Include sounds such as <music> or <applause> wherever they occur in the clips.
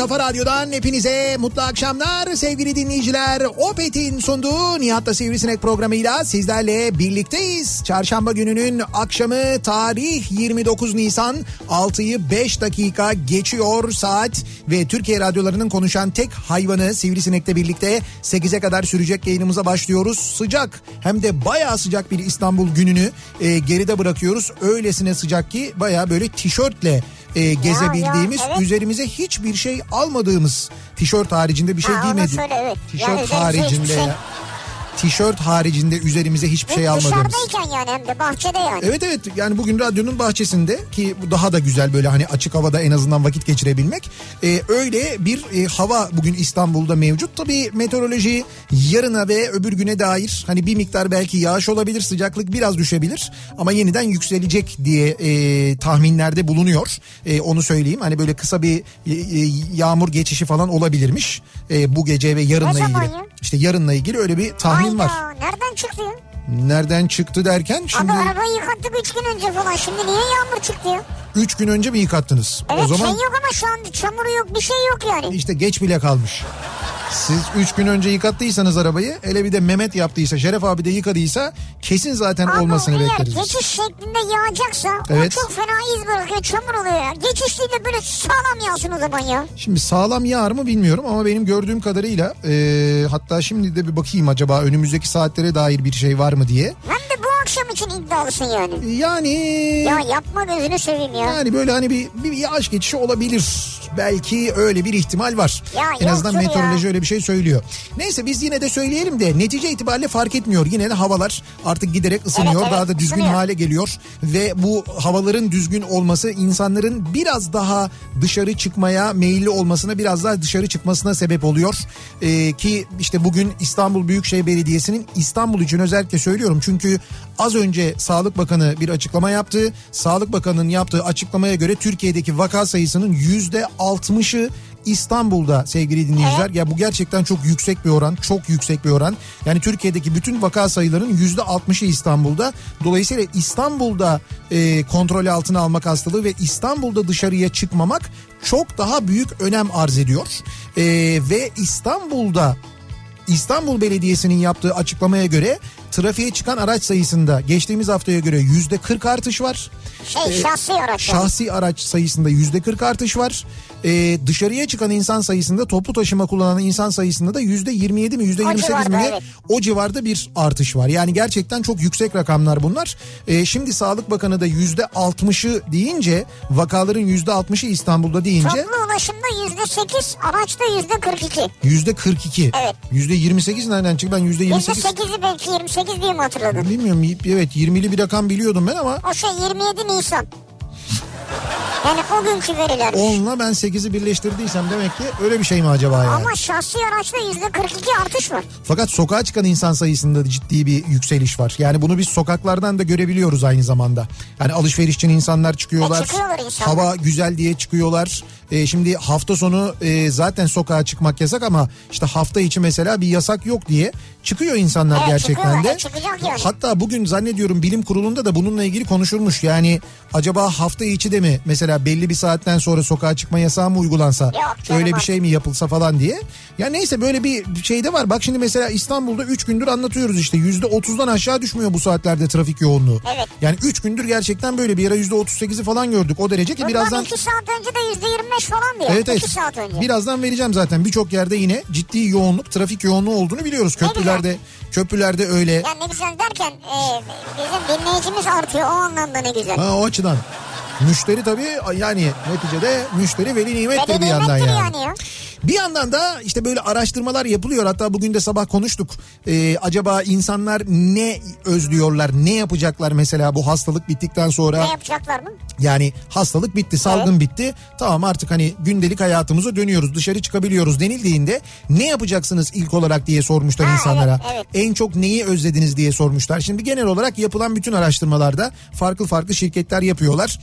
kafa radyodan hepinize mutlu akşamlar sevgili dinleyiciler. Opet'in sunduğu Nihat'la Sivrisinek programıyla sizlerle birlikteyiz. Çarşamba gününün akşamı tarih 29 Nisan 6'yı 5 dakika geçiyor saat ve Türkiye radyolarının konuşan tek hayvanı Sivrisinek'le birlikte 8'e kadar sürecek yayınımıza başlıyoruz. Sıcak hem de bayağı sıcak bir İstanbul gününü e, geride bırakıyoruz. Öylesine sıcak ki bayağı böyle tişörtle e, gezebildiğimiz, ya, evet. üzerimize hiçbir şey almadığımız tişört haricinde bir şey Ha, söyle, evet. Tişört Yani haricinde şey- ya. Tişört haricinde üzerimize hiçbir şey almadığımız. Dışarıdayken yani hem de bahçede yani. Evet evet yani bugün radyonun bahçesinde ki bu daha da güzel böyle hani açık havada en azından vakit geçirebilmek. Ee, öyle bir e, hava bugün İstanbul'da mevcut. Tabii meteoroloji yarına ve öbür güne dair hani bir miktar belki yağış olabilir sıcaklık biraz düşebilir ama yeniden yükselecek diye e, tahminlerde bulunuyor. E, onu söyleyeyim hani böyle kısa bir e, e, yağmur geçişi falan olabilirmiş e, bu gece ve yarınla ilgili. ya? İşte yarınla ilgili öyle bir tahmin var. Hayda nereden çıktı ya? Nereden çıktı derken şimdi... Abi arabayı yıkattık 3 gün önce falan. Şimdi niye yağmur çıktı ya? Üç gün önce mi yıkattınız? Evet o zaman şey yok ama şu anda çamuru yok bir şey yok yani. işte geç bile kalmış. Siz üç gün önce yıkattıysanız arabayı hele bir de Mehmet yaptıysa Şeref abi de yıkadıysa kesin zaten Ama olmasını eğer bekleriz. geçiş şeklinde yağacaksa Evet. o çok fena iz bırakıyor çamur oluyor ya. Geçiş değil de böyle sağlam yağsın o zaman ya. Şimdi sağlam yağar mı bilmiyorum ama benim gördüğüm kadarıyla e, hatta şimdi de bir bakayım acaba önümüzdeki saatlere dair bir şey var mı diye. Hem de bu akşam için iddialısın yani. Yani Ya yapma gözünü seveyim ya. yani böyle hani bir, bir yağış geçişi olabilir. Belki öyle bir ihtimal var. Ya en azından ya. meteoroloji öyle bir şey söylüyor. Neyse biz yine de söyleyelim de netice itibariyle fark etmiyor. Yine de havalar artık giderek ısınıyor. Evet, evet, daha da düzgün ısınıyor. hale geliyor. Ve bu havaların düzgün olması insanların biraz daha dışarı çıkmaya meyilli olmasına biraz daha dışarı çıkmasına sebep oluyor. Ee, ki işte bugün İstanbul Büyükşehir Belediyesi'nin İstanbul için özellikle söylüyorum. Çünkü az önce Sağlık Bakanı bir açıklama yaptı. Sağlık Bakanı'nın yaptığı açıklamaya göre Türkiye'deki vaka sayısının yüzde 60'ı İstanbul'da sevgili dinleyiciler. Ya bu gerçekten çok yüksek bir oran. Çok yüksek bir oran. Yani Türkiye'deki bütün vaka sayılarının yüzde 60'ı İstanbul'da. Dolayısıyla İstanbul'da e, kontrol altına almak hastalığı ve İstanbul'da dışarıya çıkmamak çok daha büyük önem arz ediyor. E, ve İstanbul'da İstanbul Belediyesi'nin yaptığı açıklamaya göre trafiğe çıkan araç sayısında geçtiğimiz haftaya göre yüzde 40 artış var. Şey Ee, şahsi araç. Şahsi araç sayısında yüzde 40 artış var. Ee, dışarıya çıkan insan sayısında toplu taşıma kullanan insan sayısında da yüzde 27 mi yüzde O 28 mi evet. o civarda bir artış var. Yani gerçekten çok yüksek rakamlar bunlar. Ee, şimdi Sağlık Bakanı da yüzde 60'ı deyince vakaların yüzde 60'ı İstanbul'da deyince Toplu ulaşımda yüzde sekiz, araçta yüzde kırk iki. yüzde 42. Evet. Yüzde 28 nereden çıktı? Ben yüzde Yüzde 28 sekizi belki yirmi sekiz diye mi hatırladın? bilmiyorum. Evet 20'li bir rakam biliyordum ben ama O şey 27 Nisan. Yani o günkü veriler. 10'la ben 8'i birleştirdiysem demek ki öyle bir şey mi acaba yani? Ama şahsi araçta yüzde 42 artış var. Fakat sokağa çıkan insan sayısında ciddi bir yükseliş var. Yani bunu biz sokaklardan da görebiliyoruz aynı zamanda. Yani alışveriş için insanlar çıkıyorlar. E, çıkıyorlar insanlar. Hava güzel diye çıkıyorlar. E, şimdi hafta sonu e, zaten sokağa çıkmak yasak ama işte hafta içi mesela bir yasak yok diye çıkıyor insanlar Evet, gerçekten de. Yani. Hatta bugün zannediyorum bilim kurulunda da bununla ilgili konuşulmuş. Yani acaba hafta içi de mi mesela belli bir saatten sonra sokağa çıkma yasağı mı uygulansa Yok öyle bir şey mi yapılsa falan diye. Ya neyse böyle bir şey de var. Bak şimdi mesela İstanbul'da 3 gündür anlatıyoruz işte %30'dan aşağı düşmüyor bu saatlerde trafik yoğunluğu. Evet. Yani 3 gündür gerçekten böyle bir ara %38'i falan gördük. O derece ki Bundan birazdan 2 saat önce de yüzde 25 falan diyor. Evet evet. 2 saat önce. Birazdan vereceğim zaten. Birçok yerde yine ciddi yoğunluk, trafik yoğunluğu olduğunu biliyoruz. Köprülerde köprülerde öyle. Ya ne güzel derken e, bizim dinleyicimiz artıyor o anlamda ne güzel. Ha o açıdan. Müşteri tabii yani neticede müşteri veli nimettir Veli bir yandan yani. yani ya. Bir yandan da işte böyle araştırmalar yapılıyor. Hatta bugün de sabah konuştuk. Ee, acaba insanlar ne özlüyorlar, ne yapacaklar mesela bu hastalık bittikten sonra? Ne yapacaklar mı? Yani hastalık bitti, salgın bitti. Tamam artık hani gündelik hayatımıza dönüyoruz, dışarı çıkabiliyoruz denildiğinde ne yapacaksınız ilk olarak diye sormuşlar Ha, insanlara. evet, evet. En çok neyi özlediniz diye sormuşlar. Şimdi genel olarak yapılan bütün araştırmalarda farklı farklı şirketler yapıyorlar.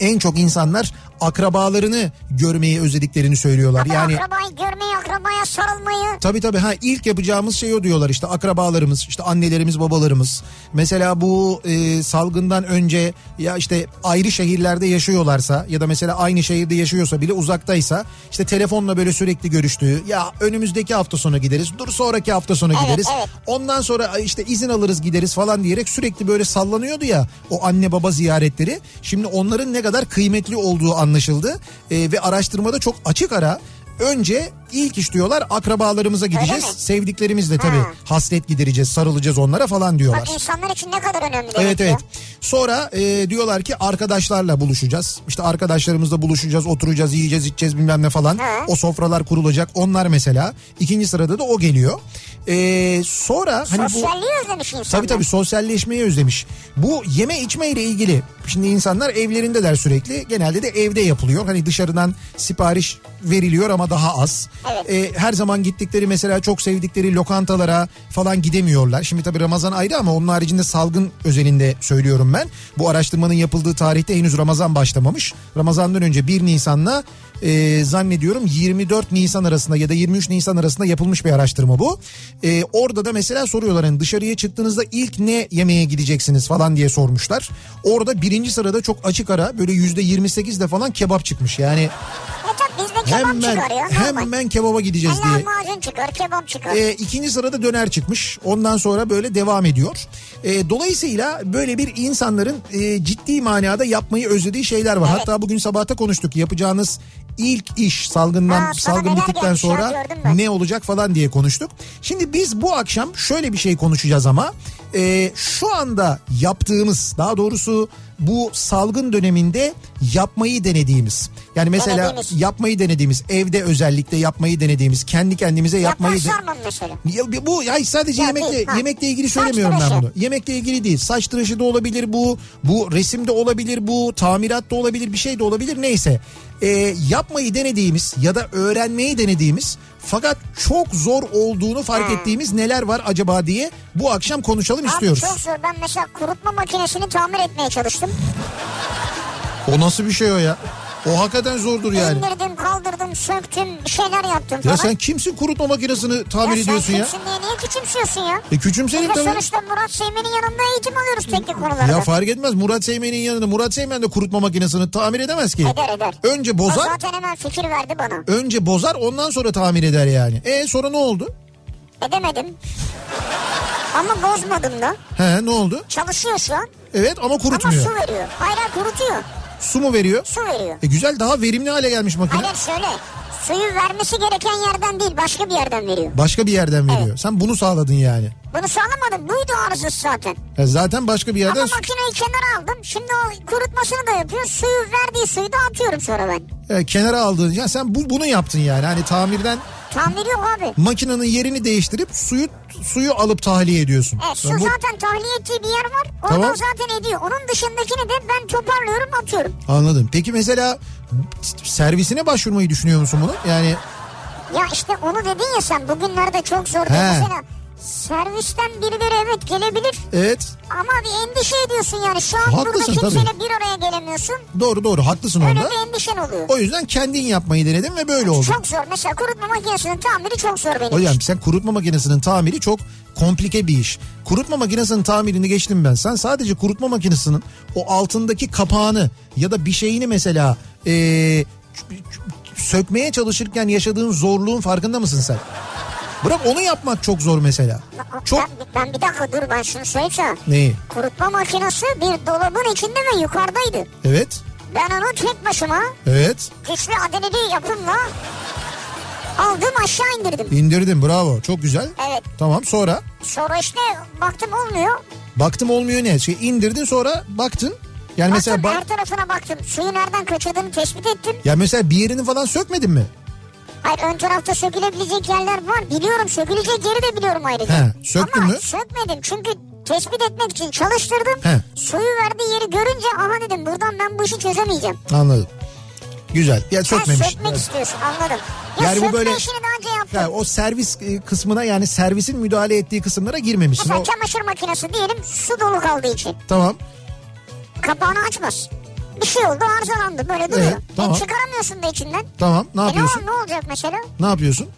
En çok insanlar akrabalarını görmeyi özlediklerini söylüyorlar. Ama yani akrabayı görmeyi, akrabaya sarılmayı. Tabii tabii ha ilk yapacağımız şey o diyorlar işte akrabalarımız işte annelerimiz babalarımız. Mesela bu e, salgından önce ya işte ayrı şehirlerde yaşıyorlarsa ya da mesela aynı şehirde yaşıyorsa bile uzaktaysa işte telefonla böyle sürekli görüştüğü ya önümüzdeki hafta sonu gideriz dur sonraki hafta sonu Evet, gideriz. evet. Ondan sonra işte izin alırız gideriz falan diyerek sürekli böyle sallanıyordu ya o anne baba ziyaretleri. Şimdi onların ne kadar kıymetli olduğu anlaşıldı. E, ve araştırmada çok açık ara önce ilk iş diyorlar akrabalarımıza gideceğiz. mi? Sevdiklerimizle tabii Ha. hasret gidereceğiz, sarılacağız onlara falan diyorlar. Bak insanlar için ne kadar önemli Evet evet. Sonra e, diyorlar ki arkadaşlarla buluşacağız. İşte arkadaşlarımızla buluşacağız, oturacağız, yiyeceğiz, içeceğiz bilmem ne falan. Hı. O sofralar kurulacak. Onlar mesela. İkinci sırada da o geliyor. E, sonra hani bu Sosyalliği özlemiş insanlar. Tabii tabii sosyalleşmeyi özlemiş. Bu yeme içme ile ilgili şimdi insanlar evlerindeler sürekli. Genelde de evde yapılıyor. Hani dışarıdan sipariş veriliyor ama daha az. Evet. Ee, her zaman gittikleri mesela çok sevdikleri lokantalara falan gidemiyorlar. Şimdi tabii Ramazan ayrı ama onun haricinde salgın özelinde söylüyorum ben. Bu araştırmanın yapıldığı tarihte henüz Ramazan başlamamış. Ramazandan önce 1 Nisan'la e, zannediyorum 24 Nisan arasında ya da 23 Nisan arasında yapılmış bir araştırma bu. E, orada da mesela soruyorlar hani dışarıya çıktığınızda ilk ne yemeğe gideceksiniz falan diye sormuşlar. Orada birinci sırada çok açık ara böyle yüzde 28 de falan kebap çıkmış. Yani E tabii bizde kebap hemen çıkar ya. normal. hemen kebaba gideceğiz diye. Lahmacun çıkar, kebap çıkar. E, ikinci sırada döner çıkmış. Ondan sonra böyle devam ediyor. E, dolayısıyla böyle bir insanların e, ciddi manada yapmayı özlediği şeyler var. Evet. Hatta bugün sabahta konuştuk. Yapacağınız ilk iş salgından Ha, salgın bittikten sonra ne olacak falan diye konuştuk. Şimdi biz bu akşam şöyle bir şey konuşacağız ama e, şu anda yaptığımız daha doğrusu bu salgın döneminde yapmayı denediğimiz yani mesela Denediğimiz. yapmayı denediğimiz evde özellikle yapmayı denediğimiz kendi kendimize yapmayı de- Yaparsan mesela? ya bu ya sadece Ya yemekle değil, ha. yemekle ilgili Saç söylemiyorum ben bunu. Yemekle ilgili değil. Saç tıraşı da olabilir bu. Bu resimde olabilir bu. Tamirat da olabilir bir şey de olabilir neyse. Ee, yapmayı denediğimiz ya da öğrenmeyi denediğimiz fakat çok zor olduğunu fark Ha. ettiğimiz neler var acaba diye bu akşam konuşalım istiyoruz. Abi çok zor. Ben mesela kurutma makinesini tamir etmeye çalıştım. O nasıl bir şey o ya? O hakikaten zordur yani. İndirdim, kaldırdım, söktüm, bir şeyler yaptım Ya falan. sen kimsin kurutma makinesini tamir Ya ediyorsun sen ya? kimsin diye niye küçümsüyorsun ya? E de tabii. sonuçta Murat Seymen'in yanında eğitim alıyoruz teknik konularda. Ya fark etmez Murat Seymen'in yanında Murat Seymen de kurutma makinesini tamir edemez ki. Eder eder. Önce O bozar, zaten hemen fikir verdi bana. önce bozar ondan sonra tamir eder yani. E sonra ne oldu? Edemedim. Ama bozmadım da. He ne oldu? Çalışıyor şu an. Evet ama Ama kurutmuyor. su veriyor. Hayır kurutuyor. Su mu veriyor? Su veriyor. E güzel daha verimli hale gelmiş makine. Hayır şöyle. Suyu vermesi gereken yerden değil başka bir yerden veriyor. Başka bir yerden veriyor. Evet. Sen bunu sağladın yani. Bunu sağlamadım. Buydu arızası zaten. E zaten başka bir yerden Ama makineyi kenara aldım. Şimdi o kurutmasını da yapıyor. Suyu verdiği suyu da atıyorum sonra ben. e, kenara aldığın. Ya sen bu, bunu yaptın yani. Hani tamirden Tamir yok abi. Makinenin yerini değiştirip suyu suyu alıp tahliye ediyorsun. Evet, su Yani bu- zaten tahliye ettiği bir yer var. Oradan Tamam. zaten ediyor. Onun dışındakini de ben toparlıyorum atıyorum. Anladım. Peki mesela servisine başvurmayı düşünüyor musun bunu? Yani Ya işte onu dedin ya sen bugünlerde çok zor. He. Mesela servisten birileri evet gelebilir evet ama bir endişe ediyorsun yani. Şu an Haklısın burada kimseyle tabii. bir araya gelemiyorsun. doğru doğru haklısın Öyle onda. bir endişen oluyor. O yüzden kendin yapmayı denedin ve böyle oldu. Çok zor. Mesela kurutma makinesinin tamiri çok zor benim Hocam sen kurutma makinesinin tamiri çok komplike bir iş. Kurutma makinesinin tamirini geçtim ben. Sen sadece kurutma makinesinin o altındaki kapağını ya da bir şeyini mesela eee, sökmeye çalışırken yaşadığın zorluğun farkında mısın sen? Bırak onu yapmak çok zor mesela. Çok Ben, ben bir dakika dur ben şunu söyleyeyim sana. neyi? Kurutma makinesi bir dolabın içinde ve yukarıdaydı. Evet. Ben onu tek başıma Evet. güçlü adaleli yapımla aldım aşağı indirdim. İndirdim bravo çok güzel. Evet. Tamam sonra Sonra işte baktım olmuyor. baktım olmuyor ne? Şey indirdin sonra baktın. Yani mesela Baktım bak her tarafına baktım. Suyu nereden kaçırdığını tespit ettim. ya mesela bir yerini falan sökmedin mi? Hayır ön tarafta sökülebilecek yerler var. Biliyorum sökülecek yeri de biliyorum ayrıca. He, söktün Ama mü? sökmedim çünkü tespit etmek için çalıştırdım. He. Suyu verdiği yeri görünce aha dedim buradan ben bu işi çözemeyeceğim. Anladım. Güzel. Ya Sen sökmemiş. sökmek Evet. istiyorsun anladım. Ya Yani bu sökme böyle- işini daha önce yaptım. Ya o servis e, kısmına yani servisin müdahale ettiği kısımlara girmemişsin. Mesela O, çamaşır makinesi diyelim su dolu kaldığı için. tamam. Kapağını açmaz. Bir şey oldu arızalandı böyle duruyor. Evet, tamam. E, çıkaramıyorsun da içinden. Tamam. Ne E, ne, yapıyorsun? ne olacak mesela? Ne yapıyorsun?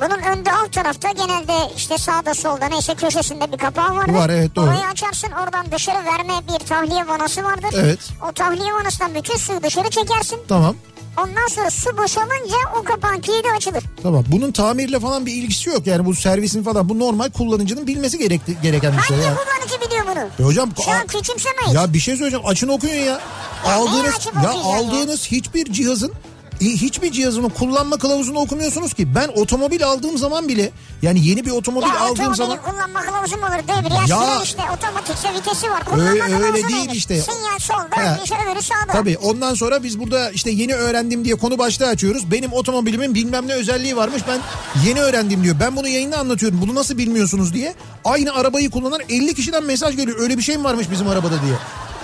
Bunun önde alt tarafta genelde işte sağda solda neyse köşesinde bir kapağı vardır. Var, evet, doğru. Orayı açarsın oradan dışarı verme bir tahliye vanası vardır. Evet. O tahliye vanasından bütün suyu dışarı çekersin. Tamam. Ondan sonra su boşalınca o kapağın kilidi açılır. Tamam. Bunun tamirle falan bir ilgisi yok. Yani bu servisin falan bu normal kullanıcının bilmesi gerekti, gereken bir şey. Hangi Yani. kullanıcı biliyor bunu? E hocam Şu an küçümsemeyiz. ya bir şey söyleyeceğim. Açın okuyun ya. Aldığınız ya okuyacağım ya? aldığınız hiçbir cihazın hiçbir cihazının kullanma kılavuzunu okumuyorsunuz ki. Ben otomobil aldığım zaman bile yani yeni bir otomobil ya aldığım zaman kullanma kılavuzu mu olur? Debriyaj Ya- fren işte otomatikse vitesi var. Kullanma Öyle- öyle değil işte. Sinyal solda işte öbürü sağda. Tabii ondan sonra biz burada işte yeni öğrendim diye konu başlığı açıyoruz. Benim otomobilimin bilmem ne özelliği varmış ben yeni öğrendim diyor. Ben bunu yayında anlatıyorum bunu nasıl bilmiyorsunuz diye. Aynı arabayı kullanan 50 kişiden mesaj geliyor. Öyle bir şey mi varmış bizim arabada diye.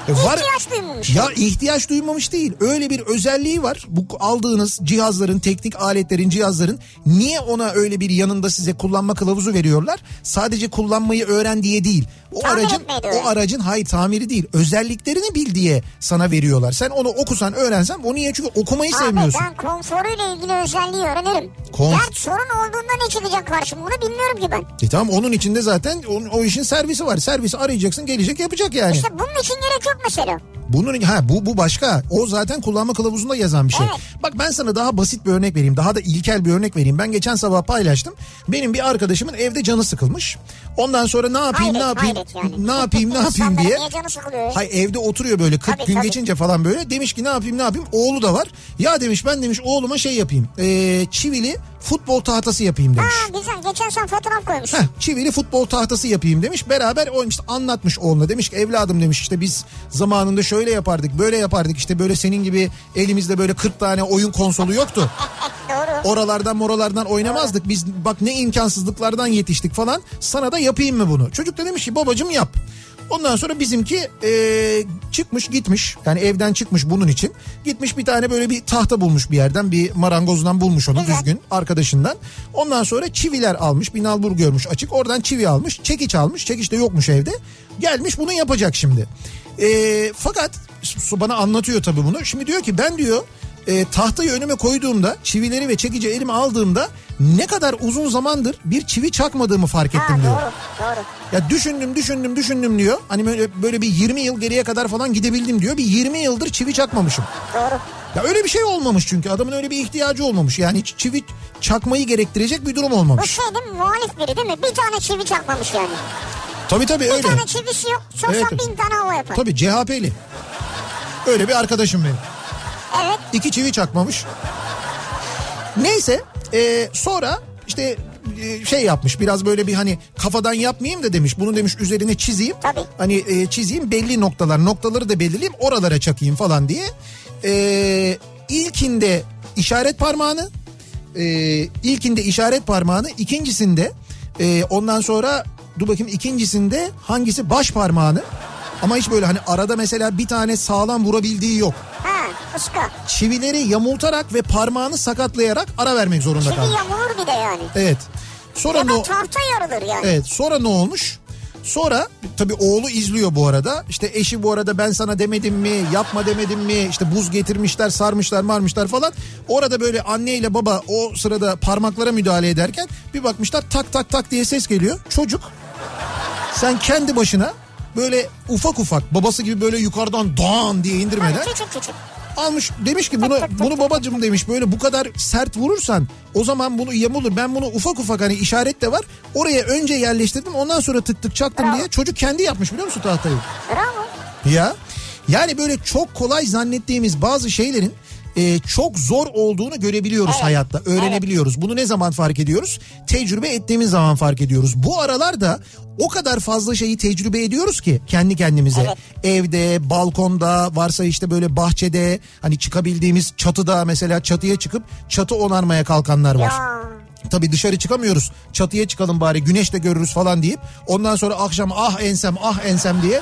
E var, İhtiyaç duymamış. ya ihtiyaç duymamış değil. Öyle bir özelliği var. Bu aldığınız cihazların, teknik aletlerin, cihazların niye ona öyle bir yanında size kullanma kılavuzu veriyorlar? Sadece kullanmayı öğren diye değil. O Tamir aracın o aracın hayır tamiri değil. Özelliklerini bil diye sana veriyorlar. Sen onu okusan, öğrensen onu niye? Çünkü okumayı Abi sevmiyorsun. ben konforuyla ilgili özelliği öğrenirim. Konf- Dert sorun olduğunda ne çıkacak karşıma onu bilmiyorum ki ben. E tamam onun içinde zaten o, o işin servisi var. Servisi arayacaksın, gelecek, yapacak yani. İşte bunun için gerek yok mesela. Bunun ha bu bu başka. O zaten kullanma kılavuzunda yazan bir şey. Evet. Bak ben sana daha basit bir örnek vereyim. Daha da ilkel bir örnek vereyim. Ben geçen sabah paylaştım. Benim bir arkadaşımın evde canı sıkılmış. Ondan sonra ne yapayım Hayret, ne yapayım yani. ne yapayım ne yapayım diye. Hay evde oturuyor böyle 40 Tabii, gün tabii. geçince falan böyle. Demiş ki ne yapayım ne yapayım. Oğlu da var. Ya demiş ben demiş oğluma şey yapayım. Ee, çivili futbol tahtası yapayım demiş. Ha güzel geçen sen fotoğraf koymuşsun. Heh, çivili futbol tahtası yapayım demiş. Beraber o işte anlatmış oğluna demiş ki evladım demiş işte biz zamanında şöyle yapardık böyle yapardık işte böyle senin gibi elimizde böyle 40 tane oyun konsolu yoktu. <laughs> Doğru. Oralardan moralardan oynamazdık biz bak ne imkansızlıklardan yetiştik falan sana da yapayım mı bunu? Çocuk da demiş ki babacım yap. Ondan sonra bizimki eee, çıkmış gitmiş yani evden çıkmış bunun için. Gitmiş bir tane böyle bir tahta bulmuş bir yerden bir marangozdan bulmuş onu düzgün arkadaşından. Ondan sonra çiviler almış bir nalbur görmüş açık oradan çivi almış çekiç almış çekiç de yokmuş evde. Gelmiş bunu yapacak şimdi. Eee, fakat su bana anlatıyor tabii bunu. Şimdi diyor ki ben diyor e, tahtayı önüme koyduğumda çivileri ve çekici elime aldığımda ne kadar uzun zamandır bir çivi çakmadığımı fark Ha ettim diyor. doğru doğru. Ya düşündüm düşündüm düşündüm diyor. Hani böyle, böyle bir 20 yıl geriye kadar falan gidebildim diyor. Bir 20 yıldır çivi çakmamışım. Doğru. Ya öyle bir şey olmamış çünkü adamın öyle bir ihtiyacı olmamış. Yani hiç çivi çakmayı gerektirecek bir durum Bu olmamış. şey değil mi muhalif biri değil mi? Bir tane çivi çakmamış yani. Tabii tabii Bir öyle. tane çivisi yok. Soksan Evet. bin tane hava yapar. Tabii CHP'li. Öyle bir arkadaşım benim. Evet. İki çivi çakmamış. Neyse e, sonra işte e, şey yapmış biraz böyle bir hani kafadan yapmayayım da demiş bunu demiş üzerine çizeyim. Tabii. Hani e, çizeyim belli noktalar noktaları da belirleyeyim oralara çakayım falan diye. E, ilkinde işaret parmağını e, ilkinde işaret parmağını ikincisinde e, ondan sonra dur bakayım ikincisinde hangisi baş parmağını ama hiç böyle hani arada mesela bir tane sağlam vurabildiği yok. Ha ıska. Çivileri yamultarak ve parmağını sakatlayarak ara vermek zorunda Çivi kaldı. yamulur bir de yani. Evet. Sonra Ya da o- tahta yarılır yani. Evet sonra ne olmuş? Sonra tabii oğlu izliyor bu arada. İşte eşi bu arada ben sana demedim mi yapma demedim mi işte buz getirmişler sarmışlar marmışlar falan. Orada böyle anne ile baba o sırada parmaklara müdahale ederken bir bakmışlar tak tak tak diye ses geliyor. Çocuk sen kendi başına böyle ufak ufak babası gibi böyle yukarıdan dan diye indirmeden Küçük küçük. almış demiş ki bunu bunu babacım demiş böyle bu kadar sert vurursan o zaman bunu yamulur. Ben bunu ufak ufak hani işaret de var. Oraya önce yerleştirdim ondan sonra tık tık çaktım Bravo. diye çocuk kendi yapmış biliyor musun tahtayı? Bravo. Ya yani böyle çok kolay zannettiğimiz bazı şeylerin e, çok zor olduğunu görebiliyoruz Evet. hayatta. Öğrenebiliyoruz. Bunu ne zaman fark ediyoruz? Tecrübe ettiğimiz zaman fark ediyoruz. Bu aralarda o kadar fazla şeyi tecrübe ediyoruz ki kendi kendimize. Evet. Evde, balkonda, varsa işte böyle bahçede, hani çıkabildiğimiz çatıda mesela çatıya çıkıp çatı onarmaya kalkanlar var. Ya. Tabii dışarı çıkamıyoruz. Çatıya çıkalım bari güneş de görürüz falan deyip ondan sonra akşam ah ensem ah ensem diye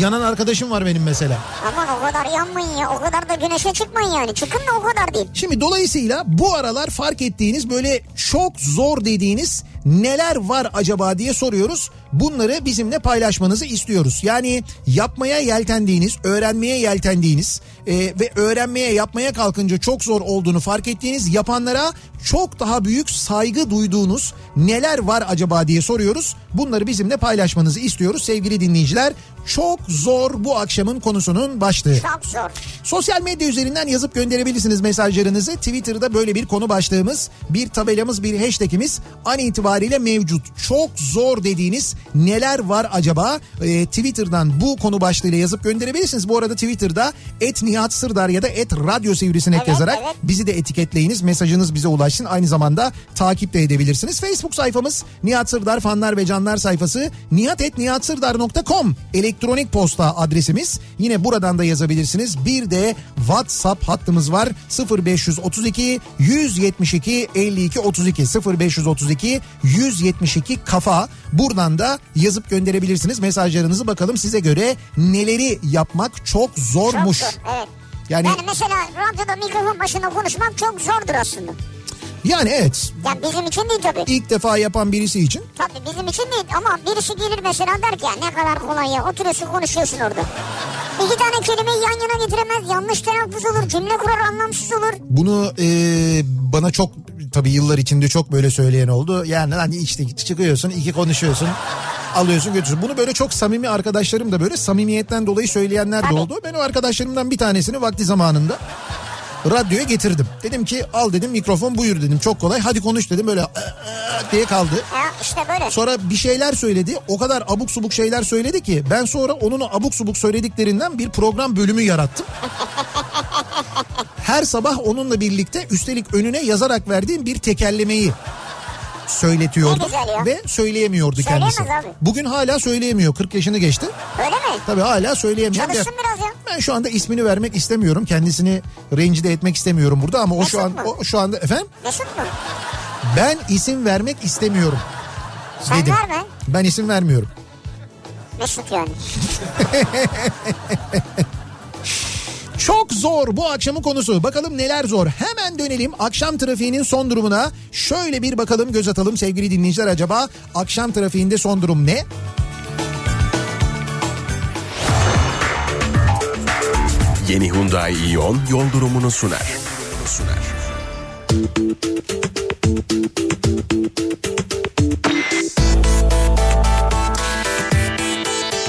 yanan arkadaşım var benim mesela. Aman o kadar yanmayın ya. O kadar da güneşe çıkmayın yani. Çıkın da o kadar değil. Şimdi dolayısıyla bu aralar fark ettiğiniz böyle çok zor dediğiniz neler var acaba diye soruyoruz. Bunları bizimle paylaşmanızı istiyoruz. Yani yapmaya yeltendiğiniz, öğrenmeye yeltendiğiniz e, ve öğrenmeye yapmaya kalkınca çok zor olduğunu fark ettiğiniz yapanlara çok daha büyük saygı duyduğunuz neler var acaba diye soruyoruz. Bunları bizimle paylaşmanızı istiyoruz sevgili dinleyiciler. Çok zor bu akşamın konusunun başlığı. Çok zor. Sosyal medya üzerinden yazıp gönderebilirsiniz mesajlarınızı. Twitter'da böyle bir konu başlığımız, bir tabelamız, bir hashtagimiz an itibariyle mevcut. Çok zor dediğiniz neler var acaba? Ee, Twitter'dan bu konu başlığıyla yazıp gönderebilirsiniz. Bu arada Twitter'da et Nihat Sırdar ya da et Radyo Sivrisinek Evet, yazarak evet. bizi de etiketleyiniz. Mesajınız bize ulaşsın. Aynı zamanda takip de edebilirsiniz. Facebook sayfamız Nihat Sırdar fanlar ve canlar sayfası nihatetnihatsırdar.com elektronik posta adresimiz. Yine buradan da yazabilirsiniz. Bir de WhatsApp hattımız var. 0532 172 52 32 0532 172 kafa. Buradan da yazıp gönderebilirsiniz mesajlarınızı. Bakalım size göre neleri yapmak çok Çok zormuş. zor. Evet. Yani Yani mesela radyoda mikrofon başında konuşmak çok zordur aslında. Yani evet. Yani bizim için değil tabii. İlk defa yapan birisi için Tabii bizim için değil ama birisi gelir mesela der ki ya ne kadar kolay ya oturuyorsun konuşuyorsun orada. İki tane kelimeyi yan yana getiremez yanlış telaffuz olur cümle kurar anlamsız olur. Bunu e, bana çok tabii yıllar içinde çok böyle söyleyen oldu. Yani hani işte çıkıyorsun iki konuşuyorsun alıyorsun götürüyorsun. Bunu böyle çok samimi arkadaşlarım da böyle samimiyetten dolayı söyleyenler de oldu. Ben o arkadaşlarımdan bir tanesini vakti zamanında radyoya getirdim. Dedim ki al dedim mikrofon buyur dedim çok kolay hadi konuş dedim böyle diye kaldı. Ya işte böyle. Sonra bir şeyler söyledi. O kadar abuk subuk şeyler söyledi ki ben sonra onun abuk subuk söylediklerinden bir program bölümü yarattım. Her sabah onunla birlikte üstelik önüne yazarak verdiğim bir tekerlemeyi söyletiyordu ve söyleyemiyordu Söyleyemez kendisi. abi. Bugün hala söyleyemiyor. 40 yaşını geçti. Öyle mi? Tabii hala söyleyemiyor. Çalışsın biraz ya. Ben şu anda ismini vermek istemiyorum. Kendisini rencide etmek istemiyorum burada ama o şu an Mesut mu? o şu anda efendim Mesut mu? ben isim vermek istemiyorum. Sen dedim. verme. Ben isim vermiyorum. Mesut yani. <laughs> Çok zor bu akşamın konusu. Bakalım neler zor. Hemen dönelim akşam trafiğinin son durumuna. Şöyle bir bakalım göz atalım sevgili dinleyiciler acaba akşam trafiğinde son durum ne? Yeni Hyundai Ion yol durumunu sunar. Sunar.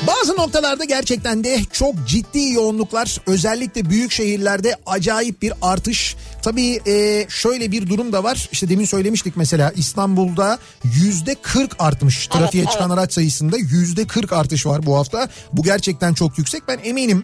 Bazı noktalarda gerçekten de çok ciddi yoğunluklar özellikle büyük şehirlerde acayip bir artış. Tabii e, şöyle bir durum da var işte demin söylemiştik mesela İstanbul'da yüzde 40 artmış trafiğe evet. çıkan araç sayısında yüzde 40 artış var bu hafta. Bu gerçekten çok yüksek ben eminim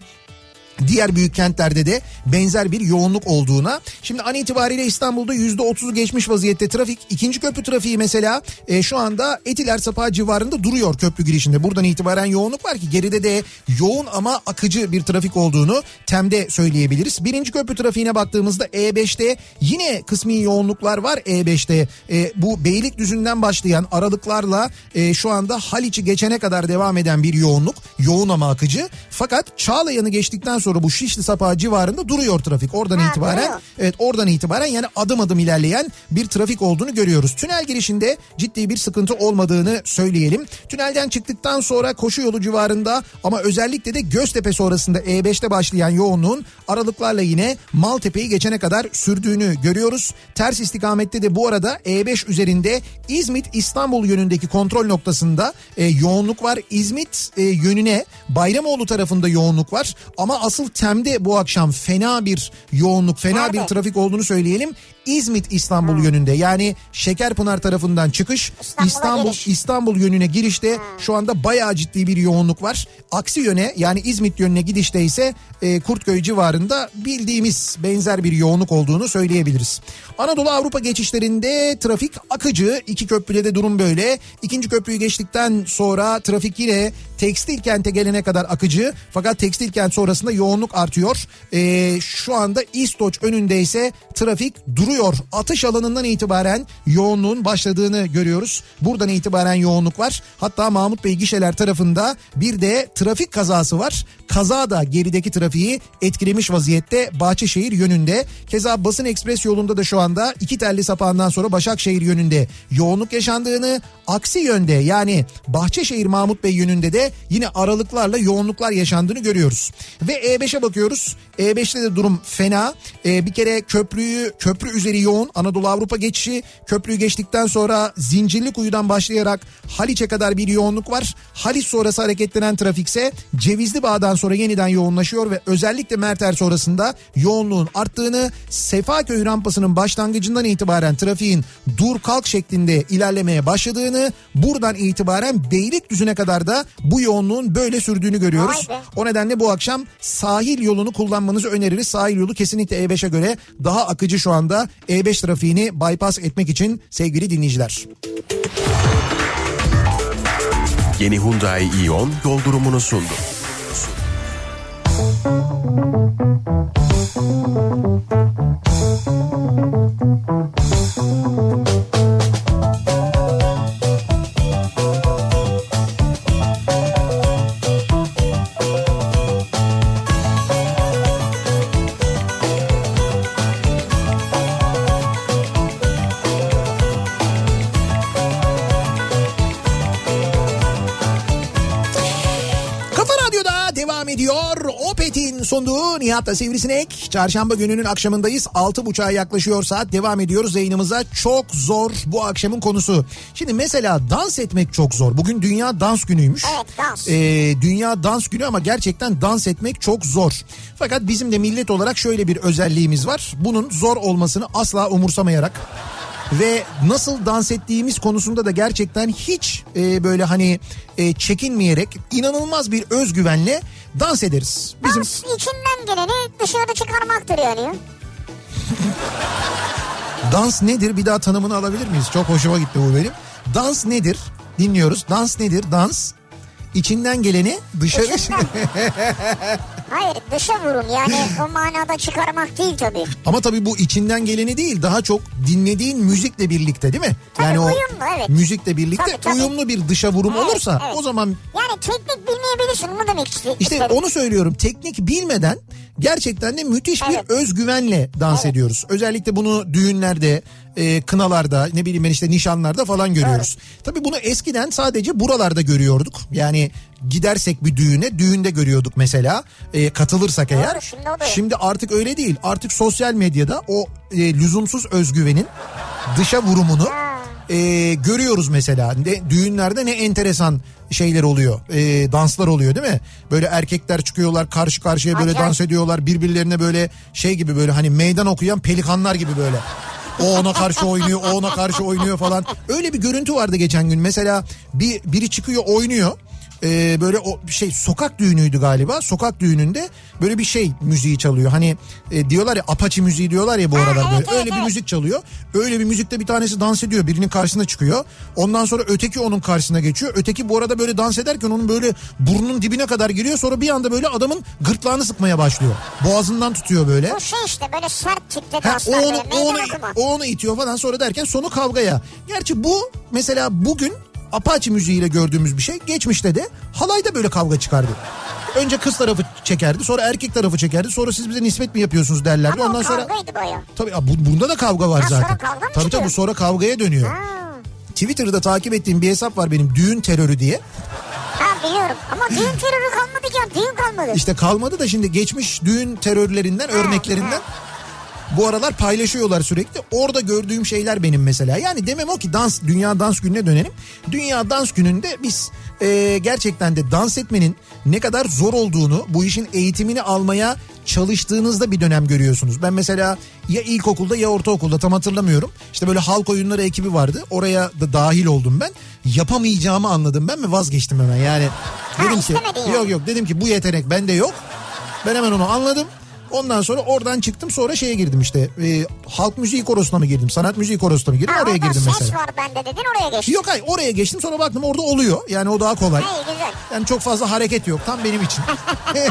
diğer büyük kentlerde de benzer bir yoğunluk olduğuna. Şimdi an itibariyle İstanbul'da %30'u geçmiş vaziyette trafik. ikinci köprü trafiği mesela e, şu anda Etiler Sapağı civarında duruyor köprü girişinde. Buradan itibaren yoğunluk var ki geride de yoğun ama akıcı bir trafik olduğunu temde söyleyebiliriz. Birinci köprü trafiğine baktığımızda E5'te yine kısmi yoğunluklar var E5'te. E, bu Beylikdüzü'nden başlayan aralıklarla e, şu anda Haliç'i geçene kadar devam eden bir yoğunluk. Yoğun ama akıcı. Fakat Çağlayan'ı geçtikten sonra bu Şişli Sapağı civarında duruyor trafik. Oradan Ha, itibaren duruyor. evet oradan itibaren yani adım adım ilerleyen bir trafik olduğunu görüyoruz. Tünel girişinde ciddi bir sıkıntı olmadığını söyleyelim. Tünelden çıktıktan sonra koşu yolu civarında ama özellikle de Göztepe sonrasında E5'te başlayan yoğunluğun aralıklarla yine Maltepe'yi geçene kadar sürdüğünü görüyoruz. Ters istikamette de bu arada E5 üzerinde İzmit İstanbul yönündeki kontrol noktasında e, yoğunluk var. İzmit e, yönüne Bayramoğlu tarafında yoğunluk var ama asıl Tem'de bu akşam fena bir yoğunluk, fena bir Nerede? trafik olduğunu söyleyelim. İzmit İstanbul yönünde yani Şekerpınar tarafından çıkış İstanbul'a İstanbul giriş. İstanbul yönüne girişte şu anda bayağı ciddi bir yoğunluk var. Aksi yöne yani İzmit yönüne gidişte ise e, Kurtköy civarında bildiğimiz benzer bir yoğunluk olduğunu söyleyebiliriz. Anadolu Avrupa geçişlerinde trafik akıcı. iki köprüde de durum böyle. İkinci köprüyü geçtikten sonra trafik yine tekstil kente gelene kadar akıcı. Fakat tekstil kent sonrasında yoğunluk artıyor. E, şu anda İstoç önünde ise trafik duruyor. Atış alanından itibaren yoğunluğun başladığını görüyoruz. Buradan itibaren yoğunluk var. Hatta Mahmut Bey gişeler tarafında bir de trafik kazası var. Kaza da gerideki trafiği etkilemiş vaziyette Bahçeşehir yönünde. Keza Basın Ekspres yolunda da şu anda iki telli sapağından sonra Başakşehir yönünde yoğunluk yaşandığını, aksi yönde yani Bahçeşehir Mahmut Bey yönünde de yine aralıklarla yoğunluklar yaşandığını görüyoruz. Ve E5'e bakıyoruz. E5'te de durum fena. Ee, bir kere köprüyü köprü üzeri yoğun Anadolu Avrupa geçişi köprüyü geçtikten sonra Zincirlikuyu'dan başlayarak Haliç'e kadar bir yoğunluk var. Haliç sonrası hareketlenen trafikse Cevizli Bağ'dan sonra yeniden yoğunlaşıyor ve özellikle Merter sonrasında yoğunluğun arttığını Sefaköy rampasının başlangıcından itibaren trafiğin dur kalk şeklinde ilerlemeye başladığını buradan itibaren Beylikdüzü'ne kadar da bu yoğunluğun böyle sürdüğünü görüyoruz. O nedenle bu akşam sahil yolunu kullanmanızı öneririz. Sahil yolu kesinlikle E5'e göre daha akıcı şu anda E5 trafiğini bypass etmek için sevgili dinleyiciler. Yeni Hyundai Ion yol durumunu sundu. Kafa sunduğu Nihat'la Sivrisinek. Çarşamba gününün akşamındayız. 6.30'a yaklaşıyor saat. Devam ediyoruz yayınımıza. Çok zor bu akşamın konusu. Şimdi mesela dans etmek çok zor. Bugün Dünya Dans Günü'ymüş. Evet, dans. Ee, Dünya Dans Günü ama gerçekten dans etmek çok zor. Fakat bizim de millet olarak şöyle bir özelliğimiz var. Bunun zor olmasını asla umursamayarak ve nasıl dans ettiğimiz konusunda da gerçekten hiç e, böyle hani e, çekinmeyerek inanılmaz bir özgüvenle dans ederiz. Bizim Dans içinden geleni dışarı çıkarmaktır yani. <laughs> dans nedir bir daha tanımını alabilir miyiz? Çok hoşuma gitti bu benim. Dans nedir? Dinliyoruz. Dans nedir? Dans içinden geleni dışarı İçinden. <laughs> Hayır dışa vurun yani o manada çıkarmak değil tabii. Ama tabii bu içinden geleni değil daha çok dinlediğin müzikle birlikte değil mi? Tabii yani o uyumlu, evet. müzikle birlikte Tabii, tabii. uyumlu bir dışa vurum Evet, olursa evet. o zaman Yani teknik bilmeyebilirsin bunu demek iste- İşte istedim. onu söylüyorum. Teknik bilmeden gerçekten de müthiş Evet. bir özgüvenle dans Evet. ediyoruz. Özellikle bunu düğünlerde, e, kınalarda, ne bileyim ben işte nişanlarda falan görüyoruz. Tabii bunu eskiden sadece buralarda görüyorduk. Yani gidersek bir düğüne, düğünde görüyorduk mesela. E, katılırsak eğer. şimdi. Şimdi artık öyle değil. Artık sosyal medyada o e, lüzumsuz özgüvenin dışa vurumunu e, görüyoruz mesela. Ne, düğünlerde ne enteresan şeyler oluyor. E, danslar oluyor değil mi? Böyle erkekler çıkıyorlar karşı karşıya böyle Acayip. dans ediyorlar. Birbirlerine böyle şey gibi böyle hani meydan okuyan pelikanlar gibi böyle. O ona karşı oynuyor, o ona karşı oynuyor falan. Öyle bir görüntü vardı geçen gün. Mesela bir biri çıkıyor oynuyor. E, böyle o şey sokak düğünüydü galiba. Sokak düğününde böyle bir şey müziği çalıyor. Hani e, diyorlar ya Apache müziği diyorlar ya bu Ha, aralar evet, böyle. evet, Öyle bir evet. müzik çalıyor. Öyle bir müzikte bir tanesi dans ediyor. Birinin karşısına çıkıyor. Ondan sonra öteki onun karşısına geçiyor. Öteki bu arada böyle dans ederken onun böyle burnunun dibine kadar geliyor. Sonra bir anda böyle adamın gırtlağını sıkmaya başlıyor. Boğazından tutuyor böyle. Bu şey işte böyle sert tipte Ha, danslar o, böyle onu, o, onu, o onu itiyor falan sonra derken sonu kavgaya. Gerçi bu mesela bugün Apache müziğiyle gördüğümüz bir şey. Geçmişte de halayda böyle kavga çıkardı. Önce kız tarafı çekerdi sonra erkek tarafı çekerdi. Sonra siz bize nispet mi yapıyorsunuz derlerdi. Ama Ondan sonra tabii bu- bunda da kavga var Ha, sonra zaten. kavga mı tabii çıkıyor? tabii sonra kavgaya dönüyor. Ha. Twitter'da takip ettiğim bir hesap var benim düğün terörü diye. ha biliyorum ama düğün terörü kalmadı ki ya düğün kalmadı. İşte kalmadı da şimdi geçmiş düğün terörlerinden örneklerinden bu aralar paylaşıyorlar sürekli. Orada gördüğüm şeyler benim mesela. Yani demem o ki dans dünya dans gününe dönelim. Dünya dans gününde biz e, gerçekten de dans etmenin ne kadar zor olduğunu, bu işin eğitimini almaya çalıştığınızda bir dönem görüyorsunuz. Ben mesela ya ilkokulda ya ortaokulda tam hatırlamıyorum. İşte böyle halk oyunları ekibi vardı. Oraya da dahil oldum ben. Yapamayacağımı anladım ben ve vazgeçtim hemen. Yani Ha, dedim ki yok yok dedim ki bu yetenek bende yok. Ben hemen onu anladım. Ondan sonra oradan çıktım sonra şeye girdim işte e, halk müziği korosuna mı girdim sanat müziği korosuna mı girdim Ha, oraya girdim ses mesela. var bende dedin oraya geçtin. Yok hayır oraya geçtim sonra baktım orada oluyor yani o daha kolay. İyi güzel. Yani çok fazla hareket yok tam benim için. Ha, <laughs>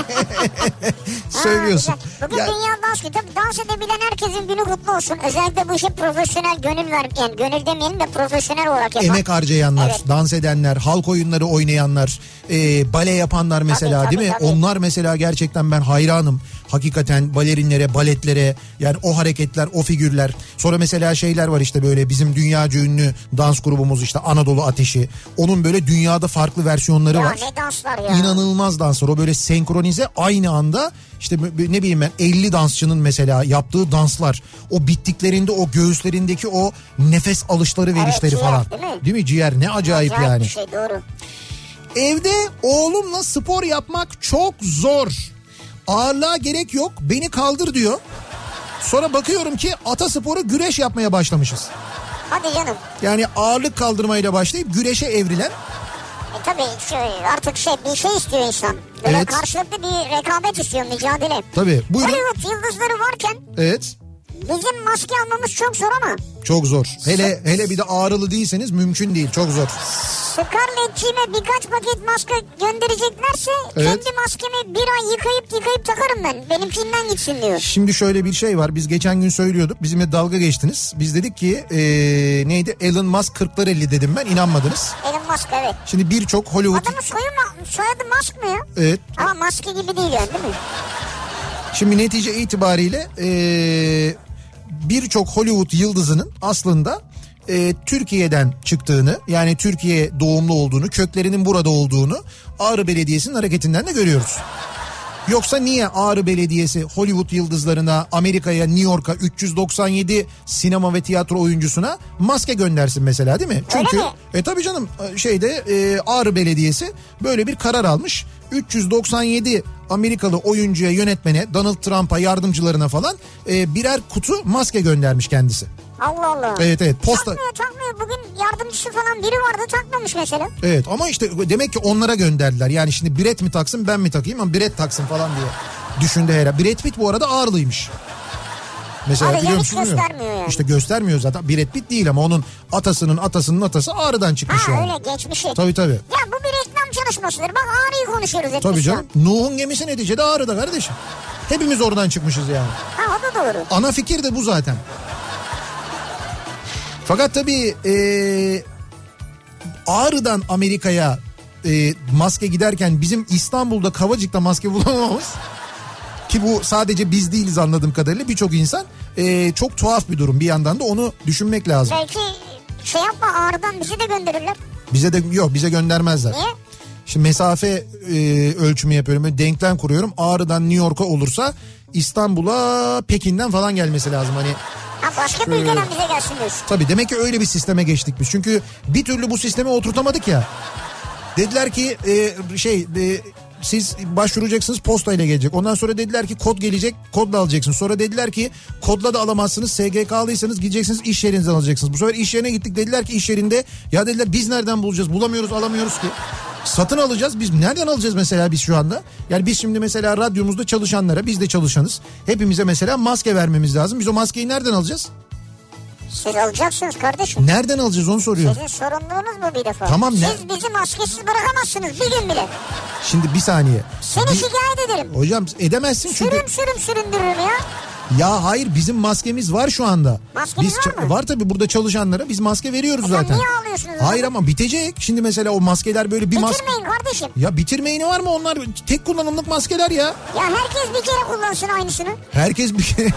<laughs> Söylüyorsun. güzel. Bugün Ya- Dünya Dans Günü. Tabii dans edebilen herkesin günü kutlu olsun. Özellikle bu işe profesyonel gönül ver, yani gönül demeyelim de profesyonel olarak yapan. Emek harcayanlar, Evet. dans edenler, halk oyunları oynayanlar, e, bale yapanlar mesela Tabii, değil mi? tabii, tabii. Onlar mesela gerçekten ben hayranım. Hakikaten balerinlere, baletlere yani o hareketler, o figürler. Sonra mesela şeyler var işte böyle bizim dünyaca ünlü dans grubumuz işte Anadolu Ateşi. Onun böyle dünyada farklı versiyonları Ya var. ne danslar ya. İnanılmaz danslar. O böyle senkronize aynı anda işte ne bileyim ben 50 dansçının mesela yaptığı danslar. O bittiklerinde o göğüslerindeki o nefes alışları verişleri ciğer, falan. değil mi? Değil mi ciğer ne acayip, Acayip yani. bir şey doğru. Evde oğlumla spor yapmak çok zor. Ağırlığa gerek yok beni kaldır diyor. Sonra bakıyorum ki ata sporu güreş yapmaya başlamışız. Hadi canım. Yani ağırlık kaldırmayla başlayıp güreşe evrilen E tabii şey, artık şey bir şey istiyor insan. Böyle Evet. karşılıklı bir rekabet istiyor mücadele. tabii buyurun. Hollywood yıldızları varken Evet bizim maske almamız çok zor ama çok zor. Hele hele bir de ağrılı değilseniz mümkün değil çok zor. Scarlett'ciğime birkaç paket maske göndereceklerse Evet. kendi maskemi bir ay yıkayıp yıkayıp takarım ben. Benimkinden gitsin diyor. Şimdi şöyle bir şey var. Biz geçen gün söylüyorduk. Bizimle dalga geçtiniz. Biz dedik ki eee, neydi? Elon Musk 40'lar 50 dedim ben. inanmadınız. Elon Musk evet. Şimdi birçok Hollywood... Adamın soyu ma- soyadı Musk mı ya? Evet. Ama maske gibi değil yani değil mi? Şimdi netice itibariyle eee, birçok Hollywood yıldızının aslında eee, Türkiye'den çıktığını yani Türkiye doğumlu olduğunu, köklerinin burada olduğunu Ağrı Belediyesi'nin hareketinden de görüyoruz. Yoksa niye Ağrı Belediyesi Hollywood yıldızlarına, Amerika'ya, New York'a 397 sinema ve tiyatro oyuncusuna maske göndersin mesela değil mi? Çünkü mi? e tabii canım şeyde e, Ağrı Belediyesi böyle bir karar almış. 397 Amerikalı oyuncuya, yönetmene, Donald Trump'a, yardımcılarına falan e, birer kutu maske göndermiş kendisi. Allah Allah. Evet evet posta Takmıyor takmıyor. Bugün yardımcısı falan biri vardı takmamış mesela. Evet ama işte demek ki onlara gönderdiler. Yani şimdi Brett mi taksın ben mi takayım ama Brett taksın falan diye düşündü herhalde. Brad Pitt bu arada ağırlıymış. Mesela Abi biliyor musun? göstermiyor yani. İşte göstermiyor zaten. Brad Pitt değil ama onun atasının atasının atası ağrıdan çıkmış Ha yani. öyle geçmişi. Tabii tabii. Ya bu bir reklam çalışmasıdır. Bak ağrıyı konuşuyoruz hep Tabii canım. an. Nuh'un gemisi neticede ağrıda kardeşim. Hepimiz oradan çıkmışız yani. Ha o da doğru. Ana fikir de bu zaten. Fakat tabii e, Ağrı'dan Amerika'ya e, maske giderken bizim İstanbul'da Kavacık'ta maske bulamamamız ki bu sadece biz değiliz anladığım kadarıyla birçok insan e, çok tuhaf bir durum bir yandan da onu düşünmek lazım. Belki şey yapma ağrıdan bizi de gönderirler. Bize de yok bize göndermezler. Niye? Şimdi mesafe e, ölçümü yapıyorum. Denklem kuruyorum. Ağrı'dan New York'a olursa İstanbul'a Pekin'den falan gelmesi lazım. Hani Ha başka bir ülkeden bize gelsin diyorsun. Tabii demek ki öyle bir sisteme geçtik biz. Çünkü bir türlü bu sisteme oturtamadık ya. Dediler ki e, şey e, siz başvuracaksınız posta ile gelecek. Ondan sonra dediler ki kod gelecek kodla alacaksınız. Sonra dediler ki kodla da alamazsınız. SGK'lıysanız gideceksiniz iş yerinizden alacaksınız. Bu sefer iş yerine gittik dediler ki iş yerinde ya dediler biz nereden bulacağız bulamıyoruz alamıyoruz ki. Satın alacağız. Biz nereden alacağız mesela biz şu anda? Yani biz şimdi mesela radyomuzda çalışanlara biz de çalışanız. Hepimize mesela maske vermemiz lazım. Biz o maskeyi nereden alacağız? Siz alacaksınız kardeşim. Nereden alacağız onu soruyorum. Sizin sorumluluğunuz bu bir defa. Tamam, ne- Siz bizi maskesiz bırakamazsınız bir gün bile. Şimdi bir saniye. Seni Bir- şikayet ederim. Hocam edemezsin çünkü. Sürüm sürüm süründürürüm ya. Ya hayır bizim maskemiz var şu anda. Maskeniz biz var mı? Var tabii burada çalışanlara biz maske veriyoruz E zaten. niye ağlıyorsunuz o Hayır ama bitecek. Şimdi mesela o maskeler böyle bir maske. Bitirmeyin kardeşim. Ya bitirmeyini var mı onlar tek kullanımlık maskeler ya. Ya herkes bir kere kullansın aynısını. Herkes bir kere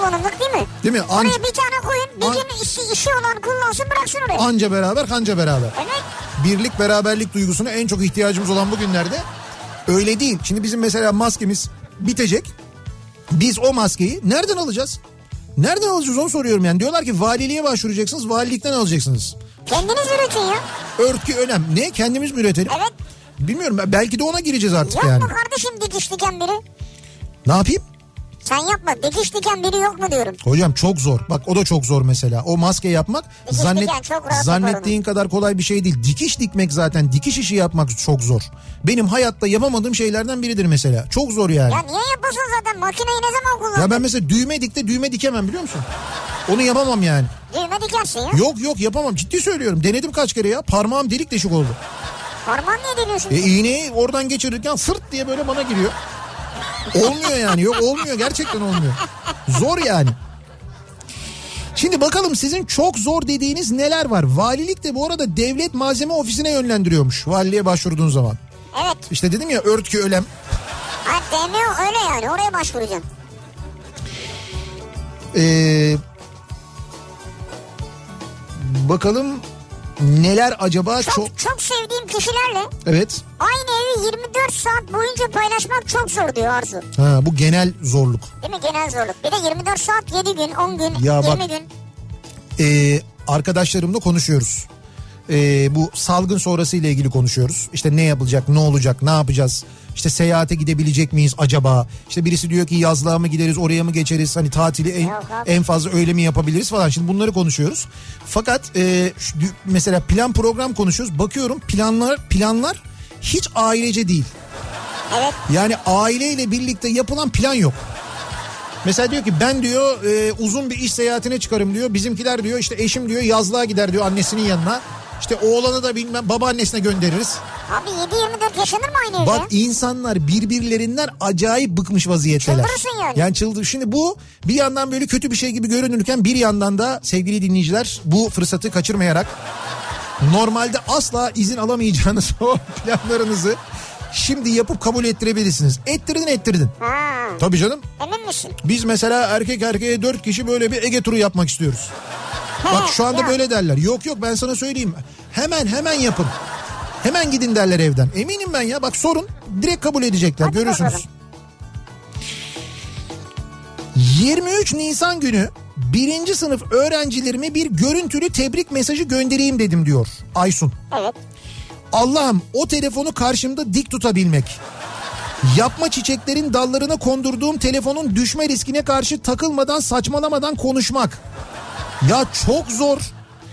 kullanımlık değil mi? değil mi? Anca, Oraya bir tane koyun. Bir An- gün işi, işi olan kullansın bıraksın oraya. anca beraber kanca beraber. Evet. Birlik beraberlik duygusuna en çok ihtiyacımız olan bu günlerde öyle değil. Şimdi bizim mesela maskemiz bitecek. Biz o maskeyi nereden alacağız? Nereden alacağız onu soruyorum yani. Diyorlar ki valiliğe başvuracaksınız, valilikten alacaksınız. Kendiniz üretin ya. Örtü önem. Ne? Kendimiz mi üretelim? Evet. Bilmiyorum belki de ona gireceğiz artık Yok yani. mu kardeşim dikiş diken biri? Ne yapayım? Sen yapma. Dikiş diken biri yok mu diyorum. Hocam çok zor. Bak o da çok zor mesela. O maske yapmak Dikiş zannet diken çok zannettiğin kadar kolay bir şey değil. Dikiş dikmek zaten dikiş işi yapmak çok zor. Benim hayatta yapamadığım şeylerden biridir mesela. Çok zor yani. Ya niye yapasın zaten? Makineyi ne zaman kullandın? Ya ben mesela düğme dikte düğme dikemem biliyor musun? Onu yapamam yani. Düğme dikersin ya. Yok yok yapamam ciddi söylüyorum. Denedim kaç kere ya. Parmağım delik deşik oldu. Parmağın niye deliyorsun? E iğneyi oradan geçirirken fırt diye böyle bana giriyor. Olmuyor yani yok olmuyor gerçekten olmuyor. Zor yani. Şimdi bakalım sizin çok zor dediğiniz neler var? Valilik de bu arada devlet malzeme ofisine yönlendiriyormuş valiliğe başvurduğun zaman. Evet. İşte dedim ya örtkü ölem. Ha demiyor öyle yani. Oraya başvuracaksın. Ee, bakalım neler acaba Çok, çok... çok sevdiğim kişilerle Evet. aynı evi 24 saat boyunca paylaşmak çok zor diyor Arzu. Ha, bu genel zorluk. Değil mi genel zorluk? Bir de 24 saat 7 gün 10 gün Ya 20 bak- gün. Ee, arkadaşlarımla konuşuyoruz. Ee, bu salgın sonrası ile ilgili konuşuyoruz. İşte ne yapılacak, ne olacak, ne yapacağız? İşte seyahate gidebilecek miyiz acaba? İşte birisi diyor ki yazlığa mı gideriz, oraya mı geçeriz? Hani tatili en, en fazla öyle mi yapabiliriz falan. Şimdi bunları konuşuyoruz. Fakat e, şu- mesela plan program konuşuyoruz. Bakıyorum planlar planlar hiç ailece değil. Evet. Yani aileyle birlikte yapılan plan yok. Mesela diyor ki ben diyor e, uzun bir iş seyahatine çıkarım diyor. Bizimkiler diyor işte eşim diyor yazlığa gider diyor annesinin yanına. İşte oğlanı da bilmem babaannesine göndeririz. Abi 7-24 yaşanır mı aynı evde? Bak insanlar birbirlerinden acayip bıkmış vaziyetteler. Çıldırırsın yani. Yani çıldır. Şimdi bu bir yandan böyle kötü bir şey gibi görünürken bir yandan da sevgili dinleyiciler bu fırsatı kaçırmayarak normalde asla izin alamayacağınız <laughs> o planlarınızı şimdi yapıp kabul ettirebilirsiniz. Ettirdin ettirdin. Ha, Tabii canım. emin misin? Biz mesela erkek erkeğe dört kişi böyle bir Ege turu yapmak istiyoruz. Bak şu anda böyle derler. Yok yok ben sana söyleyeyim. Hemen hemen yapın. Hemen gidin derler evden. Eminim ben ya. Bak sorun. Direkt kabul edecekler. Hadi Görürsünüz. bakalım. 23 Nisan günü birinci sınıf öğrencilerime bir görüntülü tebrik mesajı göndereyim dedim diyor Aysun. Evet. Allah'ım o telefonu karşımda dik tutabilmek. Yapma çiçeklerin dallarına kondurduğum telefonun düşme riskine karşı takılmadan saçmalamadan konuşmak. Ya çok zor.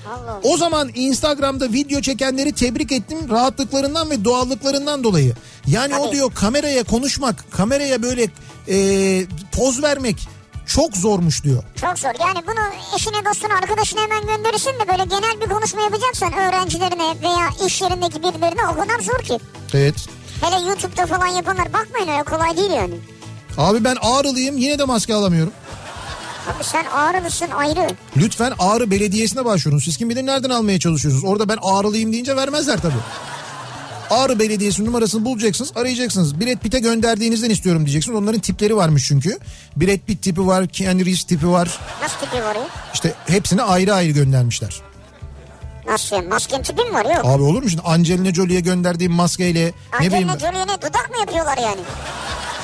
Allah. O zaman Instagram'da video çekenleri tebrik ettim rahatlıklarından ve doğallıklarından dolayı. Yani o Tabii. diyor kameraya konuşmak, kameraya böyle e, poz vermek çok zormuş diyor. Çok zor. Yani bunu eşine, dostuna, arkadaşına hemen gönderirsin de böyle genel bir konuşma yapacaksan öğrencilerine veya iş yerindeki birilerine o kadar zor ki. Evet. Hele YouTube'da falan yapanlar bakmayın öyle kolay değil yani. Abi ben ağrılıyım yine de maske alamıyorum. Abi sen ağrılısın ayrı. Lütfen Ağrı Belediyesi'ne başvurun. Siz kim bilir nereden almaya çalışıyorsunuz? Orada ben Ağrılıyım deyince vermezler tabii. Ağrı Belediyesi numarasını bulacaksınız, arayacaksınız. Brad Pitt'e gönderdiğinizden istiyorum diyeceksiniz. Onların tipleri varmış çünkü. Brad Pitt tipi var, Keanu Reeves tipi var. Nasıl tipi var ya? İşte hepsini ayrı ayrı göndermişler. Nasıl yani? Masken tipi mi var yok? Abi olur mu şimdi Angelina Jolie'ye gönderdiğim maskeyle ne bileyim. Angelina Jolie'ne dudak mı yapıyorlar yani?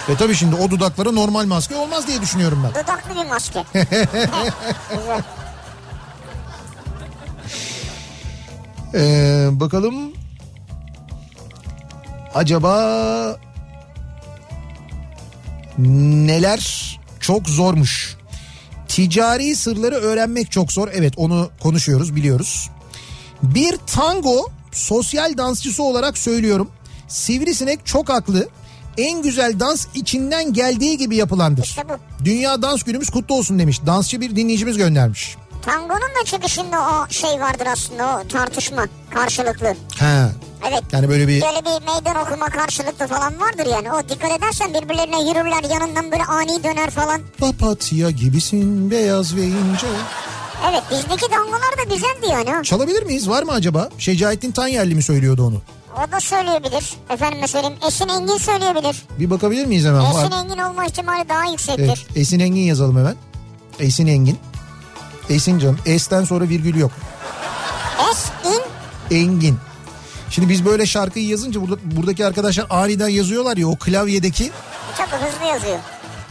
E tabii şimdi o dudaklara normal maske olmaz diye düşünüyorum ben. Dudaklı bir maske. <laughs> Güzel. Ee, bakalım acaba neler çok zormuş. Ticari sırları öğrenmek çok zor. Evet onu konuşuyoruz biliyoruz. Bir tango sosyal dansçısı olarak söylüyorum. Sivrisinek çok haklı. En güzel dans içinden geldiği gibi yapılandır. İşte bu. Dünya Dans Günümüz kutlu olsun demiş. Dansçı bir dinleyicimiz göndermiş. Tangonun da çıkışında o şey vardır aslında o tartışma karşılıklı. Ha. Evet. Yani böyle bir Böyle bir meydan okuma karşılıklı falan vardır yani. O dikkat edersen birbirlerine yürürler yanından böyle ani döner falan. papatya gibisin beyaz ve ince. Evet bizdeki tangolar da güzeldi yani. Çalabilir miyiz? Var mı acaba? Şecaettin Tanyerli mi söylüyordu onu? O da söyleyebilir. Efendime söyleyeyim. Esin Engin söyleyebilir. Bir bakabilir miyiz hemen? Esin Engin olma ihtimali daha yüksektir. Evet, Esin Engin yazalım hemen. Esin Engin. Esin canım. S'ten sonra virgül yok. Es, in, Engin. Şimdi biz böyle şarkıyı yazınca burada, buradaki arkadaşlar aniden yazıyorlar ya o klavyedeki çok hızlı yazıyor.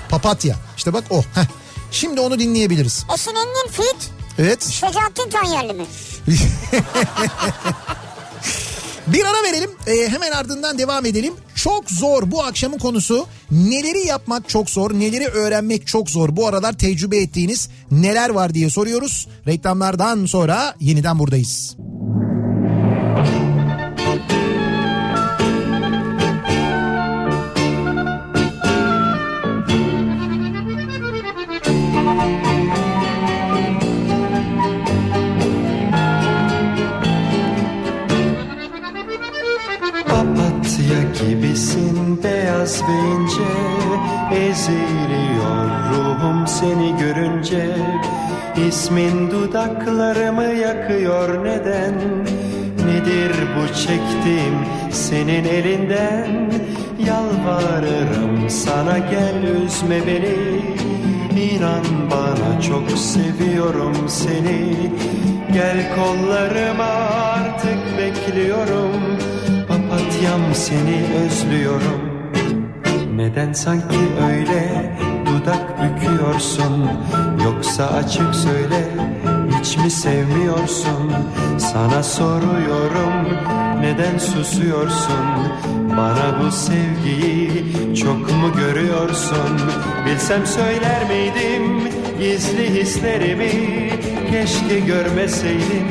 papatya. İşte bak o. Heh. Şimdi onu dinleyebiliriz. Esin Engin fit, Evet. Şecaettin Tanyerli mi? <laughs> Bir ara verelim. Ee, hemen ardından devam edelim. Çok zor bu akşamın konusu. Neleri yapmak çok zor, neleri öğrenmek çok zor. Bu aralar tecrübe ettiğiniz neler var diye soruyoruz. Reklamlardan sonra yeniden buradayız. Papatya beyaz ve ince Eziliyor ruhum seni görünce. İsmin dudaklarımı yakıyor neden? Nedir bu çektiğim senin elinden? Yalvarırım sana gel üzme beni. İnan bana çok seviyorum seni. Gel kollarıma artık bekliyorum. Papatyam seni özlüyorum Neden sanki öyle dudak büküyorsun? Yoksa açık söyle hiç mi sevmiyorsun? Sana soruyorum neden susuyorsun? Bana bu sevgiyi çok mu görüyorsun? Bilsem söyler miydim gizli hislerimi? Keşke görmeseydim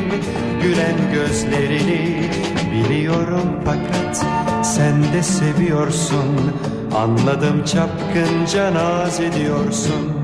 gülen gözlerini. Biliyorum fakat sen de seviyorsun Anladım çapkınca naz ediyorsun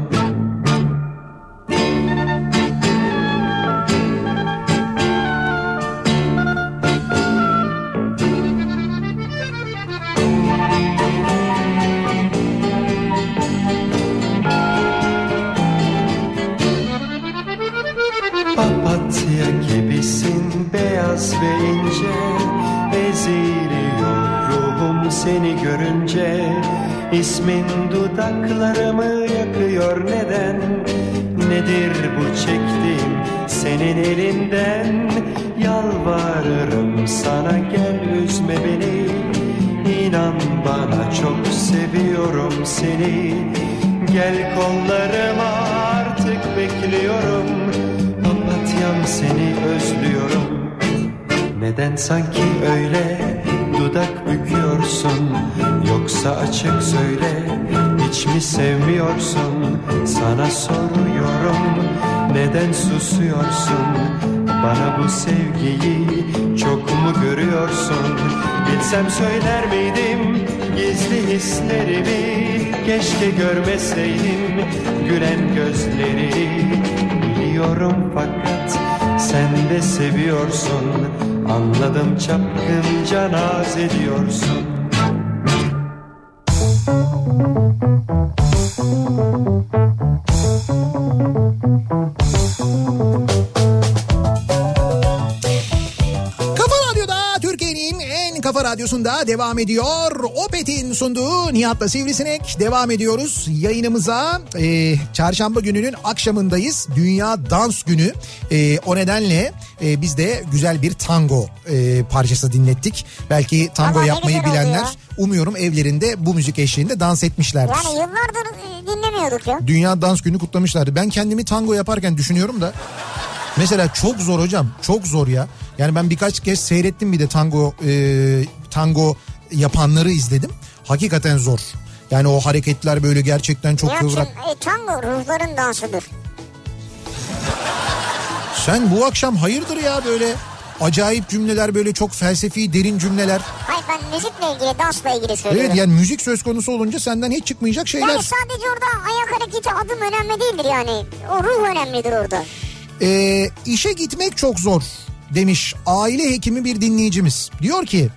Bilsem söyler miydim gizli hislerimi? Keşke görmeseydim gülen gözleri. Biliyorum fakat sen de seviyorsun. Anladım çapkınca naz ediyorsun radyosunda devam ediyor. Opet'in sunduğu Nihat'la Sivrisinek devam ediyoruz. Yayınımıza e, çarşamba gününün akşamındayız. Dünya Dans Günü. E, o nedenle e, biz de güzel bir tango e, parçası dinlettik. Belki tango Ama yapmayı bilenler umuyorum evlerinde bu müzik eşliğinde dans etmişlerdir. Yani yıllardır e, dinlemiyorduk ya. Dünya Dans Günü kutlamışlardı. Ben kendimi tango yaparken düşünüyorum da. Mesela çok zor hocam. Çok zor ya. Yani ben birkaç kez seyrettim bir de tango e, tango yapanları izledim. Hakikaten zor. Yani o hareketler böyle gerçekten çok Nihat'cığım kıvrak. e, tango ruhların dansıdır. Sen bu akşam hayırdır ya böyle acayip cümleler böyle çok felsefi derin cümleler. Hayır ben müzikle ilgili, dansla ilgili söylüyorum. Evet yani müzik söz konusu olunca senden hiç çıkmayacak şeyler. Yani sadece orada ayak hareketi adım önemli değildir yani. O ruh önemlidir orada. Ee, işe gitmek çok zor demiş aile hekimi bir dinleyicimiz. Diyor ki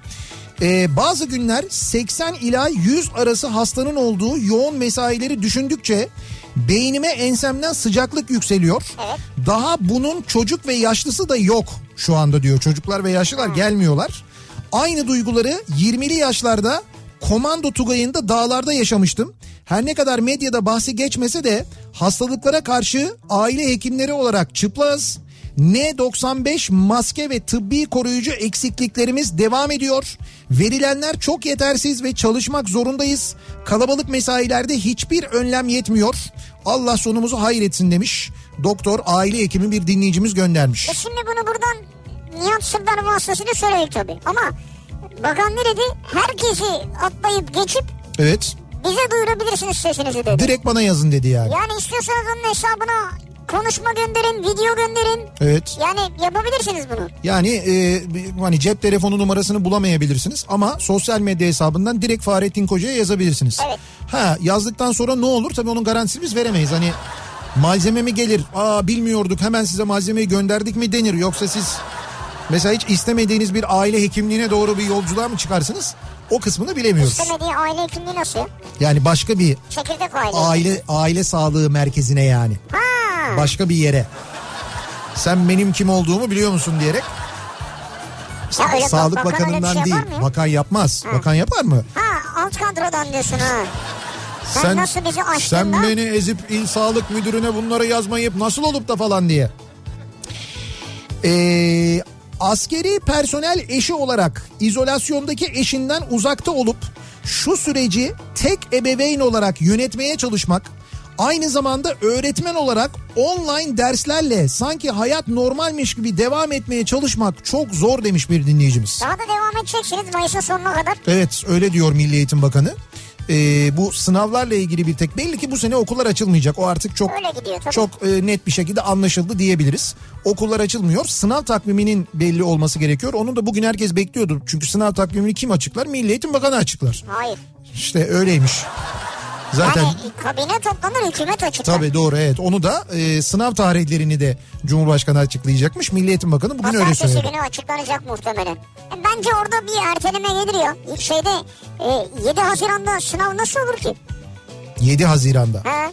e, bazı günler 80 ila 100 arası hastanın olduğu yoğun mesaileri düşündükçe beynime ensemden sıcaklık yükseliyor. Evet. Daha bunun çocuk ve yaşlısı da yok şu anda diyor. Çocuklar ve yaşlılar gelmiyorlar. Aynı duyguları 20'li yaşlarda komando tugayında dağlarda yaşamıştım. Her ne kadar medyada bahsi geçmese de hastalıklara karşı aile hekimleri olarak çıplaz. N95 maske ve tıbbi koruyucu eksikliklerimiz devam ediyor. Verilenler çok yetersiz ve çalışmak zorundayız. Kalabalık mesailerde hiçbir önlem yetmiyor. Allah sonumuzu hayretsin demiş. Doktor aile hekimi bir dinleyicimiz göndermiş. E şimdi bunu buradan Nihat Sırdar vasıtasıyla söyledik tabii. Ama bakan ne dedi? Herkesi atlayıp geçip Evet. bize duyurabilirsiniz sesinizi dedi. Direkt bana yazın dedi yani. Yani istiyorsanız onun hesabına konuşma gönderin, video gönderin. Evet. Yani yapabilirsiniz bunu. Yani e, hani cep telefonu numarasını bulamayabilirsiniz ama sosyal medya hesabından direkt Fahrettin Koca'ya yazabilirsiniz. Evet. Ha yazdıktan sonra ne olur tabii onun garantisini biz veremeyiz. Hani malzeme mi gelir? Aa bilmiyorduk hemen size malzemeyi gönderdik mi denir. Yoksa siz mesela hiç istemediğiniz bir aile hekimliğine doğru bir yolculuğa mı çıkarsınız? O kısmını bilemiyoruz. İstemediği aile hekimliği nasıl? Yani başka bir Çekirdek aile. aile aile sağlığı merkezine yani. Ha. Başka bir yere. Sen benim kim olduğumu biliyor musun diyerek. Ya öyle Sağlık öyle bir Bakanı'ndan şey değil. Bakan yapmaz. Bakan yapar mı? Ha alt kadrodan diyorsun ha. Sen nasıl bizi açtın Sen da? beni ezip il sağlık müdürüne bunları yazmayıp nasıl olup da falan diye. Ee, askeri personel eşi olarak izolasyondaki eşinden uzakta olup şu süreci tek ebeveyn olarak yönetmeye çalışmak aynı zamanda öğretmen olarak online derslerle sanki hayat normalmiş gibi devam etmeye çalışmak çok zor demiş bir dinleyicimiz. Daha da devam edeceksiniz Mayıs'ın sonuna kadar. Evet öyle diyor Milli Eğitim Bakanı. Ee, bu sınavlarla ilgili bir tek belli ki bu sene okullar açılmayacak. O artık çok gidiyor tabii. çok e, net bir şekilde anlaşıldı diyebiliriz. Okullar açılmıyor. Sınav takviminin belli olması gerekiyor. Onu da bugün herkes bekliyordu. Çünkü sınav takvimini kim açıklar? Milli Eğitim Bakanı açıklar. Hayır. İşte öyleymiş. Zaten Yani kabine toplanır hükümet açıklar. tabii doğru evet. Onu da e, sınav tarihlerini de Cumhurbaşkanı açıklayacakmış. Milli Eğitim Bakanı bugün öyle Pazartesi söyledi. günü açıklanacak muhtemelen. E, Bence orada bir erteleme gelir ya. Şeyde e, 7 Haziran'da sınav nasıl olur ki? 7 Haziran'da. Ha?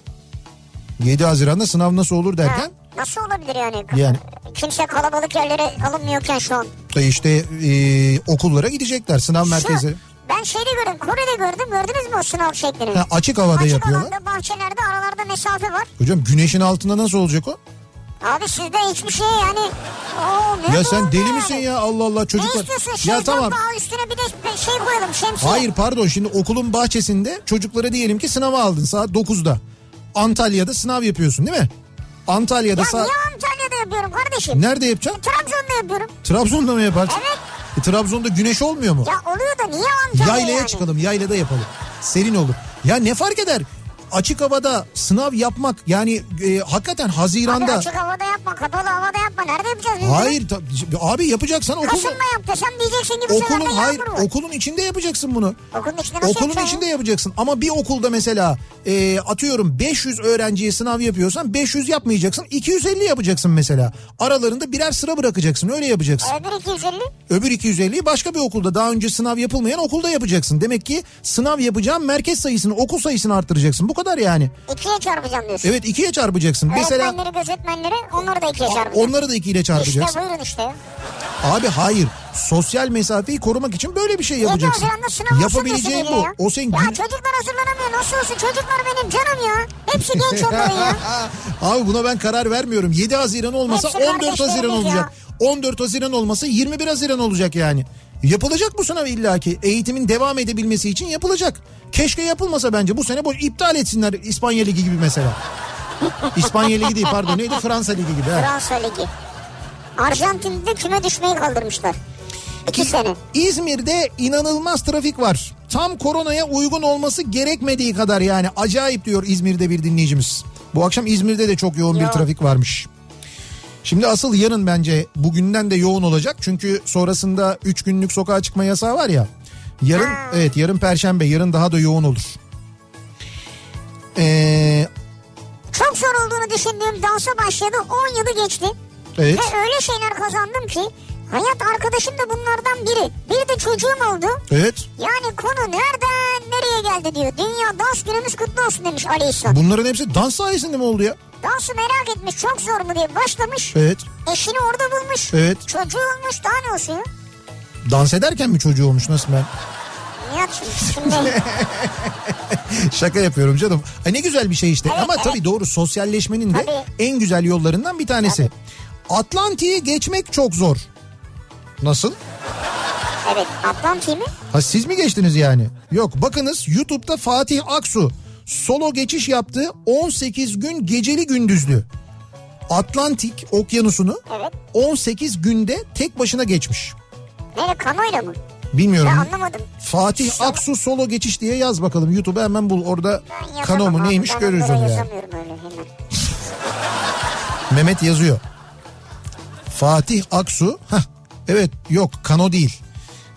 7 Haziran'da sınav nasıl olur derken? Nasıl olabilir yani? Yani. Kimse kalabalık yerlere alınmıyorken şu an. E işte e, okullara gidecekler sınav merkezleri. Ben şeyde gördüm Kore'de gördüm gördünüz mü o sınav şeklini? Ha, açık havada Açık yapıyorlar. alanda bahçelerde aralarda mesafe var. Hocam güneşin altında nasıl olacak o? Abi sizde hiçbir şey yani. Ne Ya sen deli yani. misin ya Allah Allah Ne çocuklar. istiyorsun? Ya Şezlong tamam. daha üstüne bir de şey koyalım şemsiye. Hayır pardon şimdi okulun bahçesinde çocuklara diyelim ki sınava aldın saat 9'da. Antalya'da sınav yapıyorsun değil mi? Antalya'da Ya saat... niye Antalya'da yapıyorum kardeşim? Nerede yapacaksın? Trabzon'da yapıyorum. Trabzon'da mı yaparsın? Evet. E, Trabzon'da güneş olmuyor mu? Ya oluyor da niye Antalya Yaylaya yani? çıkalım yaylada yapalım. Serin olur. Ya ne fark eder? Açık havada sınav yapmak yani e, hakikaten Abi Haziran'da... açık havada yapma, kapalı havada yapma. Nerede yapacağız biz? Hayır ta- abi yapacaksan okulda... Kasım'da yap desem diyeceksin ki bu Okulun hayır var. okulun içinde yapacaksın bunu. Okulun içinde nasıl Okulun yapacaksın içinde ya? yapacaksın ama bir okulda mesela e, atıyorum 500 öğrenciye sınav yapıyorsan 500 yapmayacaksın 250 yapacaksın mesela. Aralarında birer sıra bırakacaksın öyle yapacaksın. Öbür 250. Öbür 250'yi başka bir okulda daha önce sınav yapılmayan okulda yapacaksın. Demek ki sınav yapacağın merkez sayısını okul sayısını arttıracaksın bu kadar yani. ikiye çarpacağım diyorsun. Evet ikiye çarpacaksın. Mesela Öğretmenleri, gözetmenleri onları da ikiye çarpacağım. onları da ikiyle İşte çarpacaksın. buyurun işte. ya. Abi hayır sosyal mesafeyi korumak için böyle bir şey yapacaksın. 7 Haziran'da sınav olsun Yapabileceğin bu. ya. O sen Ya çocuklar hazırlanamıyor nasıl olsun çocuklar benim canım ya. Hepsi genç onların ya. <laughs> Abi buna ben karar vermiyorum. 7 Haziran olmasa Hepsi 14 Haziran olacak. 14 Haziran olmasa 21 Haziran olacak yani. Yapılacak bu sınav illaki. Eğitimin devam edebilmesi için yapılacak. Keşke yapılmasa bence. Bu sene boş iptal etsinler İspanya Ligi gibi mesela. İspanya Ligi değil pardon neydi Fransa Ligi gibi. ha. Fransa Ligi. Arjantin'de küme düşmeyi kaldırmışlar. İki sene. İzmir'de inanılmaz trafik var. Tam koronaya uygun olması gerekmediği kadar yani acayip diyor İzmir'de bir dinleyicimiz. Bu akşam İzmir'de de çok yoğun bir Yoğun. trafik varmış. Şimdi asıl yarın bence bugünden de yoğun olacak. Çünkü sonrasında 3 günlük sokağa çıkma yasağı var ya. Yarın Ha. evet yarın perşembe yarın daha da yoğun olur. Ee, Çok zor olduğunu düşündüğüm dansa başladı 10 yılı geçti. evet Ve öyle şeyler kazandım ki hayat arkadaşım da bunlardan biri. Bir de çocuğum oldu. evet Yani konu nereden nereye geldi diyor. Dünya dans günümüz kutlu olsun demiş Ali İhsan. bunların hepsi dans sayesinde mi oldu ya? Dansı merak etmiş çok zor mu diye başlamış. Evet Eşini orada bulmuş. evet Çocuğu olmuş daha ne olsun ya? dans ederken mi çocuğu olmuş nasıl ben? Nihat şimdi <laughs> Şaka yapıyorum canım. Ay ne güzel bir şey işte. Evet, Ama evet. tabii doğru sosyalleşmenin de Tabii. en güzel yollarından bir tanesi. Atlantik'i geçmek çok zor. Nasıl? evet Atlanti mi? Ha siz mi geçtiniz yani? Yok bakınız YouTube'da Fatih Aksu solo geçiş yaptı 18 gün geceli gündüzlü. Atlantik okyanusunu Evet. 18 günde tek başına geçmiş. Neyle kanoyla mı? Bilmiyorum. Ben anlamadım. Fatih Solo- Aksu solo geçiş diye yaz bakalım YouTube'a hemen bul orada kano mu neymiş ben görürüz onu hemen. <laughs> Mehmet yazıyor. Fatih Aksu. Heh, evet yok kano değil.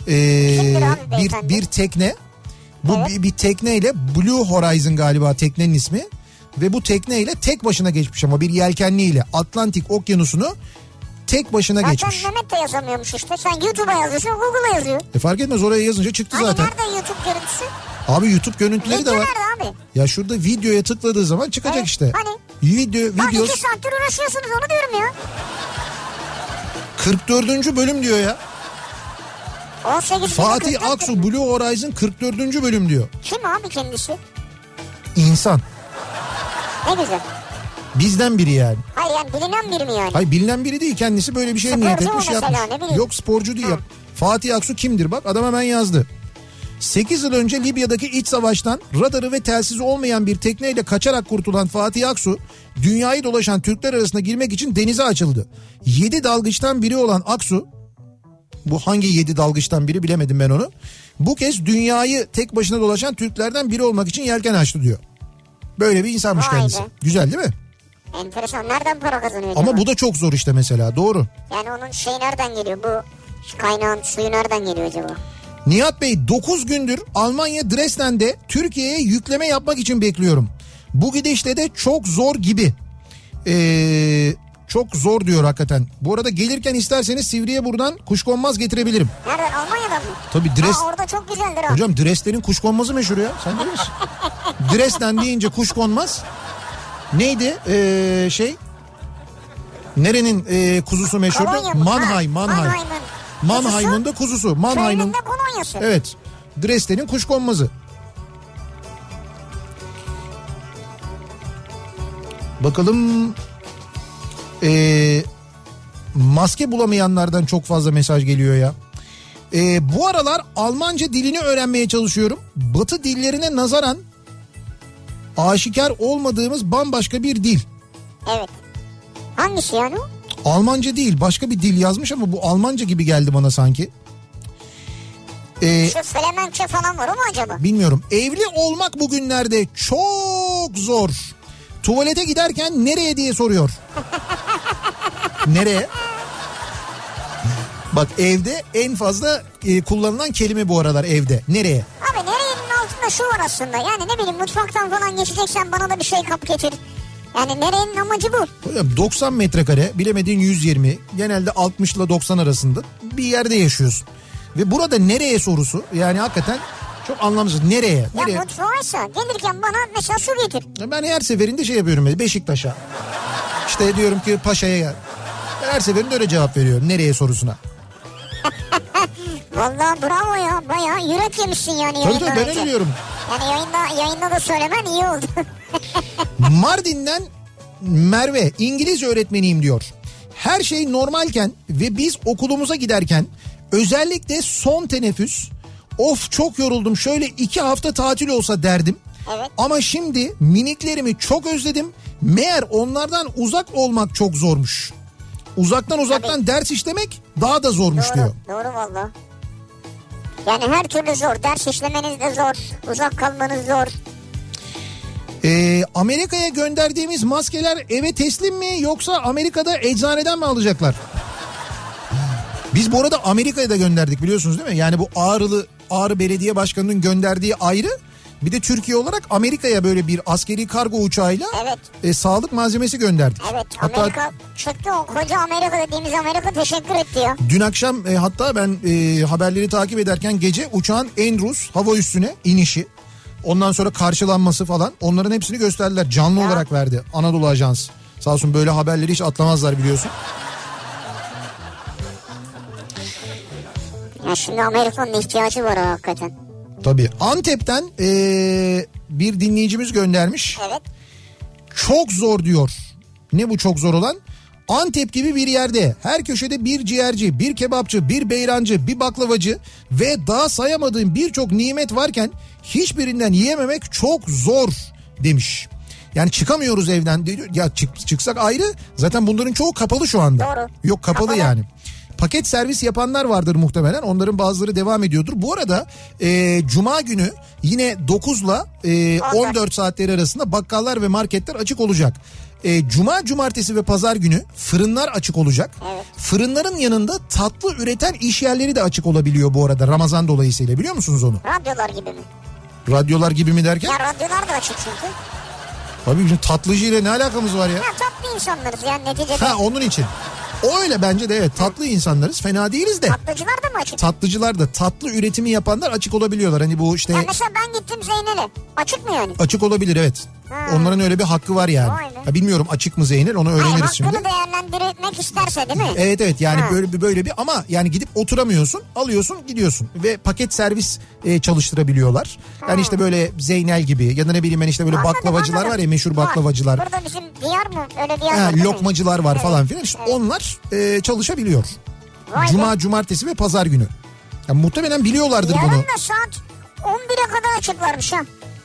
Ee, bir, bir tekne. Bu Evet. bir, bir tekneyle Blue Horizon galiba teknenin ismi. Ve bu tekneyle tek başına geçmiş ama bir yelkenliyle Atlantik okyanusunu tek başına Zaten geçmiş. Mehmet de yazamıyormuş işte. Sen YouTube'a yazıyorsun Google'a yazıyor. E fark etmez oraya yazınca çıktı Hani zaten. nerede YouTube görüntüsü? Abi YouTube görüntüleri de Video var. nerede abi? Ya şurada videoya tıkladığı zaman çıkacak Evet, işte. hani? Video, Bak video iki saattir uğraşıyorsunuz onu diyorum ya. 44. bölüm diyor ya. 18 Fatih Aksu Blue Horizon 44. bölüm diyor. Kim abi kendisi? İnsan. Ne güzel. Bizden biri yani. Hayır yani bilinen biri mi yani? Hayır bilinen biri değil kendisi böyle bir şeye Sporcu niyet etmiş mesela, yapmış. Yok sporcu değil. Yap. Fatih Aksu kimdir bak adam hemen yazdı. 8 yıl önce Libya'daki iç savaştan radarı ve telsizi olmayan bir tekneyle kaçarak kurtulan Fatih Aksu dünyayı dolaşan Türkler arasına girmek için denize açıldı. 7 dalgıçtan biri olan Aksu bu hangi 7 dalgıçtan biri bilemedim ben onu. Bu kez dünyayı tek başına dolaşan Türklerden biri olmak için yelken açtı diyor. Böyle bir insanmış Vay kendisi. be. Güzel değil mi? Enteresan. Nereden para kazanıyor Ama acaba? bu da çok zor işte mesela doğru. Yani onun şey nereden geliyor? Bu kaynağın suyu nereden geliyor acaba? Nihat Bey 9 gündür Almanya Dresden'de Türkiye'ye yükleme yapmak için bekliyorum. Bu gidişle de çok zor gibi. Ee, çok zor diyor hakikaten. Bu arada gelirken isterseniz Sivri'ye buradan kuşkonmaz getirebilirim. Nereden? Almanya'dan mı? Tabii Dres... Aa, orada çok güzeldir ha. Hocam Dresden'in kuşkonmazı meşhur ya. Sen bilir misin? <laughs> Dresden deyince kuşkonmaz. Neydi ee, şey? Nerenin ee, kuzusu meşhurdu? Mı? Mannheim, Ha, Mannheim. Mannheim'ın. Da kuzusu. Mannheim'ın kolonyası. Evet. Dresden'in kuşkonmazı. Bakalım ee, maske bulamayanlardan çok fazla mesaj geliyor ya. Ee, bu aralar Almanca dilini öğrenmeye çalışıyorum. Batı dillerine nazaran aşikar olmadığımız bambaşka bir dil. Evet. Hangisi yani o? Almanca değil başka bir dil yazmış ama bu Almanca gibi geldi bana sanki. Ee, Şu Flemenkçe falan var mu acaba? Bilmiyorum. Evli olmak bugünlerde çok zor. Tuvalete giderken nereye diye soruyor. <laughs> nereye? Bak evde en fazla e, kullanılan kelime bu aralar evde. Nereye? Abi nereyenin altında şu var aslında. Yani ne bileyim mutfaktan falan geçeceksen bana da bir şey kap getir. Yani nereyenin amacı bu. Hocam 90 metrekare bilemediğin 120 genelde 60 ile 90 arasında bir yerde yaşıyorsun. Ve burada nereye sorusu yani hakikaten çok anlamsız. Nereye? Ya Nereye? mutfağıysa gelirken bana mesela su getir. Ben her seferinde şey yapıyorum Beşiktaş'a. İşte diyorum ki Paşa'ya gel. Her seferinde öyle cevap veriyorum. Nereye sorusuna. Vallahi bravo ya bayağı yürek yemişsin yani Tabii tabii ben öyle diyorum. Yani yayında, yayında da söylemen iyi oldu. <laughs> Mardin'den Merve İngiliz öğretmeniyim diyor. Her şey normalken ve biz okulumuza giderken özellikle son teneffüs of çok yoruldum şöyle iki hafta tatil olsa derdim. Evet. Ama şimdi miniklerimi çok özledim. Meğer onlardan uzak olmak çok zormuş. Uzaktan uzaktan ders işlemek daha da zormuş doğru, diyor. doğru valla. Yani her türlü zor. Ders işlemeniz de zor. Uzak kalmanız zor. Ee, Amerika'ya gönderdiğimiz maskeler eve teslim mi yoksa Amerika'da eczaneden mi alacaklar? Biz bu arada Amerika'ya da gönderdik biliyorsunuz değil mi? Yani bu Ağrılı Ağrı Belediye Başkanı'nın gönderdiği ayrı. Bir de Türkiye olarak Amerika'ya böyle bir askeri kargo uçağıyla Evet. e, sağlık malzemesi gönderdik. Evet Hatta Amerika çıktı o koca Amerika dediğimiz Amerika teşekkür etti ya. dün akşam e, hatta ben e, haberleri takip ederken gece uçağın Endrus hava üssüne inişi ondan sonra karşılanması falan onların hepsini gösterdiler. Canlı olarak verdi Anadolu Ajansı. Sağ olsun böyle haberleri hiç atlamazlar biliyorsun. Ya şimdi Amerika'nın ihtiyacı var ha, hakikaten. Tabii. Antep'ten e, bir dinleyicimiz göndermiş. Evet. Çok zor diyor. Ne bu çok zor olan? Antep gibi bir yerde her köşede bir ciğerci, bir kebapçı, bir beyrancı, bir baklavacı ve daha sayamadığım birçok nimet varken hiçbirinden yiyememek çok zor demiş. Yani çıkamıyoruz evden. diyor. Ya çık, çıksak ayrı. Zaten bunların çoğu kapalı şu anda. Doğru. Yok kapalı, Kapalı. yani. Paket servis yapanlar vardır muhtemelen. Onların bazıları devam ediyordur. Bu arada e, Cuma günü yine 9'la e, 14 saatleri arasında bakkallar ve marketler açık olacak. E, Cuma, cumartesi ve pazar günü fırınlar açık olacak. Evet. Fırınların yanında tatlı üreten iş yerleri de açık olabiliyor bu arada Ramazan dolayısıyla biliyor musunuz onu? Radyolar gibi mi? Radyolar gibi mi derken? Ya radyolar da açık çünkü. Tabii bizim tatlıcı ile ne alakamız var ya? Ya tatlı insanlarız yani neticede. Ha onun için. O öyle bence de evet tatlı insanlarız fena değiliz de. Tatlıcılar da mı açık? Tatlıcılar da tatlı üretimi yapanlar açık olabiliyorlar. Hani bu işte Ya mesela ben gittim Zeynel'e. Açık mı yani? açık olabilir evet. Ha. Onların öyle bir hakkı var yani. Be. Ha, bilmiyorum açık mı Zeynel onu Hayır öğreniriz hakkını şimdi. değerlendirmek isterse değil mi? Evet evet yani Ha. böyle bir böyle bir ama yani gidip oturamıyorsun alıyorsun gidiyorsun ve paket servis e, çalıştırabiliyorlar. Yani işte böyle Zeynel gibi ya da ne bileyim ben işte böyle Anladım, baklavacılar anladım. var ya meşhur baklavacılar. Burada bizim diyar mı? Öyle diyar Ha, var lokmacılar var Evet, falan filan işte evet. onlar e, çalışabiliyor. Vay be. Cuma, cumartesi ve pazar günü. Ya muhtemelen biliyorlardır Yarın bunu. da saat 11'e kadar açıklarmış ha.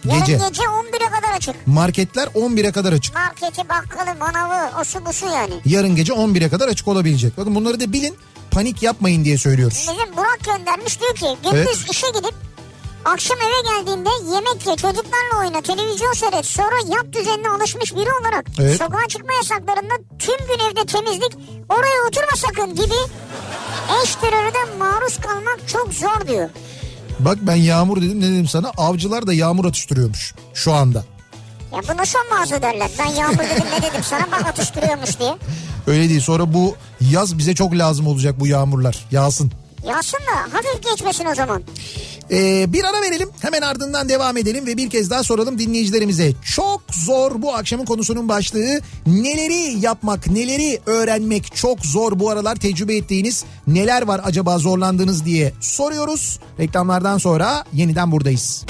Gece. Yarın gece 11'e kadar açık. Marketler 11'e kadar açık. Marketi, bakkalı, manavı, osu busu yani. Yarın gece 11'e kadar açık olabilecek. Bakın bunları da bilin panik yapmayın diye söylüyoruz. Bizim Burak göndermiş diyor ki gündüz Evet. işe gidip akşam eve geldiğinde yemek ye, çocuklarla oyna, televizyon seyret. Sonra yat düzenine alışmış biri olarak Evet. sokağa çıkma yasaklarında tüm gün evde temizlik, oraya oturma sakın gibi eş terörüne maruz kalmak çok zor diyor. Bak ben yağmur dedim ne dedim sana avcılar da yağmur atıştırıyormuş şu anda. Ya bu nasıl mağaza derler. Ben yağmur dedim ne dedim sana bak atıştırıyormuş diye. Öyle değil sonra bu yaz bize çok lazım olacak bu yağmurlar yağsın. Yağsın da hafif geçmesin o zaman. Ee, bir ara verelim hemen ardından devam edelim ve bir kez daha soralım dinleyicilerimize. Çok zor bu akşamın konusunun başlığı neleri yapmak neleri öğrenmek çok zor bu aralar tecrübe ettiğiniz neler var acaba zorlandığınız diye soruyoruz. Reklamlardan sonra yeniden buradayız.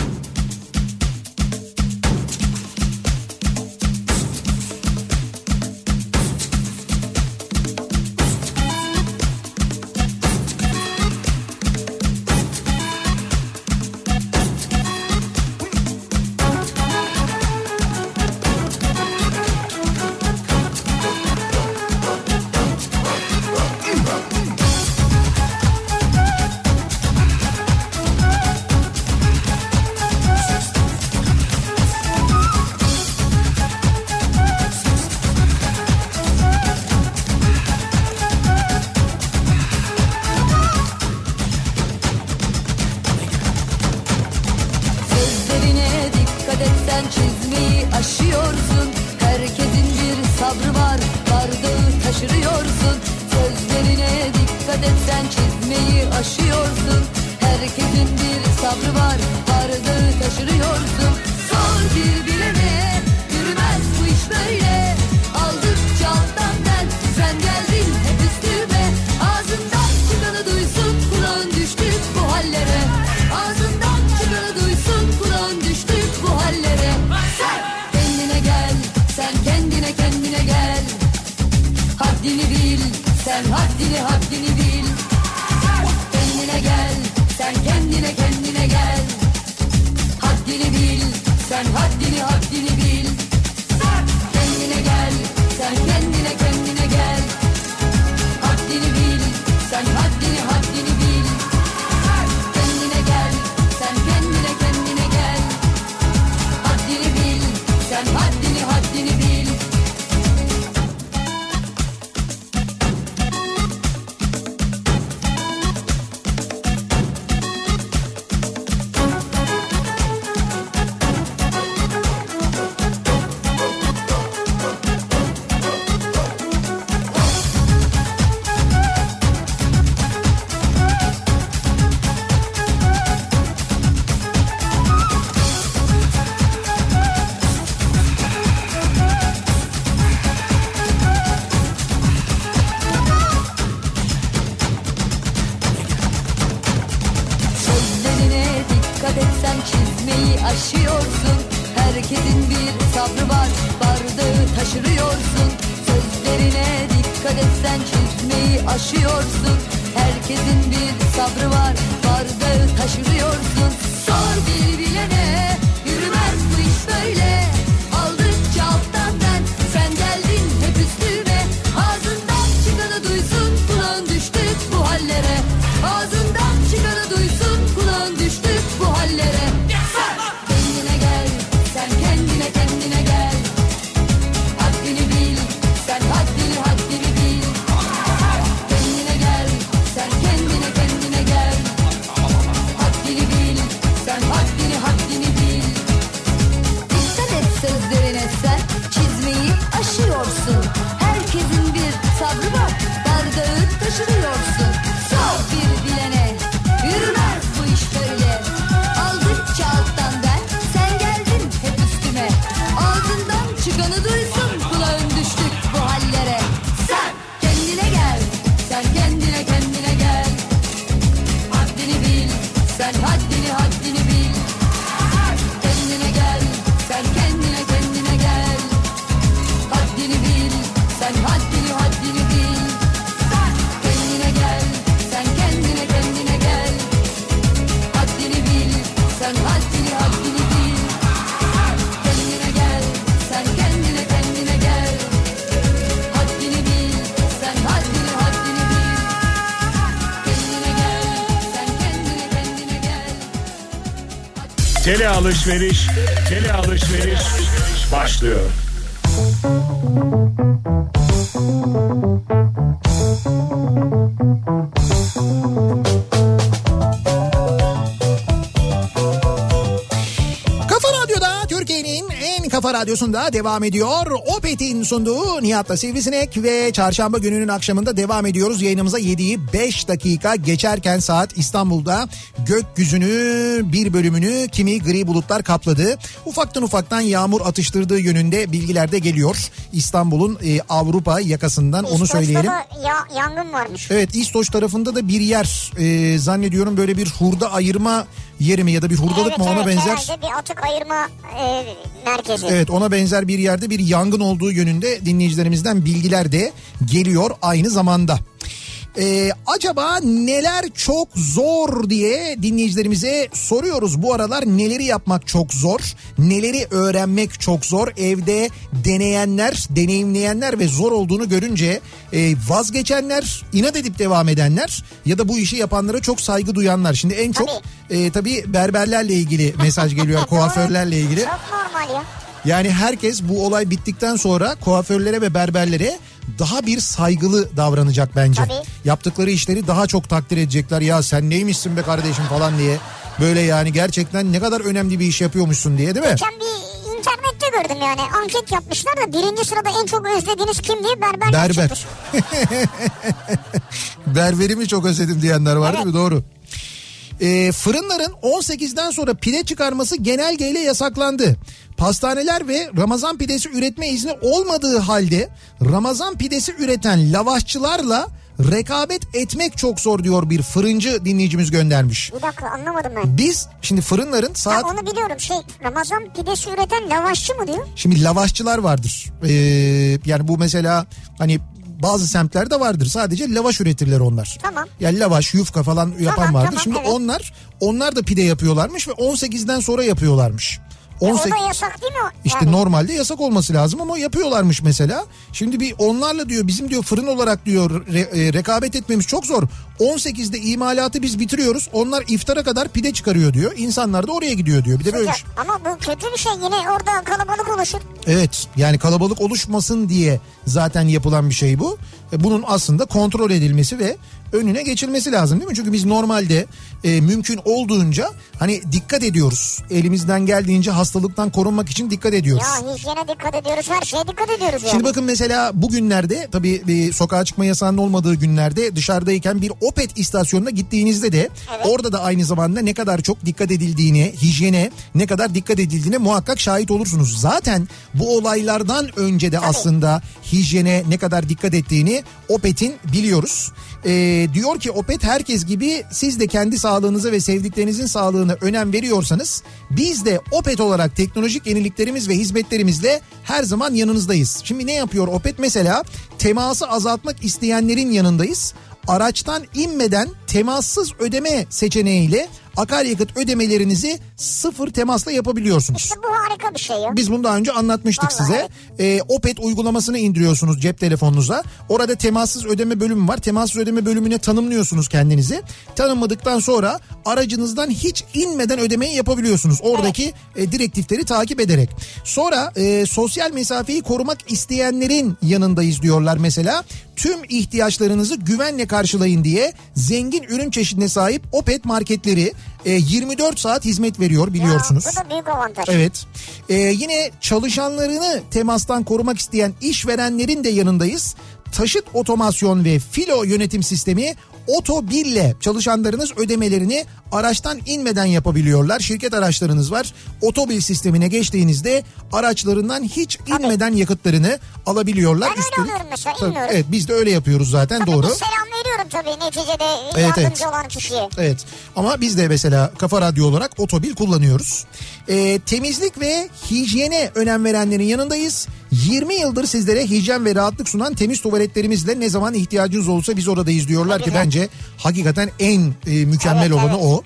Alışveriş, tele alışveriş başlıyor. Kafa radyosunda devam ediyor. Opet'in sunduğu Nihat'la Sivrisinek ve çarşamba gününün akşamında devam ediyoruz. Yayınımıza 7'yi 5 dakika geçerken saat İstanbul'da gökyüzünü bir bölümünü kimi gri bulutlar kapladı. Ufaktan ufaktan yağmur atıştırdığı yönünde bilgiler de geliyor. İstanbul'un e, Avrupa yakasından onu İskoç'ta söyleyelim. da ya, yangın varmış. Evet İstoç tarafında da bir yer e, zannediyorum böyle bir hurda ayırma yeri mi ya da bir hurdalık evet, mı ona evet, benzer. Herhalde bir atık ayırma e, merkezi. Evet ona benzer bir yerde bir yangın olduğu yönünde dinleyicilerimizden bilgiler de geliyor aynı zamanda. Ee, acaba neler çok zor diye dinleyicilerimize soruyoruz. Bu aralar neleri yapmak çok zor, neleri öğrenmek çok zor. Evde deneyenler, deneyimleyenler ve zor olduğunu görünce e, vazgeçenler, inat edip devam edenler ya da bu işi yapanlara çok saygı duyanlar. Şimdi en çok e, tabii berberlerle ilgili mesaj geliyor, <laughs> kuaförlerle ilgili. Çok normal ya. Yani herkes bu olay bittikten sonra kuaförlere ve berberlere daha bir saygılı davranacak bence. Tabii. Yaptıkları işleri daha çok takdir edecekler. Ya sen neymişsin be kardeşim falan diye. Böyle yani gerçekten ne kadar önemli bir iş yapıyormuşsun diye değil mi? Geçen bir internette gördüm yani anket yapmışlar da birinci sırada en çok özlediğiniz kim diye berber Berber. <laughs> Berberimi çok özledim diyenler var değil mi? Doğru. Ee, fırınların 18'den sonra pide çıkarması genelgeyle yasaklandı. Pastaneler ve Ramazan pidesi üretme izni olmadığı halde Ramazan pidesi üreten lavaşçılarla rekabet etmek çok zor diyor bir fırıncı dinleyicimiz göndermiş. Bir dakika anlamadım ben. Biz şimdi fırınların Ha, saat onu biliyorum şey Ramazan pidesi üreten lavaşçı mı diyor? Şimdi lavaşçılar vardır. Ee, yani bu mesela hani bazı semtlerde vardır. Sadece lavaş üretirler onlar. Tamam. Yani lavaş, yufka falan yapan Tamam, vardır. tamam, Şimdi evet. onlar onlar da pide yapıyorlarmış ve 18'den sonra yapıyorlarmış. E, 18 O da yasak değil mi? o? işte Yani. normalde yasak olması lazım ama yapıyorlarmış mesela. Şimdi bir onlarla diyor bizim diyor fırın olarak diyor re- e, rekabet etmemiz çok zor. 18'de imalatı biz bitiriyoruz. Onlar iftara kadar pide çıkarıyor diyor. İnsanlar da oraya gidiyor diyor. Bir de böyle Ya, ama bu kötü bir şey yine orada kalabalık oluşur. Evet yani kalabalık oluşmasın diye zaten yapılan bir şey bu. E, Bunun aslında kontrol edilmesi ve önüne geçilmesi lazım değil mi? Çünkü biz normalde e, mümkün olduğunca hani dikkat ediyoruz. Elimizden geldiğince hastalıktan korunmak için dikkat ediyoruz. Ya hijyene dikkat ediyoruz her şeye dikkat ediyoruz yani. Şimdi bakın mesela bugünlerde tabii bir sokağa çıkma yasağının olmadığı günlerde dışarıdayken bir Opet istasyonuna gittiğinizde de orada da aynı zamanda ne kadar çok dikkat edildiğine, hijyene ne kadar dikkat edildiğine muhakkak şahit olursunuz. Zaten bu olaylardan önce de aslında hijyene ne kadar dikkat ettiğini Opet'in biliyoruz. Ee, diyor ki Opet herkes gibi siz de kendi sağlığınıza ve sevdiklerinizin sağlığına önem veriyorsanız biz de Opet olarak teknolojik yeniliklerimiz ve hizmetlerimizle her zaman yanınızdayız. Şimdi ne yapıyor Opet mesela? Teması azaltmak isteyenlerin yanındayız. Araçtan inmeden temassız ödeme seçeneğiyle akaryakıt ödemelerinizi sıfır temasla yapabiliyorsunuz. İşte bu harika bir şey ya. Biz bunu daha önce anlatmıştık Vallahi. size. Ee, Opet uygulamasını indiriyorsunuz cep telefonunuza. Orada temassız ödeme bölümü var. Temassız ödeme bölümüne tanımlıyorsunuz kendinizi. Tanımladıktan sonra aracınızdan hiç inmeden ödemeyi yapabiliyorsunuz. Oradaki e, direktifleri takip ederek. Sonra e, sosyal mesafeyi korumak isteyenlerin yanındayız diyorlar mesela. Tüm ihtiyaçlarınızı güvenle karşılayın diye zengin ürün çeşidine sahip Opet marketleri e, 24 saat hizmet veriyor biliyorsunuz. Ya, bu da büyük avantaj. Evet. Ee, yine çalışanlarını temastan korumak isteyen işverenlerin de yanındayız. Taşıt otomasyon ve filo yönetim sistemi Otobil ile çalışanlarınız ödemelerini araçtan inmeden yapabiliyorlar. Şirket araçlarınız var. Otobil sistemine geçtiğinizde araçlarından hiç inmeden yakıtlarını alabiliyorlar. Ben öyle alıyorum mesela, Tabii, inmiyorum. Evet biz de öyle yapıyoruz zaten Tabii doğru. bir selam veriyorum tabii neticede Evet, yardımcı evet. olan kişiye. Evet ama biz de mesela Kafa Radyo olarak otobil kullanıyoruz. Ee, temizlik ve hijyene önem verenlerin yanındayız. 20 yıldır sizlere hijyen ve rahatlık sunan temiz tuvaletlerimizle ne zaman ihtiyacınız olursa biz oradayız diyorlar ki Tabii. Bence hakikaten en e, mükemmel Evet, olanı evet. o.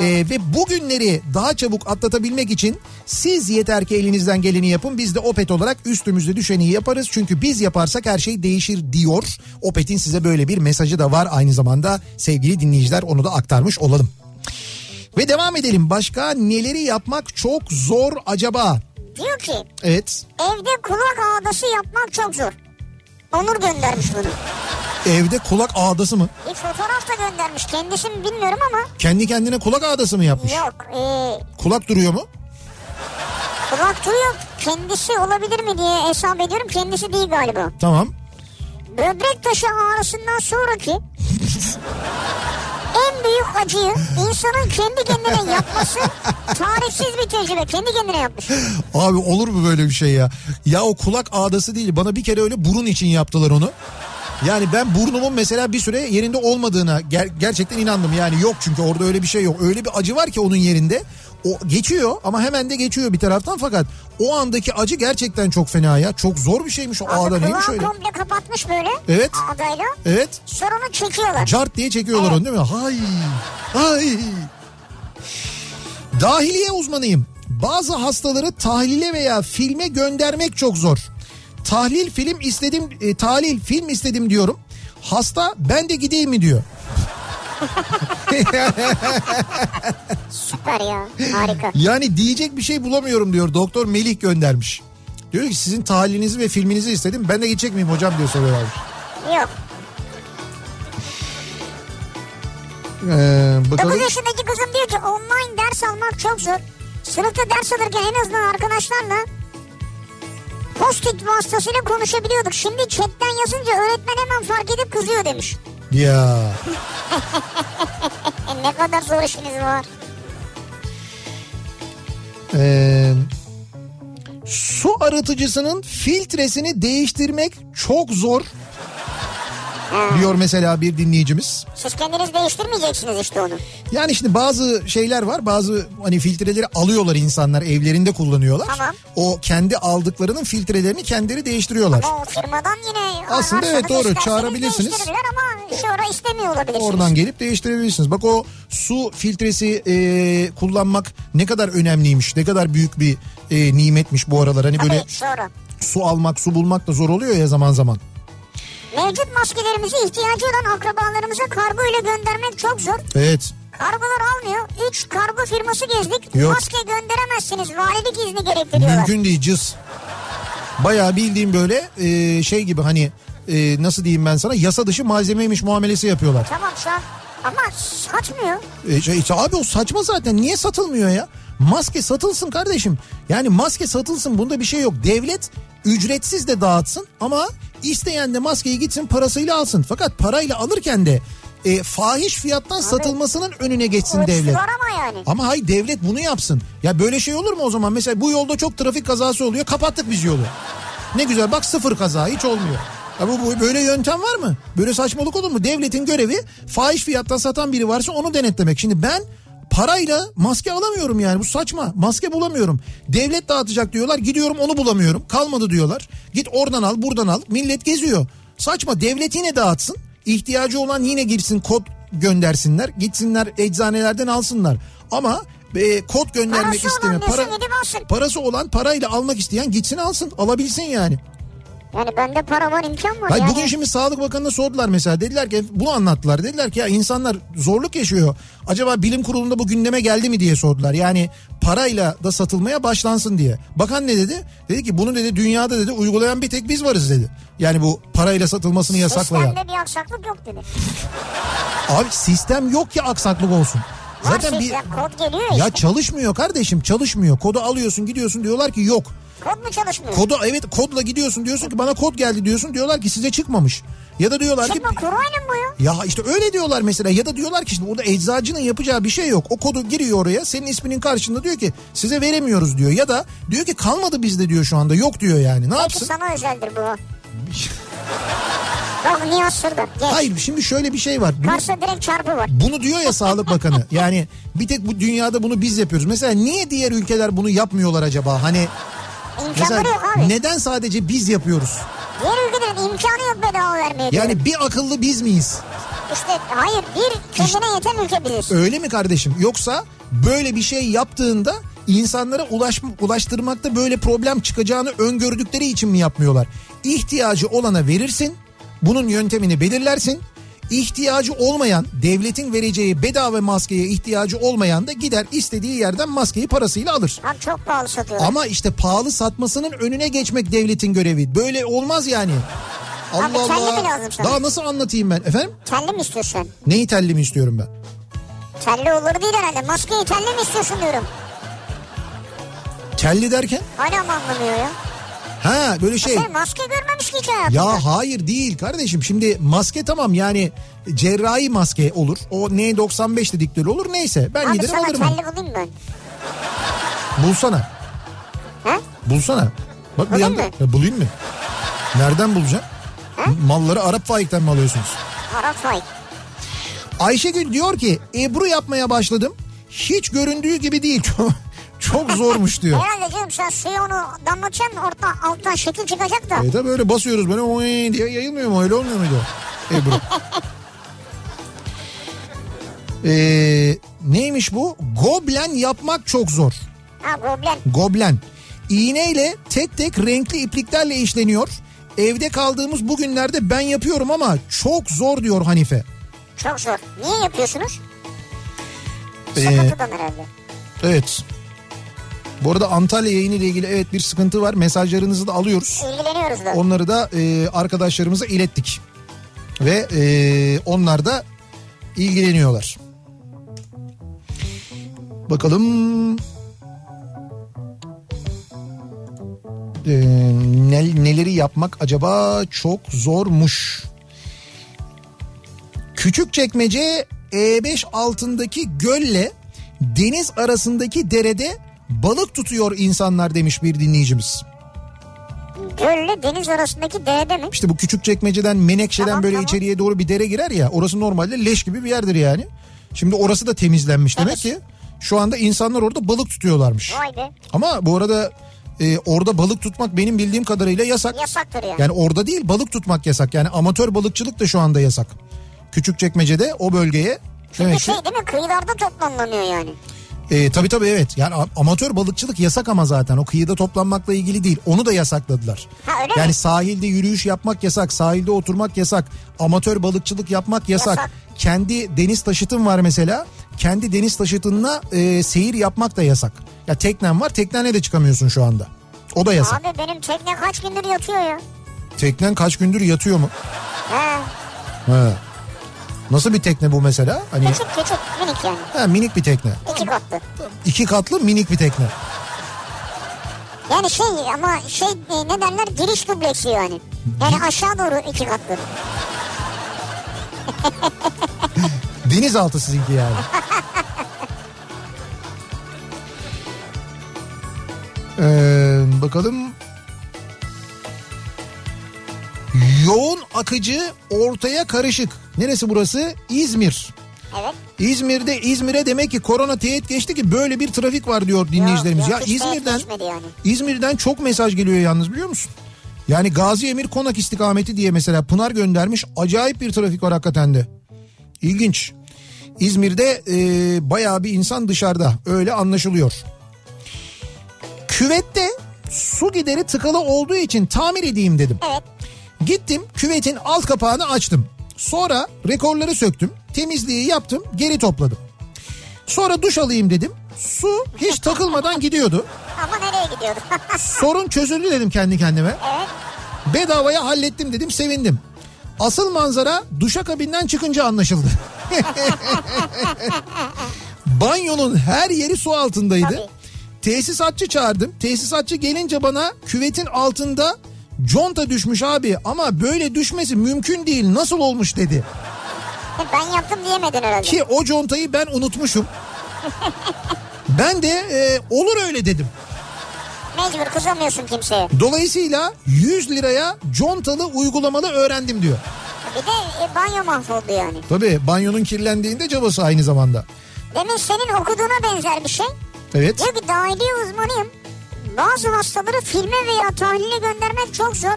Ee, ve bugünleri daha çabuk atlatabilmek için siz yeter ki elinizden geleni yapın. Biz de Opet olarak üstümüzde düşeni yaparız. Çünkü biz yaparsak her şey değişir diyor. Opet'in size böyle bir mesajı da var aynı zamanda sevgili dinleyiciler onu da aktarmış olalım. Ve devam edelim. Başka neleri yapmak çok zor acaba? Diyor ki Evet. evde kulak ağdası yapmak çok zor. Onur göndermiş bunu. Evde kulak ağdası mı? Bir fotoğraf da göndermiş. Kendisi mi bilmiyorum ama Kendi kendine kulak ağdası mı yapmış? yok. Ee, Kulak duruyor mu? kulak duyuyor. Kendisi olabilir mi diye hesap ediyorum. Kendisi değil galiba. Tamam. Böbrek taşı ağrısından sonraki <laughs> en acıyı insanın kendi kendine yapması tarifsiz bir tecrübe. Kendi kendine yapmış. Abi olur mu böyle bir şey ya? Ya o kulak ağdası değil. Bana bir kere öyle burun için yaptılar onu. Yani ben burnumun mesela bir süre yerinde olmadığına ger- gerçekten inandım. Yani yok çünkü orada öyle bir şey yok. Öyle bir acı var ki onun yerinde. O geçiyor ama hemen de geçiyor bir taraftan fakat o andaki acı gerçekten çok fena ya. Çok zor bir şeymiş o ağda Abi neymiş kulağı öyle? komple kapatmış böyle. Evet. Ağdayla. Evet. Sonra onu çekiyorlar. Cart diye çekiyorlar Evet. onu değil mi? Hay. Hay. Dahiliye uzmanıyım. Bazı hastaları tahlile veya filme göndermek çok zor. Tahlil film istedim, e, tahlil film istedim diyorum. Hasta ben de gideyim mi diyor. <laughs> Süper ya. Harika. Yani diyecek bir şey bulamıyorum diyor. Doktor Melih göndermiş. Diyor ki sizin tahlilinizi ve filminizi istedim. Ben de gidecek miyim hocam diye soruyorlarmış. Yok. Ee, 9 bakalım. yaşındaki kızım diyor ki online ders almak çok zor. Sınıfta ders alırken en azından arkadaşlarla post-it vasıtasıyla konuşabiliyorduk. Şimdi chatten yazınca öğretmen hemen fark edip kızıyor demiş. Ya. <laughs> Ne kadar zor işiniz var. Ee, su arıtıcısının filtresini değiştirmek çok zor diyor mesela bir dinleyicimiz. Siz kendiniz değiştirmeyeceksiniz işte onu. Yani şimdi bazı şeyler var bazı hani filtreleri alıyorlar insanlar evlerinde kullanıyorlar. Tamam. O kendi aldıklarının filtrelerini kendileri değiştiriyorlar. Ama o firmadan yine Aslında evet, doğru. Çağırabilirsiniz. değiştirirler ama sonra istemiyor olabilirsiniz. Oradan gelip değiştirebilirsiniz. Bak o su filtresi e, kullanmak ne kadar önemliymiş, ne kadar büyük bir e, nimetmiş bu aralar. Hani böyle Tabii sonra. su almak, su bulmak da zor oluyor ya zaman zaman. Mevcut maskelerimizi ihtiyacı olan akrabalarımıza kargo ile göndermek çok zor. Evet. Kargolar almıyor. 3 kargo firması gezdik. Yok. Maske gönderemezsiniz. Valilik izni gerektiriyorlar. Mümkün değil cız. Bayağı bildiğim böyle e, şey gibi hani e, nasıl diyeyim ben sana yasa dışı malzemeymiş muamelesi yapıyorlar. Tamam şu an ama satmıyor. E, şey, işte abi o saçma zaten niye satılmıyor ya? Maske satılsın kardeşim. Yani maske satılsın bunda bir şey yok. Devlet ücretsiz de dağıtsın ama isteyen de maskeyi gitsin parasıyla alsın. Fakat parayla alırken de e, fahiş fiyattan satılmasının önüne geçsin devlet. ama yani. Ama hay devlet bunu yapsın. Ya böyle şey olur mu o zaman? Mesela bu yolda çok trafik kazası oluyor. Kapattık biz yolu. Ne güzel bak sıfır kaza hiç olmuyor. Ya bu, bu böyle yöntem var mı? Böyle saçmalık olur mu? Devletin görevi fahiş fiyattan satan biri varsa onu denetlemek. Şimdi ben parayla maske alamıyorum yani bu saçma. Maske bulamıyorum. Devlet dağıtacak diyorlar gidiyorum onu bulamıyorum. Kalmadı diyorlar. Git oradan al buradan al. Millet geziyor. Saçma devlet yine dağıtsın. İhtiyacı olan yine girsin kod göndersinler. Gitsinler eczanelerden alsınlar. Ama e, kod göndermek Parası alsın. parası olan parayla almak isteyen gitsin alsın alabilsin yani. Yani bende para var imkan var Hayır, yani. bugün şimdi Sağlık Bakanı'na sordular mesela. Dediler ki bunu anlattılar. Dediler ki ya insanlar zorluk yaşıyor. Acaba bilim kurulunda bu gündeme geldi mi? diye sordular. Yani parayla da satılmaya başlansın diye. Bakan ne dedi? Dedi ki bunu dedi dünyada dedi uygulayan bir tek biz varız dedi. Yani bu parayla satılmasını yasaklayan. Sistemde bir aksaklık yok dedi. abi sistem yok ki aksaklık olsun. Zaten bir kod geliyor işte. ya çalışmıyor kardeşim çalışmıyor. Kodu alıyorsun gidiyorsun diyorlar ki yok Kod mu çalışmıyor? kodu evet kodla gidiyorsun diyorsun ki bana kod geldi diyorsun diyorlar ki size çıkmamış ya da diyorlar ki Çıkma kurayla mı bu ya? Ya işte öyle diyorlar mesela ya da diyorlar ki işte burada eczacının yapacağı bir şey yok. O kodu giriyor oraya senin isminin karşında diyor ki size veremiyoruz diyor. Ya da diyor ki kalmadı bizde diyor şu anda yok diyor yani ne Belki yapsın? sana özeldir bu. <laughs> Nihat Sırdar. Geç. Hayır şimdi şöyle bir şey var. Bunu, Karşısında direkt çarpı var. bunu diyor ya Sağlık Bakanı yani bir tek bu dünyada bunu biz yapıyoruz. Mesela niye diğer ülkeler bunu yapmıyorlar acaba? Hani mesela İmkanları yok abi. neden sadece biz yapıyoruz? Diğer ülkelerin imkanı yok bedava vermeye. Yani bir akıllı biz miyiz? İşte hayır bir kendine yeten ülke biziz. Öyle mi kardeşim? Yoksa böyle bir şey yaptığında insanlara ulaş, ulaştırmakta böyle problem çıkacağını öngördükleri için mi yapmıyorlar? İhtiyacı olana verirsin, bunun yöntemini belirlersin. İhtiyacı olmayan, devletin vereceği bedava maskeye ihtiyacı olmayan da gider istediği yerden maskeyi parasıyla alır. Abi çok pahalı satıyorlar. Ama işte pahalı satmasının önüne geçmek devletin görevi. Böyle olmaz yani. Allah Abi telli Allah. mi lazım sana? Daha nasıl anlatayım ben? Efendim? Telli mi istiyorsun? Neyi telli mi istiyorum ben? Telli olur değil herhalde. Maskeyi telli mi istiyorsun diyorum. Telli derken? Hala mı anlamıyor ya? Ha böyle şey. Sen maske görmemiş ki hayatında. Ya hayır değil kardeşim şimdi maske tamam yani cerrahi maske olur. O N95 dedikleri olur neyse ben Abi giderim sana alırım. telli bulayım ben. Bulsana. He? Bulsana. Bak bir Bulayım yanda. mı? Bulayım mı? Nereden bulacağım? Malları Arap Faik'ten mi alıyorsunuz? Arap Faik. Ayşegül diyor ki Ebru yapmaya başladım. Hiç göründüğü gibi değil. <laughs> Çok, zormuş diyor. Herhalde canım sen suyu onu damlatacaksın orta alttan şekil çıkacak da. E tabi böyle basıyoruz böyle oy diye yayılmıyor mu öyle olmuyor muydu? Ebru. <laughs> Ee, neymiş bu? Goblen yapmak çok zor. Ha goblen. Goblen. İğneyle tek tek renkli ipliklerle işleniyor. Evde kaldığımız bu günlerde ben yapıyorum ama çok zor diyor Hanife. Çok zor. Niye yapıyorsunuz? Ee, Sıkıntıdan herhalde. evet. Bu arada Antalya yayını ile ilgili evet bir sıkıntı var. Mesajlarınızı da alıyoruz. İlgileniyoruz da. Onları da e, arkadaşlarımıza ilettik. Ve e, onlar da ilgileniyorlar. Bakalım e, ne- neleri yapmak acaba çok zormuş. Küçükçekmece E5 altındaki gölle deniz arasındaki derede balık tutuyor insanlar demiş bir dinleyicimiz. Gölle deniz arasındaki derede mi? İşte bu küçük çekmeceden Menekşe'den Tamam, böyle tamam. içeriye doğru bir dere girer ya. Orası normalde leş gibi bir yerdir yani. Şimdi orası da temizlenmiş demek Evet. ki. Şu anda insanlar orada balık tutuyorlarmış. Vay be. Ama bu arada e, orada balık tutmak benim bildiğim kadarıyla yasak. Yasaktır yani. Yani orada değil balık tutmak yasak. Yani amatör balıkçılık da şu anda yasak. Küçük çekmecede o bölgeye. Çünkü demek şey değil mi kıyılarda toplanlanıyor yani. E, tabii tabii evet. Yani amatör balıkçılık yasak ama zaten o kıyıda toplanmakla ilgili değil. Onu da yasakladılar. Ha, öyle yani mi? sahilde yürüyüş yapmak yasak, sahilde oturmak yasak, amatör balıkçılık yapmak yasak. Yasak. Kendi deniz taşıtın var mesela. Kendi deniz taşıtınla e, seyir yapmak da yasak. Ya teknen var, teknene de çıkamıyorsun şu anda. O da yasak. Abi benim tekne kaç gündür yatıyor ya. Teknen kaç gündür yatıyor mu? He. He. Nasıl bir tekne bu mesela? Hani Küçük küçük minik yani. ha, minik bir tekne. İki katlı. İki katlı minik bir tekne. Yani şey ama şey e, ne derler giriş dubleksi yani. Yani aşağı doğru iki katlı. <laughs> Denizaltı sizinki yani. Ee, bakalım. Yoğun akıcı ortaya karışık. Neresi burası? İzmir. Evet. İzmir'de İzmir'e demek ki korona teyit geçti ki böyle bir trafik var diyor dinleyicilerimiz. yok, ya hiç teyit İzmir'den yani. İzmir'den çok mesaj geliyor yalnız biliyor musun? Yani Gazi Emir Konak istikameti diye mesela Pınar göndermiş. Acayip bir trafik var hakikaten de. İlginç. İzmir'de e, bayağı bir insan dışarıda öyle anlaşılıyor. Küvette su gideri tıkalı olduğu için tamir edeyim dedim. Evet. Gittim küvetin alt kapağını açtım. Sonra rekorları söktüm. Temizliği yaptım geri topladım. Sonra duş alayım dedim. Su hiç takılmadan gidiyordu. Ama nereye gidiyordu? <laughs> Sorun çözüldü dedim kendi kendime. evet. Bedavaya hallettim dedim sevindim. Asıl manzara duşakabinden çıkınca anlaşıldı. <laughs> Banyonun her yeri su altındaydı. Tabii. Tesisatçı çağırdım. Tesisatçı gelince bana küvetin altında conta düşmüş abi ama böyle düşmesi mümkün değil nasıl olmuş dedi. <laughs> Ben yaptım diyemedin herhalde. Ki o contayı ben unutmuşum. <laughs> ben de e, olur öyle dedim. Mecbur kızamıyorsun kimseye. Dolayısıyla 100 liraya contalı uygulamalı öğrendim diyor. Bir de e, banyo mahvoldu yani. Tabii banyonun kirlendiğinde cabası aynı zamanda. Demin senin okuduğuna benzer bir şey. Evet. Diyor ki dahiliye uzmanıyım. Bazı hastaları filme veya tahlile göndermek çok zor.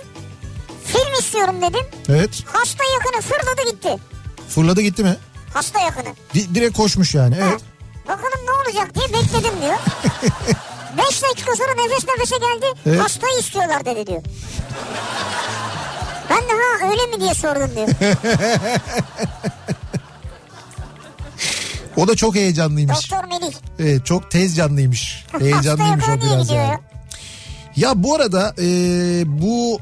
Film istiyorum dedim. Evet. Hasta yakını fırladı gitti. Fırladı gitti mi? Hasta yakını. Di- direkt koşmuş yani. Evet. Bakalım ne olacak diye bekledim diyor. <laughs> Beş dakika sonra nefes nefese geldi. Evet. Hastayı istiyorlar dedi diyor. Ben de ha öyle mi diye sordum diyor. <laughs> O da çok heyecanlıymış. Doktor Melih. Evet, çok tez canlıymış. <laughs> Heyecanlıymış o biraz yani. ya? Ya bu arada e, bu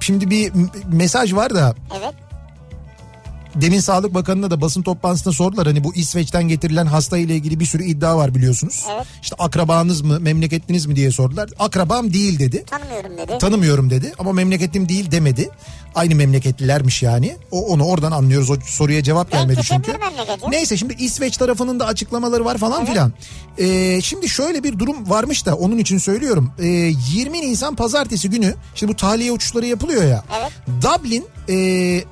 şimdi bir mesaj var da Evet. Demin Sağlık Bakanı'na da basın toplantısında sordular. Hani bu İsveç'ten getirilen hasta ile ilgili bir sürü iddia var biliyorsunuz. Evet. İşte akrabanız mı memleketliniz mi diye sordular. Akrabam değil dedi. Tanımıyorum dedi. Tanımıyorum dedi ama memleketlim değil demedi. Aynı memleketlilermiş yani. O onu oradan anlıyoruz. O soruya cevap Belki gelmedi çünkü. Neyse şimdi İsveç tarafının da açıklamaları var falan filan. Ee, şimdi şöyle bir durum varmış da onun için söylüyorum. Ee, 20 Nisan pazartesi günü şimdi bu tahliye uçuşları yapılıyor ya. Evet. Dublin e,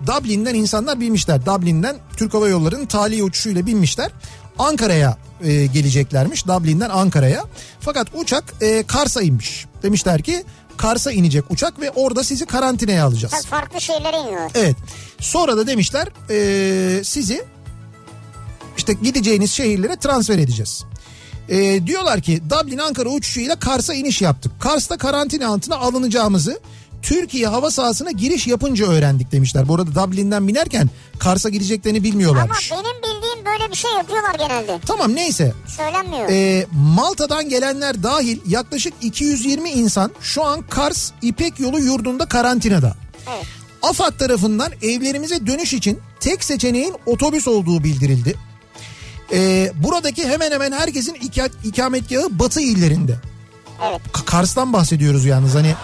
Dublin'den insanlar binmişler. Dublin'den Türk Hava Yolları'nın tahliye uçuşuyla binmişler. Ankara'ya e, geleceklermiş. Dublin'den Ankara'ya. Fakat uçak e, Kars'a inmiş. Demişler ki Kars'a inecek uçak ve orada sizi karantinaya alacağız. Tabii farklı şeylere iniyor. Evet. Sonra da demişler eee, sizi işte gideceğiniz şehirlere transfer edeceğiz. Eee, diyorlar ki Dublin Ankara uçuşuyla Kars'a iniş yaptık. Kars'ta karantina altına alınacağımızı Türkiye hava sahasına giriş yapınca öğrendik demişler. Bu arada Dublin'den binerken Kars'a gideceklerini Ama bilmiyorlarmış. benim bildiğim böyle bir şey yapıyorlar genelde. Tamam neyse. Söylenmiyor. Ee, Malta'dan gelenler dahil yaklaşık 220 insan şu an Kars İpek Yolu yurdunda karantinada. Evet. AFAD tarafından evlerimize dönüş için tek seçeneğin otobüs olduğu bildirildi. Ee, buradaki hemen hemen herkesin ika- ikametgahı batı illerinde. Evet. Kars'tan bahsediyoruz yalnız hani.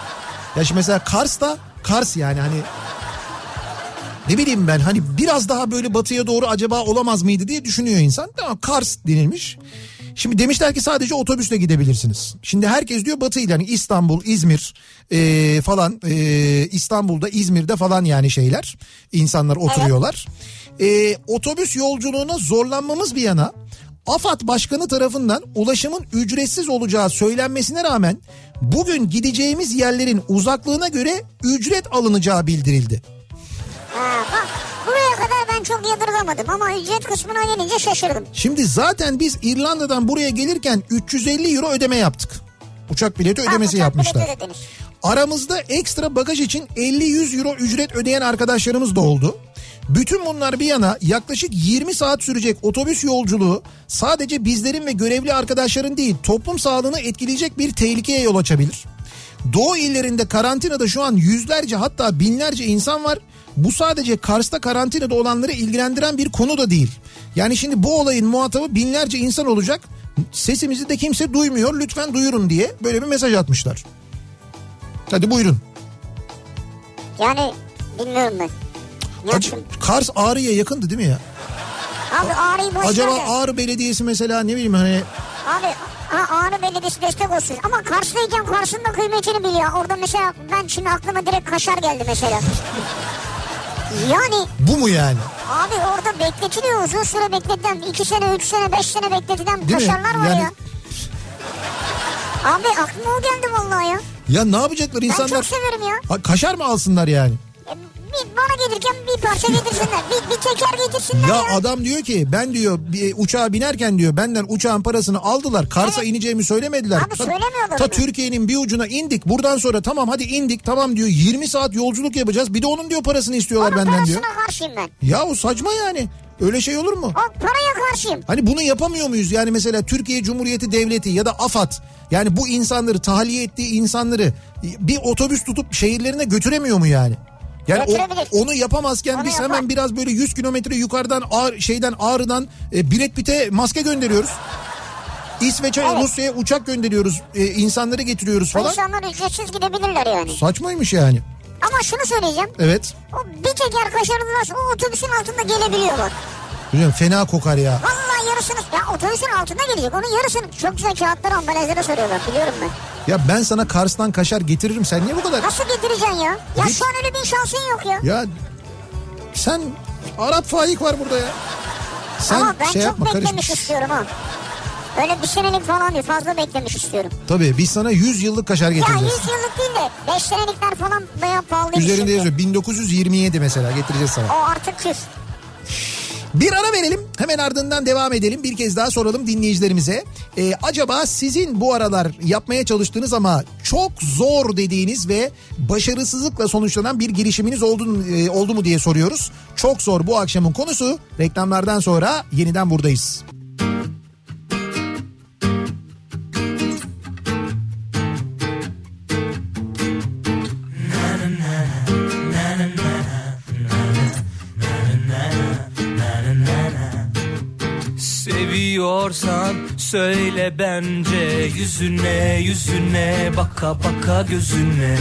Ya şimdi mesela Kars'ta Kars yani hani ne bileyim ben hani biraz daha böyle batıya doğru acaba olamaz mıydı diye düşünüyor insan. Tamam Kars denilmiş. Şimdi demişler ki sadece otobüsle gidebilirsiniz. Şimdi herkes diyor batı yani İstanbul, İzmir eee, falan eee, İstanbul'da, İzmir'de falan yani şeyler. insanlar oturuyorlar. Eee, otobüs yolculuğuna zorlanmamız bir yana AFAD Başkanı tarafından ulaşımın ücretsiz olacağı söylenmesine rağmen bugün gideceğimiz yerlerin uzaklığına göre ücret alınacağı bildirildi. Ha, bak buraya kadar ben çok yadırgamadım ama ücret kısmına gelince şaşırdım. Şimdi zaten biz İrlanda'dan buraya gelirken 350 euro ödeme yaptık. Uçak bileti Ha, ödemesi uçak yapmışlar. bileti. Aramızda ekstra bagaj için 50-100 euro ücret ödeyen arkadaşlarımız da oldu. Bütün bunlar bir yana yaklaşık 20 saat sürecek otobüs yolculuğu sadece bizlerin ve görevli arkadaşların değil toplum sağlığını etkileyecek bir tehlikeye yol açabilir. Doğu illerinde karantinada şu an yüzlerce hatta binlerce insan var. Bu sadece Kars'ta karantinada olanları ilgilendiren bir konu da değil. Yani şimdi bu olayın muhatabı binlerce insan olacak. Sesimizi de kimse duymuyor lütfen duyurun diye böyle bir mesaj atmışlar. Hadi buyurun. Yani bilmiyorum ben. Yaptım? Kars Ağrı'ya yakındı değil mi ya? Abi Ağrı'yı boş Acaba ver. Ağrı Belediyesi mesela ne bileyim hani Abi ha, Ağrı Belediyesi destek olsun. Ama Kars'tayken Kars'ın da kıymetini biliyor. Orada mesela ben şimdi aklıma direkt kaşar geldi mesela. Yani Bu mu yani? abi orada bekletiliyor uzun süre bekletilen 2 sene 3 sene 5 sene bekletilen Değil mi? kaşarlar var Yani- ya. Abi aklıma o geldi vallahi ya. Ya ne yapacaklar Ben insanlar? çok severim ya. Ha, kaşar mı alsınlar yani? Bir, bana gelirken bir parça getirsinler. Bir, bir teker getirsinler ya. Ya adam diyor ki ben diyor bir uçağa binerken diyor benden uçağın parasını aldılar. Kars'a Evet. ineceğimi söylemediler. Abi söylemiyorlar Ta onu. Türkiye'nin bir ucuna indik. Buradan sonra tamam hadi indik tamam diyor 20 saat yolculuk yapacağız. Bir de onun diyor parasını istiyorlar Onun benden diyor. parasına karşıyım ben. Ya o saçma yani. Öyle şey olur mu? O paraya karşıyım. Hani bunu yapamıyor muyuz? Yani mesela Türkiye Cumhuriyeti Devleti ya da AFAD yani bu insanları tahliye ettiği insanları bir otobüs tutup şehirlerine götüremiyor mu yani? Yani o- onu yapamazken Onu biz yapar. hemen biraz böyle 100 kilometre yukarıdan ağır, şeyden Ağrı'dan e, Brad Pitt'e maske gönderiyoruz. İsveç'e Evet. Rusya'ya uçak gönderiyoruz. e, insanları getiriyoruz Bu falan. insanlar ücretsiz gidebilirler yani. Saçmaymış yani. Ama şunu söyleyeceğim. Evet. O bir teker kaşarlı varsa o otobüsün altında gelebiliyorlar. Hocam fena kokar ya. Vallahi yarısını ya otobüsün altında gelecek. Onun yarısını çok güzel kağıtları ambalajlara soruyorlar biliyorum ben. Ya ben sana Kars'tan kaşar getiririm. Sen niye bu kadar? Nasıl getireceksin ya? Ya Hiç- şu an öyle bir şansın yok ya. Ya sen Arap faik var burada ya. Sen Ama ben şey çok yapma beklemiş karışma. istiyorum ha. Öyle bir senelik falan değil fazla beklemiş istiyorum. Tabii biz sana 100 yıllık kaşar Ya 100 getireceğiz. yıllık değil de 5 senelikler falan bayağı pahalıymış. Üzerinde şimdi. yazıyor 1927 mesela getireceğiz sana. O artık küs. Bir ara verelim hemen ardından devam edelim. Bir kez daha soralım dinleyicilerimize. Ee, acaba sizin bu aralar yapmaya çalıştığınız ama çok zor dediğiniz ve başarısızlıkla sonuçlanan bir girişiminiz oldu, e, oldu mu diye soruyoruz. Çok zor bu akşamın konusu. Reklamlardan sonra yeniden buradayız. Seviyorsan söyle bence Yüzüne yüzüne baka baka gözüne.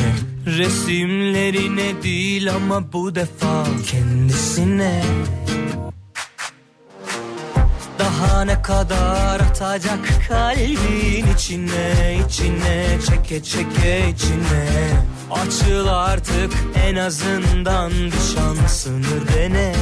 Resimlerine değil ama bu defa kendisine. Daha ne kadar atacak kalbin içine içine çeke çeke içine. Açıl artık en azından bir şansını dene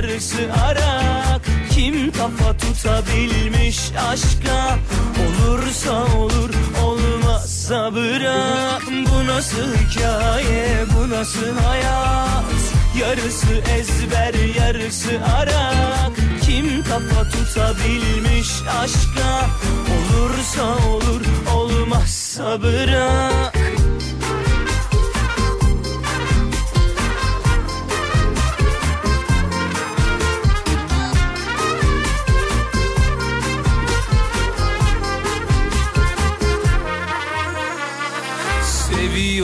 yarısı arak. Kim kafa tutabilmiş aşka? Olursa olur olmazsa bırak. Bu nasıl hikaye bu nasıl hayat? Yarısı ezber yarısı arak. Kim kafa tutabilmiş aşka? Olursa olur olmazsa bırak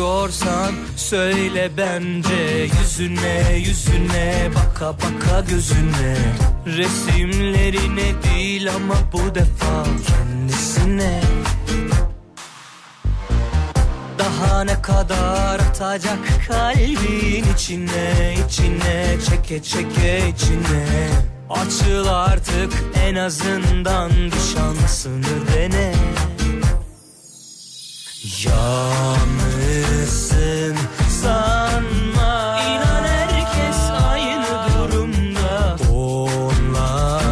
Seviyorsan söyle bence. Yüzüne yüzüne baka baka gözüne. Resimlerine değil ama bu defa kendisine. Daha ne kadar atacak kalbin içine içine çeke çeke içine. Açıl artık en azından bir şansını dene Yalnızsın sanma. İnan herkes aynı durumda. Onlardan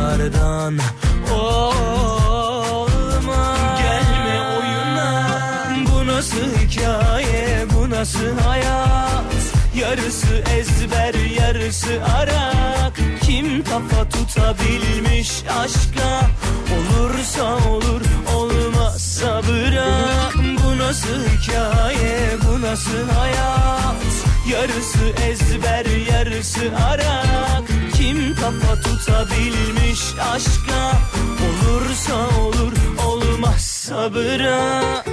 olma Gelme oyuna. Bu nasıl hikaye? Bu nasıl hayat? Yarısı ezber yarısı arak. Kim kafa tutabilmiş aşka Olursa olur olmazsa bırak nasıl hikaye bu nasıl hayat? Yarısı ezber yarısı arak Kim kafa tutabilmiş aşka? Olursa olur olmazsa bırak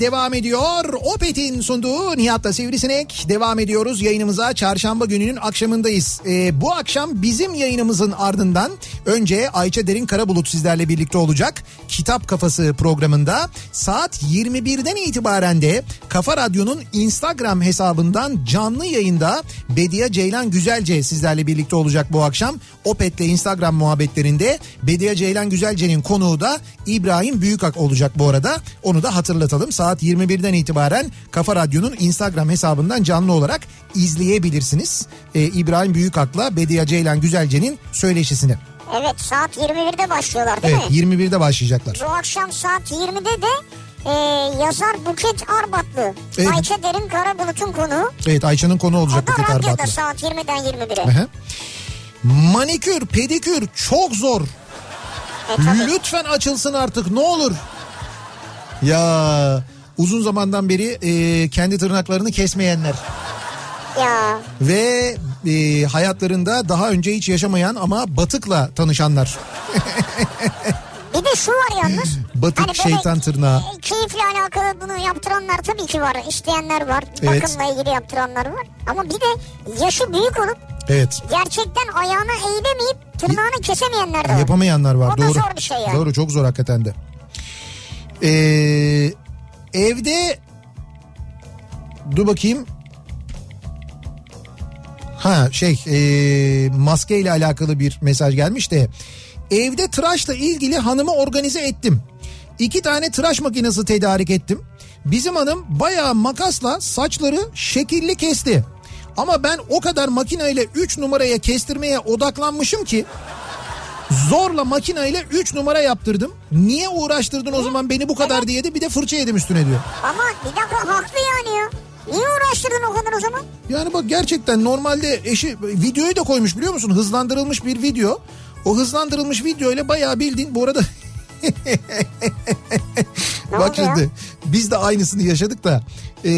Devam ediyor. Opet'in sunduğu Nihat'la Sivrisinek. Devam ediyoruz yayınımıza. Çarşamba gününün akşamındayız. Ee, bu akşam bizim yayınımızın ardından önce Ayça Derin Karabulut sizlerle birlikte olacak. Kitap Kafası programında saat 21'den itibaren de Kafa Radyo'nun Instagram hesabından canlı yayında Bediye Ceylan Güzelce sizlerle birlikte olacak bu akşam. Opet'le Instagram muhabbetlerinde Bediye Ceylan Güzelce'nin konuğu da İbrahim Büyükak olacak bu arada. Onu da hatırlatalım. Saat 21'den itibaren Kafa Radyo'nun Instagram hesabından canlı olarak izleyebilirsiniz. Ee, İbrahim Büyükak'la Bediye Ceylan Güzelce'nin söyleşisini. Evet saat 21'de başlıyorlar değil Evet mi? 21'de başlayacaklar. Bu akşam saat 20'de de e, yazar Buket Arbatlı. Evet. Ayça Derin Karabulut'un konuğu. Evet Ayça'nın konu O olacak da Buket radyoda Arbatlı. saat 20'den 21'e. Hı hı. Manikür, pedikür çok zor. E, tabii. Lütfen açılsın artık ne olur. Ya uzun zamandan beri e, kendi tırnaklarını kesmeyenler Ya ve e, hayatlarında daha önce hiç yaşamayan ama batıkla tanışanlar. <laughs> bir de şu var yalnız. Batık Hani şeytan tırnağı. e, Keyifle alakalı bunu yaptıranlar tabii ki var. İsteyenler var. Evet. Bakımla ilgili yaptıranlar var. Ama bir de yaşı büyük olup Evet. gerçekten ayağına eğilemeyip tırnağını kesemeyenler de var. Yapamayanlar var O da doğru. zor bir şey yani. Doğru çok zor hakikaten de. Ee, evde dur bakayım. Ha şey e, maske ile alakalı bir mesaj gelmiş de evde tıraşla ilgili hanımı organize ettim. İki tane tıraş makinesi tedarik ettim. Bizim hanım bayağı makasla saçları şekilli kesti. Ama ben o kadar makineyle 3 numaraya kestirmeye odaklanmışım ki Zorla makineyle 3 numara yaptırdım. Niye uğraştırdın o zaman beni bu kadar diye de bir de fırça yedim üstüne diyor. Ama bir dakika haklı yani ya. Niye uğraştırdın o kadar o zaman? Yani bak gerçekten normalde eşi videoyu da koymuş biliyor musun? Hızlandırılmış bir video. O hızlandırılmış video ile bayağı bildiğin bu arada Bak ya? şimdi biz de aynısını yaşadık da e,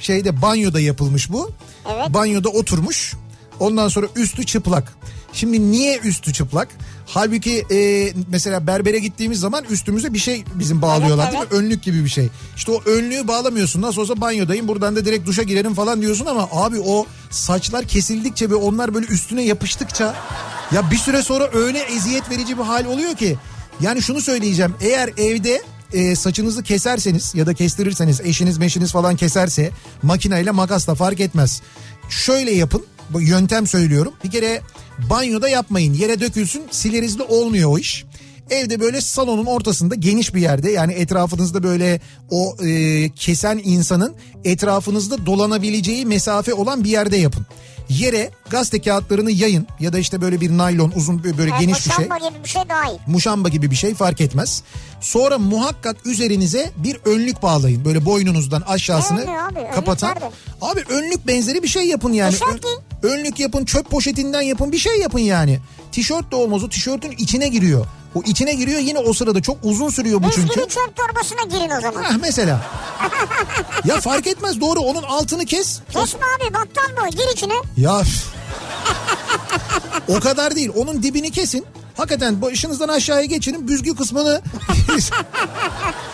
şeyde banyoda yapılmış bu. Evet. Banyoda oturmuş. Ondan sonra üstü çıplak. Şimdi niye üstü çıplak? Halbuki e, mesela berbere gittiğimiz zaman üstümüze bir şey bizim bağlıyorlar Evet, değil mi? Önlük gibi bir şey. İşte o önlüğü bağlamıyorsun. Nasıl olsa banyodayım buradan da direkt duşa girerim falan diyorsun ama abi o saçlar kesildikçe ve onlar böyle üstüne yapıştıkça ya bir süre sonra öyle eziyet verici bir hal oluyor ki. Yani şunu söyleyeceğim eğer evde e, saçınızı keserseniz ya da kestirirseniz eşiniz meşiniz falan keserse makineyle makasla fark etmez. Şöyle yapın yöntem söylüyorum bir kere banyoda yapmayın yere dökülsün silerizli olmuyor o iş. Evde böyle salonun ortasında geniş bir yerde yani etrafınızda böyle o e, kesen insanın etrafınızda dolanabileceği mesafe olan bir yerde yapın. Yere gazete kağıtlarını yayın ya da işte böyle bir naylon uzun böyle Evet, geniş bir şey muşamba gibi bir şey daha iyi. muşamba gibi bir şey fark etmez. Sonra muhakkak üzerinize bir önlük bağlayın. Böyle boynunuzdan aşağısını Ne abi? Önlük kapatan. nerede? Abi önlük benzeri bir şey yapın yani. Tişört giy. önlük yapın, çöp poşetinden yapın, bir şey yapın yani. Tişört de olmaz o tişörtün içine giriyor. O içine giriyor yine o sırada çok uzun sürüyor bu Buz çünkü. gibi çöp torbasına girin o zaman. Heh, mesela. ya fark etmez doğru onun altını kes. Kesme abi battal boy gir içine. Ya o kadar değil. Onun dibini kesin. Hakikaten başınızdan aşağıya geçirin. Büzgü kısmını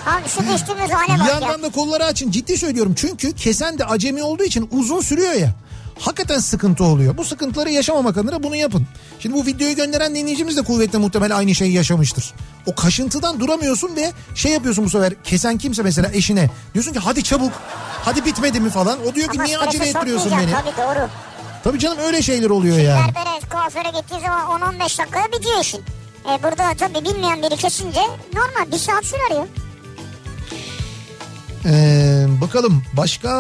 Abi şu düştüğümüz hale bak ya. yandan da kolları açın. Ciddi söylüyorum. Çünkü kesen de acemi olduğu için uzun sürüyor ya. Hakikaten sıkıntı oluyor. Bu sıkıntıları yaşamamak adına bunu yapın. Şimdi bu videoyu gönderen dinleyicimiz de kuvvetle muhtemel aynı şeyi yaşamıştır. O kaşıntıdan duramıyorsun ve şey yapıyorsun bu sefer kesen kimse mesela eşine. Diyorsun ki hadi çabuk. Hadi bitmedi mi falan. O diyor ki Ama niye acele ettiriyorsun beni? Tabii doğru. Tabii canım öyle şeyler oluyor yani. Berbere kuaföre gittiği zaman 10-15 dakikada bitiyor işin. E burada tabii bilmeyen biri kesince normal bir saat sürer ya. Ee, bakalım başka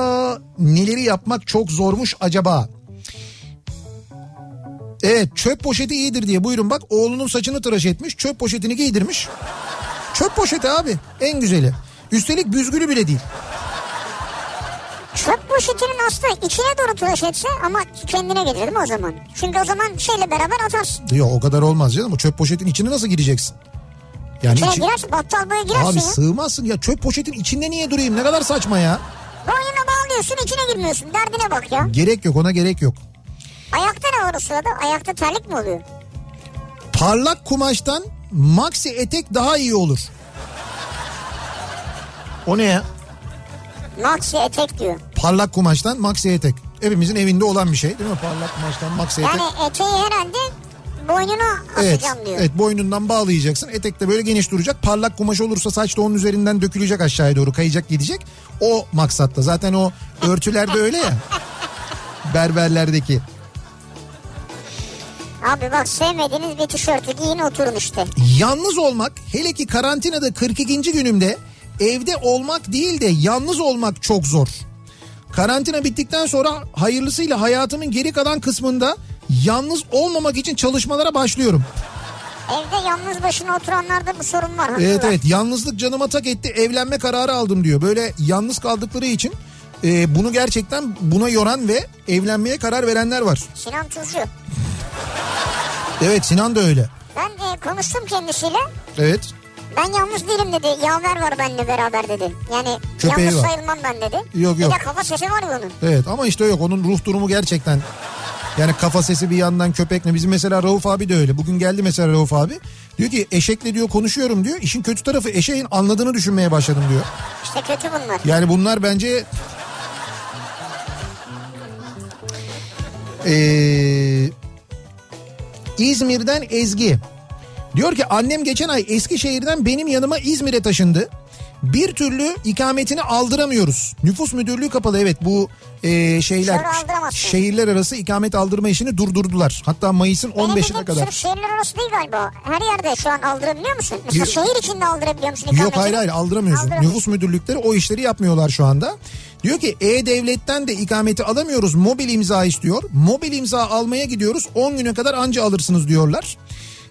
neleri yapmak çok zormuş acaba? Evet çöp poşeti iyidir diye buyurun bak oğlunun saçını tıraş etmiş çöp poşetini giydirmiş. Çöp poşeti abi en güzeli. Üstelik büzgülü bile değil. Çöp poşetinin aslında içine doğru tıraş etse ama kendine gelir değil mi o zaman? Çünkü o zaman şeyle beraber atarsın. Yok o kadar olmaz canım. O çöp poşetin içine nasıl gireceksin? Yani İçine içi- girersin battal boya girersin Abi ya. sığmazsın ya çöp poşetin içinde niye durayım ne kadar saçma ya. Boynuna bağlıyorsun içine girmiyorsun derdine bak ya. Gerek yok ona gerek yok. Ayakta ne var o sırada? Ayakta terlik mi oluyor? Parlak kumaştan maxi etek daha iyi olur. O ne ya? Maxi etek diyor. Parlak kumaştan maxi etek. Hepimizin evinde olan bir şey değil mi? Parlak kumaştan maxi etek. Yani eteği herhalde boynuna Evet, asacağım diyor. evet boynundan bağlayacaksın. Etek de böyle geniş duracak. Parlak kumaş olursa saç da onun üzerinden dökülecek aşağıya doğru kayacak gidecek. O maksatta. Zaten o örtülerde öyle ya. <laughs> Berberlerdeki. Abi bak sevmediğiniz bir tişörtü giyin oturun işte. Yalnız olmak hele ki karantinada 42. günümde evde olmak değil de yalnız olmak çok zor. Karantina bittikten sonra hayırlısıyla hayatımın geri kalan kısmında yalnız olmamak için çalışmalara başlıyorum. Evde yalnız başına oturanlarda bu sorun var. Evet var. evet yalnızlık canıma tak etti evlenme kararı aldım diyor. Böyle yalnız kaldıkları için e, bunu gerçekten buna yoran ve evlenmeye karar verenler var. Sinan Tuzcu. Evet Sinan da öyle. Ben e, konuştum kendisiyle. Evet. Ben yalnız değilim dedi. Yaver var benimle beraber dedi. Yani Köpeği yalnız var. sayılmam ben dedi. Yok, yok. Bir de kafa sesi var ya onun. Evet ama işte yok onun ruh durumu gerçekten yani kafa sesi bir yandan köpekle bizim mesela Rauf abi de öyle. Bugün geldi mesela Rauf abi. Diyor ki eşekle diyor konuşuyorum diyor. İşin kötü tarafı eşeğin anladığını düşünmeye başladım diyor. İşte kötü bunlar. Yani bunlar bence Ee, İzmir'den Ezgi. Diyor ki annem geçen ay Eskişehir'den benim yanıma İzmir'e taşındı. Bir türlü ikametini aldıramıyoruz. Nüfus müdürlüğü kapalı evet bu e, şeyler şehirler arası ikamet aldırma işini durdurdular. Hatta Mayıs'ın Benim 15'ine bildiğim kadar. sırf şehirler arası değil galiba. Her yerde şu an aldırabiliyor musun? Mesela Yok. şehir içinde aldırabiliyor musun? Yok ikametini? hayır hayır aldıramıyorsun. Aldıramıyorsun. Nüfus müdürlükleri o işleri yapmıyorlar şu anda. Diyor ki E-Devlet'ten de ikameti alamıyoruz. Mobil imza istiyor. Mobil imza almaya gidiyoruz. 10 güne kadar anca alırsınız diyorlar.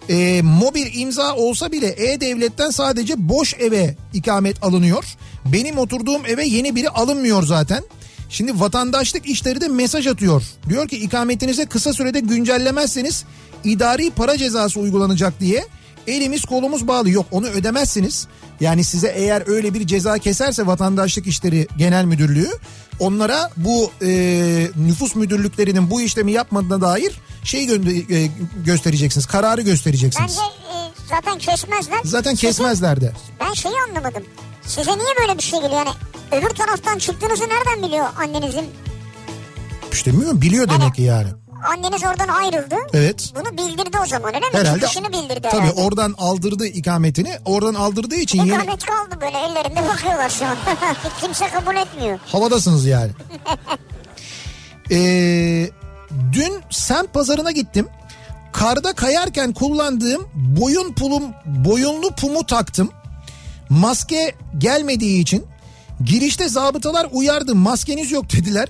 E, mobil imza olsa bile E-Devlet'ten sadece boş eve ikamet alınıyor. Benim oturduğum eve yeni biri alınmıyor zaten. Şimdi vatandaşlık işleri de mesaj atıyor. Diyor ki ikametinize kısa sürede güncellemezseniz idari para cezası uygulanacak diye. Elimiz kolumuz bağlı yok onu ödemezsiniz. Yani size eğer öyle bir ceza keserse vatandaşlık işleri genel müdürlüğü onlara bu e, nüfus müdürlüklerinin bu işlemi yapmadığına dair şey gö- e, göstereceksiniz kararı göstereceksiniz. Bence e, zaten kesmezler. Zaten kesmezler de. Ben şeyi anlamadım. Size niye böyle bir şey geliyor? Yani öbür taraftan çıktığınızı nereden biliyor annenizin? İşte bilmiyorum biliyor demek ki yani. Anneniz oradan ayrıldı. Evet. Bunu bildirdi o zaman öyle mi? Herhalde Çıkışını bildirdi tabii herhalde. oradan aldırdı ikametini. Oradan aldırdığı için yeni İkamet kaldı böyle ellerinde bakıyorlar şu an. <laughs> Kimse kabul etmiyor. havadasınız yani. <laughs> Ee, dün semt pazarına gittim. Karda kayarken kullandığım boyun pulum, boyunlu pumu taktım. Maske gelmediği için girişte zabıtalar uyardı maskeniz yok dediler.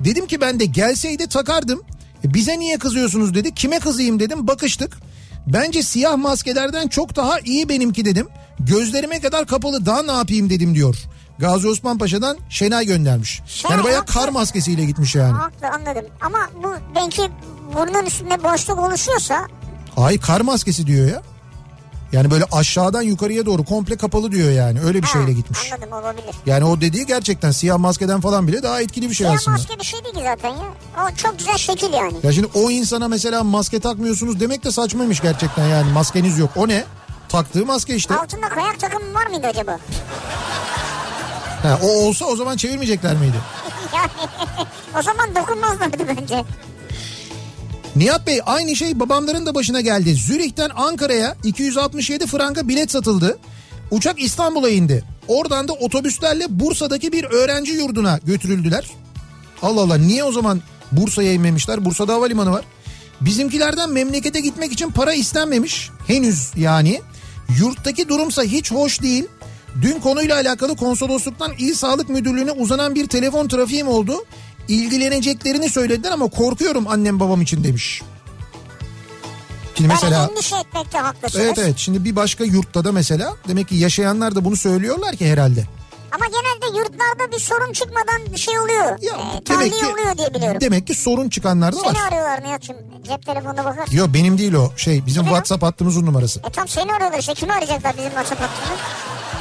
Dedim ki ben de gelseydi takardım. E, bize niye kızıyorsunuz dedi. Kime kızayım dedim bakıştık. Bence siyah maskelerden çok daha iyi benimki dedim. Gözlerime kadar kapalı daha ne yapayım dedim diyor. Gazi Osman Paşa'dan Şenay göndermiş. Şenay Yani bayağı kar maskesiyle gitmiş yani. Haklı anladım. Ama bu belki burnun üstünde boşluk oluşuyorsa Ay kar maskesi diyor ya. Yani böyle aşağıdan yukarıya doğru komple kapalı diyor yani. Öyle bir ha, şeyle gitmiş. Anladım olabilir. Yani o dediği gerçekten siyah maskeden falan bile daha etkili bir şey Siyah aslında. maske bir şey değil zaten ya. O çok güzel şekil yani. Ya şimdi o insana mesela maske takmıyorsunuz demek de saçmaymış gerçekten yani maskeniz yok. O ne? Taktığı maske işte. Altında kayak takımı var mıydı acaba? Ha, o olsa o zaman çevirmeyecekler miydi? <laughs> yani o zaman dokunmazlardı bence. Nihat Bey aynı şey babamların da başına geldi. Zürih'ten Ankara'ya 267 franka bilet satıldı. Uçak İstanbul'a indi. Oradan da otobüslerle Bursa'daki bir öğrenci yurduna götürüldüler. Allah Allah niye o zaman Bursa'ya inmemişler? Bursa'da havalimanı var. Bizimkilerden memlekete gitmek için para istenmemiş. Henüz yani. Yurttaki durumsa hiç hoş değil. Dün konuyla alakalı konsolosluktan İl Sağlık Müdürlüğü'ne uzanan bir telefon trafiğim oldu. İlgileneceklerini söylediler ama korkuyorum annem babam için demiş. Şimdi mesela Yani endişe etmekte haklısınız. evet evet şimdi bir başka yurtta da mesela demek ki yaşayanlar da bunu söylüyorlar ki herhalde. Ama genelde yurtlarda bir sorun çıkmadan bir şey oluyor. Ya ee, demek ki oluyor diye biliyorum. demek ki sorun çıkanlar da var. Seni arıyorlar Nihat'cığım. Cep telefonuna bakar. Yok benim değil o şey bizim o? WhatsApp hattımızın numarası. E tam seni arıyorlar işte. Kimi arayacaklar bizim WhatsApp hattını?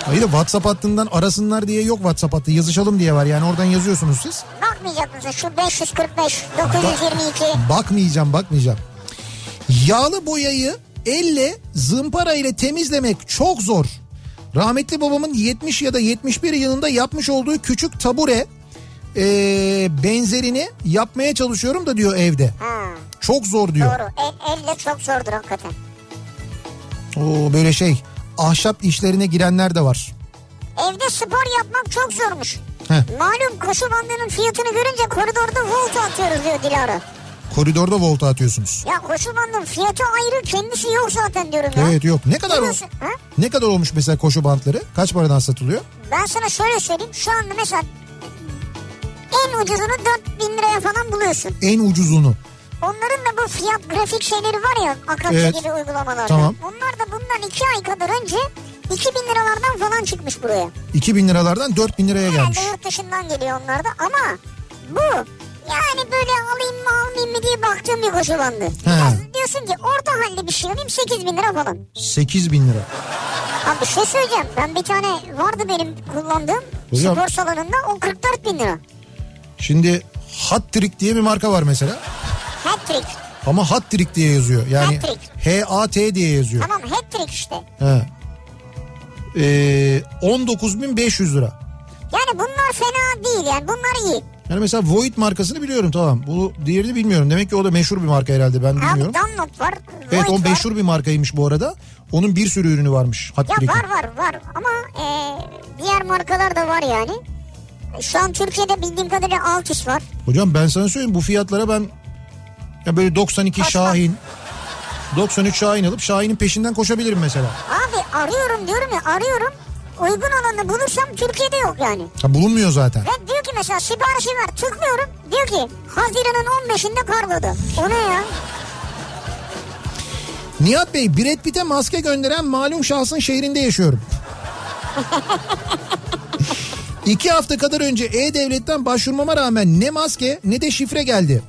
Hayır WhatsApp hattından arasınlar diye yok WhatsApp hattı yazışalım diye var yani oradan yazıyorsunuz siz. Bakmayacak mısın? Şu 545, 922. Bakmayacağım bakmayacağım. Yağlı boyayı elle zımpara ile temizlemek çok zor. Rahmetli babamın 70 ya da 71 yılında yapmış olduğu küçük tabure ee, benzerini yapmaya çalışıyorum da diyor evde. Ha, Çok zor diyor. doğru. El, elle çok zordur hakikaten. Oo, böyle şey ahşap işlerine girenler de var. Evde spor yapmak çok zormuş. Heh. Malum koşu bandının fiyatını görünce koridorda volt atıyoruz diyor Dilara. Koridorda volta atıyorsunuz. Ya koşu bandının fiyatı ayrı kendisi yok zaten diyorum ya. Evet yok. Ne kadar ha? ne kadar olmuş mesela koşu bantları? Kaç paradan satılıyor? Ben sana şöyle söyleyeyim. Şu anda mesela en ucuzunu 4000 liraya falan buluyorsun. En ucuzunu. Onların da bu fiyat grafik şeyleri var ya Akrapça Evet. gibi uygulamalarda. Tamam. Onlar da bundan 2 ay kadar önce 2000 liralardan falan çıkmış buraya. 2000 liralardan 4000 liraya gelmiş. Herhalde yurt dışından geliyor onlar da ama bu yani böyle alayım mı almayayım mı diye baktığım bir koşu bandı. Biraz diyorsun ki orta halde bir şey alayım 8 bin lira falan. 8000 lira. Abi bir şey söyleyeceğim. Ben bir tane vardı benim kullandığım Hocam. spor salonunda o 44 bin lira. Şimdi Hot Trick diye bir marka var mesela. Hat-trick. Ama Hot Trick diye yazıyor. Yani Hat-trick. H-A-T diye yazıyor. Tamam hat-trick işte. He. Ee, 19.500 lira. Yani bunlar fena değil yani bunlar iyi. Yani mesela Void markasını biliyorum tamam. Bu diğerini bilmiyorum. Demek ki o da meşhur bir marka herhalde ben bilmiyorum. Abi Dunlop var. Evet Voigt o var. meşhur bir markaymış bu arada. Onun bir sürü ürünü varmış Hot Ya Trick'in. var var var ama e, diğer markalar da var yani. Şu an Türkiye'de bildiğim kadarıyla Altis var. Hocam ben sana söyleyeyim bu fiyatlara ben ya böyle 92 Kaç Şahin 93 Şahin alıp Şahin'in peşinden koşabilirim mesela. Abi arıyorum diyorum ya arıyorum. Uygun olanı bulursam Türkiye'de yok yani. Ha, bulunmuyor zaten. Ve diyor ki mesela siparişi ver tıklıyorum. Diyor ki Haziran'ın 15'inde kargoda. O ne ya? Nihat Bey Brad Pitt'e maske gönderen malum şahsın şehrinde yaşıyorum. <laughs> İki hafta kadar önce E-Devlet'ten başvurmama rağmen ne maske ne de şifre geldi.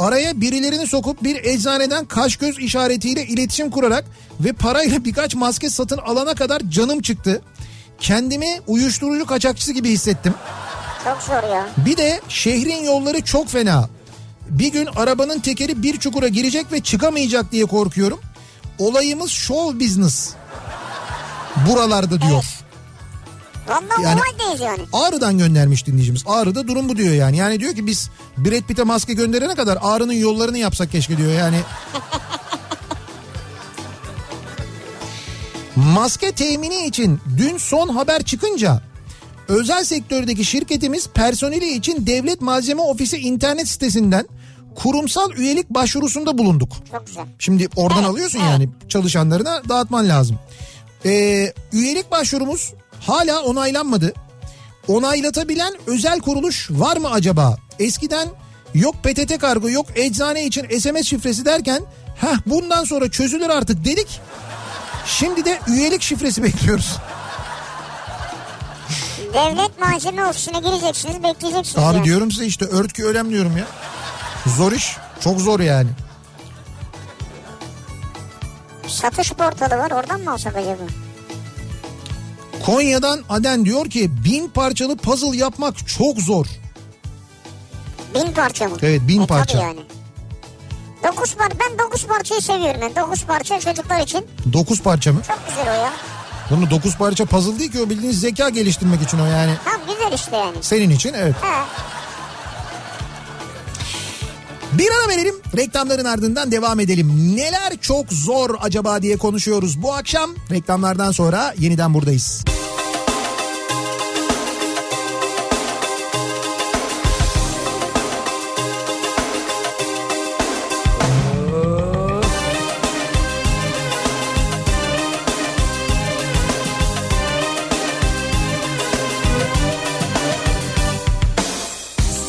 Araya birilerini sokup bir eczaneden kaş göz işaretiyle iletişim kurarak ve parayla <laughs> birkaç maske satın alana kadar canım çıktı. Kendimi uyuşturucu kaçakçısı gibi hissettim. Çok zor ya. Bir de şehrin yolları çok fena. Bir gün arabanın tekeri bir çukura girecek ve çıkamayacak diye korkuyorum. Olayımız show business. Buralarda diyor. Vallahi Yani- yani. Ağrı'dan göndermiş dinleyicimiz. Ağrı'da durum bu diyor yani. Yani diyor ki biz Brad Pitt'e maske gönderene kadar Ağrı'nın yollarını yapsak keşke diyor yani. <laughs> Maske temini için dün son haber çıkınca özel sektördeki şirketimiz personeli için devlet malzeme ofisi internet sitesinden kurumsal üyelik başvurusunda bulunduk. Çok güzel. Şimdi oradan alıyorsun yani çalışanlarına dağıtman lazım. Ee, üyelik başvurumuz hala onaylanmadı. Onaylatabilen özel kuruluş var mı acaba? Eskiden yok PTT kargo yok eczane için SMS şifresi derken heh bundan sonra çözülür artık dedik. Şimdi de üyelik şifresi bekliyoruz. Devlet malzeme ofisine gireceksiniz bekleyeceksiniz. Abi yani. diyorum size işte örtkü ölem diyorum ya. Zor iş. Çok zor yani. Satış portalı var oradan mı alsak acaba? Konya'dan Aden diyor ki bin parçalı puzzle yapmak çok zor. Bin parça mı? Evet, bin E, parça. Yani. Dokuz par ben dokuz parçayı seviyorum yani. Dokuz parça çocuklar için. 9 parça mı? Çok güzel o ya. Bunu 9 parça puzzle değil ki o bildiğiniz zeka geliştirmek için o yani. Tam güzel işte yani. Senin için evet. He. Bir ara verelim reklamların ardından devam edelim. Neler çok zor acaba diye konuşuyoruz bu akşam. Reklamlardan sonra yeniden buradayız.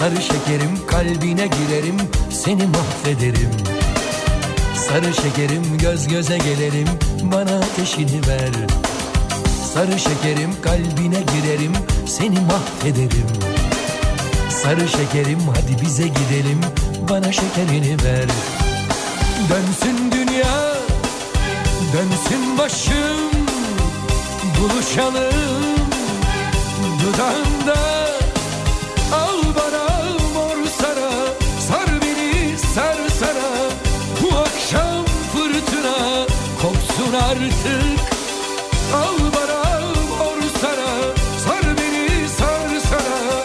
Sarı şekerim kalbine girerim seni mahvederim. Sarı şekerim göz göze gelelim bana ateşini ver. Sarı şekerim kalbine girerim seni mahvederim. Sarı şekerim hadi bize gidelim bana şekerini ver. Dönsün dünya dönsün başım buluşalım dudağında artık. Al bana mor sana Sar beni sar sana.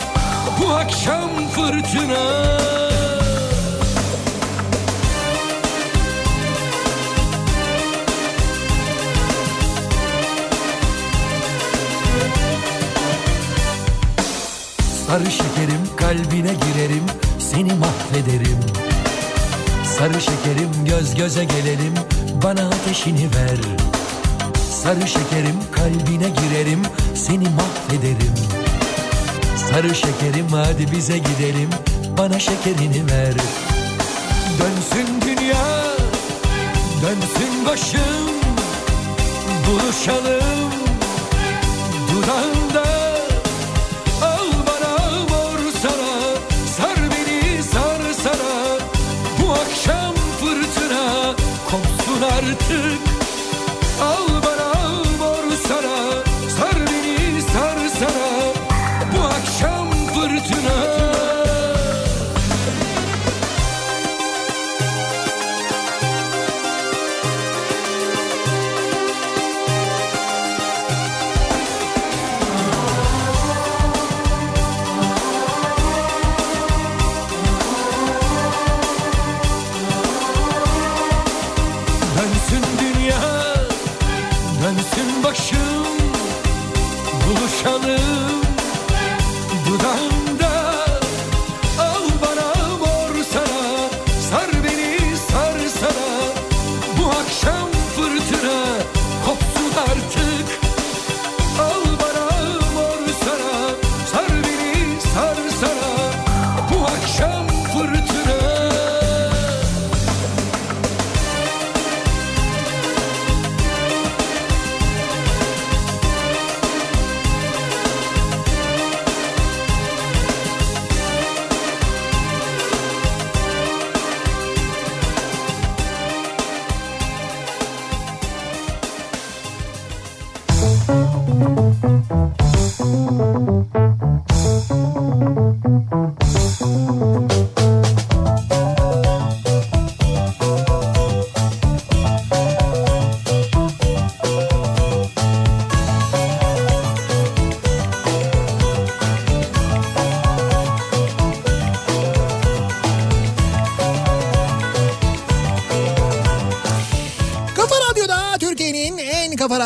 Bu akşam fırtına. Sarı şekerim kalbine girerim Seni mahvederim. Sarı şekerim göz göze gelelim bana ateşini ver. Sarı şekerim kalbine girerim. Seni mahvederim. Sarı şekerim hadi bize gidelim. Bana şekerini ver. Dönsün dünya dönsün başım. Buluşalım took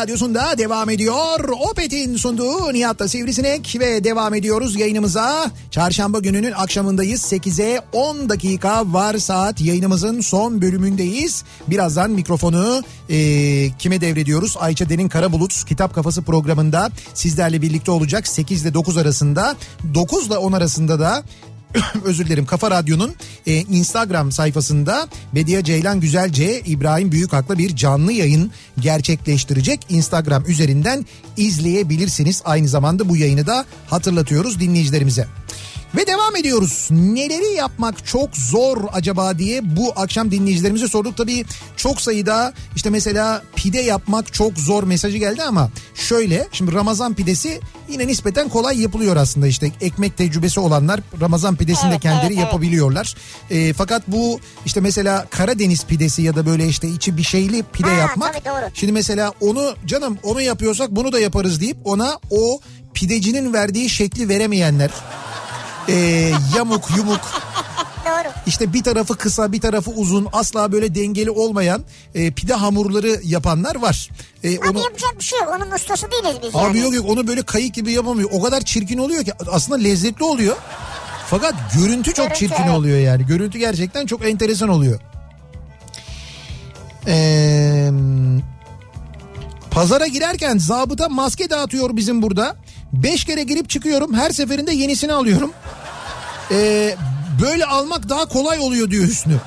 radyosunda devam ediyor. Opet'in sunduğu Nihat'ta Sivrisinek ve devam ediyoruz yayınımıza. Çarşamba gününün akşamındayız. 8'e 10 dakika var saat yayınımızın son bölümündeyiz. Birazdan mikrofonu e, kime devrediyoruz? Ayça Derin Karabulut Kitap Kafası programında sizlerle birlikte olacak. 8 ile 9 arasında 9 ile 10 arasında da <coughs> özür dilerim Kafa Radyo'nun e, Instagram sayfasında Bediye Ceylan Güzelce İbrahim Büyükak'la bir canlı yayın gerçekleştirecek. Instagram üzerinden izleyebilirsiniz. Aynı zamanda bu yayını da hatırlatıyoruz dinleyicilerimize. Ve devam ediyoruz. Neleri yapmak çok zor acaba diye bu akşam dinleyicilerimize sorduk. Tabii çok sayıda işte mesela pide yapmak çok zor mesajı geldi ama şöyle şimdi Ramazan pidesi yine nispeten kolay yapılıyor aslında işte ekmek tecrübesi olanlar Ramazan pidesini de Evet, kendileri evet, evet. yapabiliyorlar. Ee, fakat bu işte mesela Karadeniz pidesi ya da böyle işte içi bir şeyli pide Ha, yapmak. Şimdi mesela onu canım onu yapıyorsak bunu da yaparız deyip ona o pidecinin verdiği şekli veremeyenler ee, yamuk yumuk <laughs> Doğru. işte bir tarafı kısa bir tarafı uzun asla böyle dengeli olmayan e, pide hamurları yapanlar var. E, Abi onu yapacak bir şey yok. Onun ustası değiliz biz Abi yani. yok yok onu böyle kayık gibi yapamıyor. O kadar çirkin oluyor ki aslında lezzetli oluyor. Fakat görüntü çok Görüntü, çirkin evet. oluyor yani. Görüntü gerçekten çok enteresan oluyor. Ee, pazara girerken zabıta maske dağıtıyor bizim burada. Beş kere girip çıkıyorum. Her seferinde yenisini alıyorum. Ee, böyle almak daha kolay oluyor diyor Hüsnü.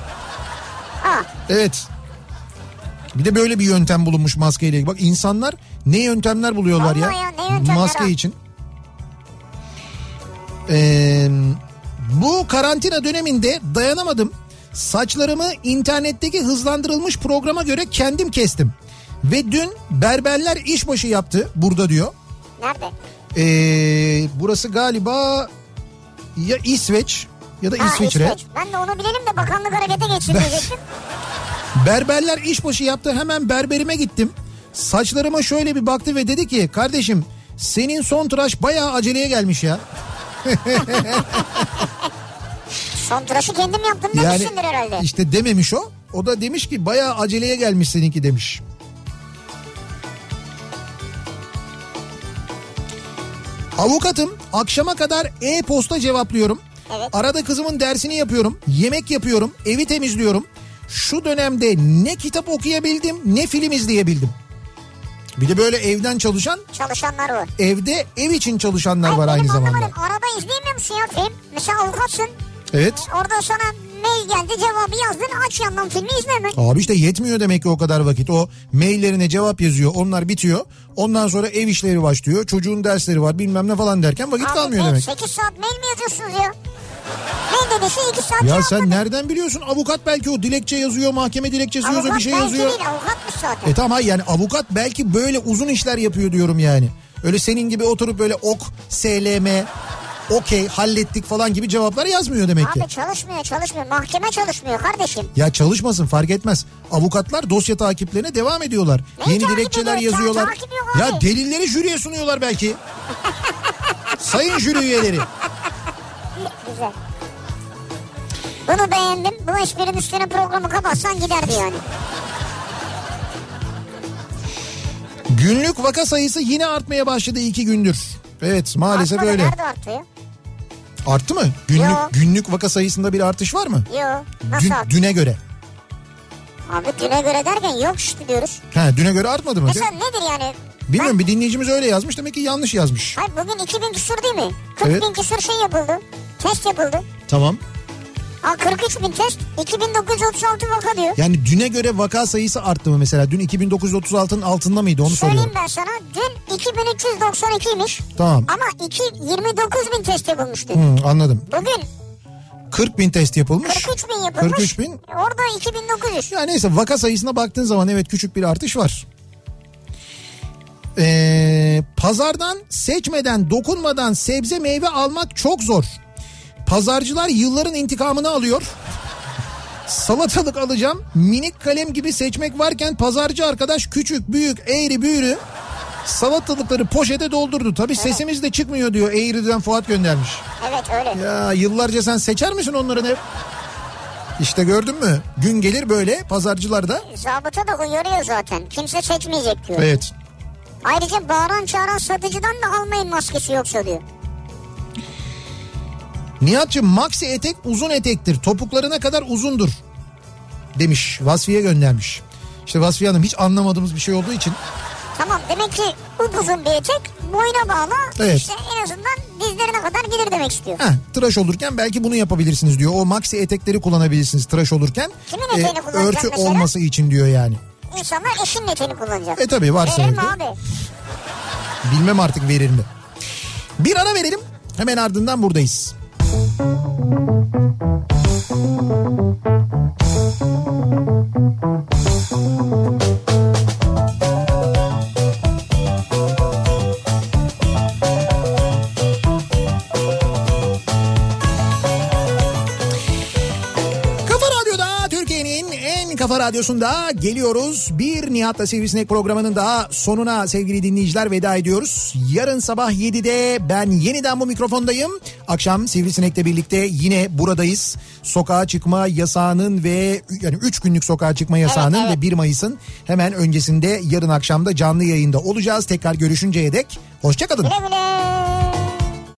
Ha. Evet. Bir de böyle bir yöntem bulunmuş maskeyle ilgili. Bak insanlar ne yöntemler buluyorlar ya, Vallahi ya, yöntemler maske için. Ee, bu karantina döneminde dayanamadım. Saçlarımı internetteki hızlandırılmış programa göre kendim kestim. Ve dün berberler işbaşı yaptı burada diyor. Nerede? Ee, burası galiba ya İsveç ya da Ha, İsviçre. İsveç. Ben de onu bilelim de bakanlık harekete geçsin diyecektim. Berberler işbaşı yaptı hemen berberime gittim. Saçlarıma şöyle bir baktı ve dedi ki kardeşim senin son tıraş bayağı aceleye gelmiş ya. <laughs> Son tıraşı kendim yaptım Yani demişsindir herhalde. işte dememiş o. O da demiş ki bayağı aceleye gelmiş seninki demiş. Avukatım akşama kadar e-posta cevaplıyorum. Evet. Arada kızımın dersini yapıyorum. Yemek yapıyorum. Evi temizliyorum. Şu dönemde ne kitap okuyabildim ne film izleyebildim. Bir de böyle evden çalışan Çalışanlar var. evde ev için çalışanlar Hayır, var aynı zamanda. anlamadım. Arada izleyemiyor musun ya film? Mesela avukatsın. Evet. Orada sana mail geldi cevabı yazdın aç yandan filmi izle hemen. Abi işte yetmiyor demek ki o kadar vakit. O maillerine cevap yazıyor. Onlar bitiyor. Ondan sonra ev işleri başlıyor. Çocuğun dersleri var bilmem ne falan derken vakit kalmıyor Abi, demek. 8 saat mail mi yazıyorsunuz ya? Mail dediyse 2 saat Ya sen verdim. nereden biliyorsun? Avukat belki o dilekçe yazıyor, mahkeme dilekçesi yazıyor, Avukat bir şey belki yazıyor. değil avukatmış zaten. E tamam hayır, yani avukat belki böyle uzun işler yapıyor diyorum yani. Öyle senin gibi oturup böyle ok, SLM, okey hallettik falan gibi cevaplar yazmıyor demek ki. Abi çalışmıyor çalışmıyor. Mahkeme çalışmıyor kardeşim. Ya çalışmasın fark etmez. Avukatlar dosya takiplerine devam ediyorlar. Neyi Yeni dilekçeler ediyor? Yazıyorlar. takip yok Ya delilleri jüriye sunuyorlar belki. <laughs> Sayın jüri üyeleri. Güzel. Bunu beğendim. Bu esprinin üstüne programı kapatsan giderdi yani. Günlük vaka sayısı yine artmaya başladı iki gündür. Evet maalesef Artmadı, öyle. Nerede arttı? Arttı mı? Günlük Yo. günlük vaka sayısında bir artış var mı? Yok. Nasıl Dün- arttı? düne göre. Abi düne göre derken yok işte diyoruz. Ha düne göre artmadı mı? Mesela nedir yani? Bilmiyorum bir dinleyicimiz öyle yazmış demek ki yanlış yazmış. Hayır bugün 2000 küsur değil mi? 40 Evet. bin küsur şey yapıldı. Test yapıldı. Tamam. Ha 43 bin test. 2936 vaka diyor. Yani düne göre vaka sayısı arttı mı mesela? Dün 2936'nın altında mıydı onu Söyleyeyim soruyorum. ben sana. Dün 2392'ymiş. Tamam. Ama 2, 29 bin test yapılmıştı. Hı, anladım. Bugün 40 bin test yapılmış. 43 bin yapılmış. 43 bin. Orada 2900. Ya neyse vaka sayısına baktığın zaman evet küçük bir artış var. Ee, pazardan seçmeden dokunmadan sebze meyve almak çok zor. Pazarcılar yılların intikamını alıyor. Salatalık alacağım. Minik kalem gibi seçmek varken pazarcı arkadaş küçük büyük eğri büğrü salatalıkları poşete doldurdu. Tabii sesimiz de çıkmıyor diyor Eğri'den Fuat göndermiş. Evet öyle. Ya yıllarca sen seçer misin onların hep? İşte gördün mü? Gün gelir böyle pazarcılarda. Zabıta da uyarıyor zaten. Kimse seçmeyecek diyor. Evet. Ayrıca bağıran çağıran satıcıdan da almayın maskesi yoksa diyor. Nihat'cığım maxi etek uzun etektir. Topuklarına kadar uzundur. Demiş. Vasfiye göndermiş. İşte Vasfiye Hanım hiç anlamadığımız bir şey olduğu için. Tamam demek ki upuzun bir etek boyuna bağlı. Evet. İşte en azından dizlerine kadar gelir demek istiyor. Heh, tıraş olurken belki bunu yapabilirsiniz diyor. O maxi etekleri kullanabilirsiniz tıraş olurken. Kimin eteğini kullanacak örtü mesela? olması için diyor yani. İnsanlar eşinin eteğini kullanacak. E tabii varsa Verir mi abi? Bilmem artık verir mi. Bir ara verelim. Hemen ardından buradayız. Thank you. Kafa radyosunda geliyoruz. Bir Nihat'la Sivrisinek programının daha sonuna sevgili dinleyiciler veda ediyoruz. Yarın sabah 7'de ben yeniden bu mikrofondayım. Akşam Sivrisinek'le birlikte yine buradayız. Sokağa çıkma yasağının ve yani 3 günlük sokağa çıkma yasağının Evet, evet. ve 1 Mayıs'ın hemen öncesinde yarın akşamda canlı yayında olacağız. Tekrar görüşünceye dek hoşçakalın. Güle güle.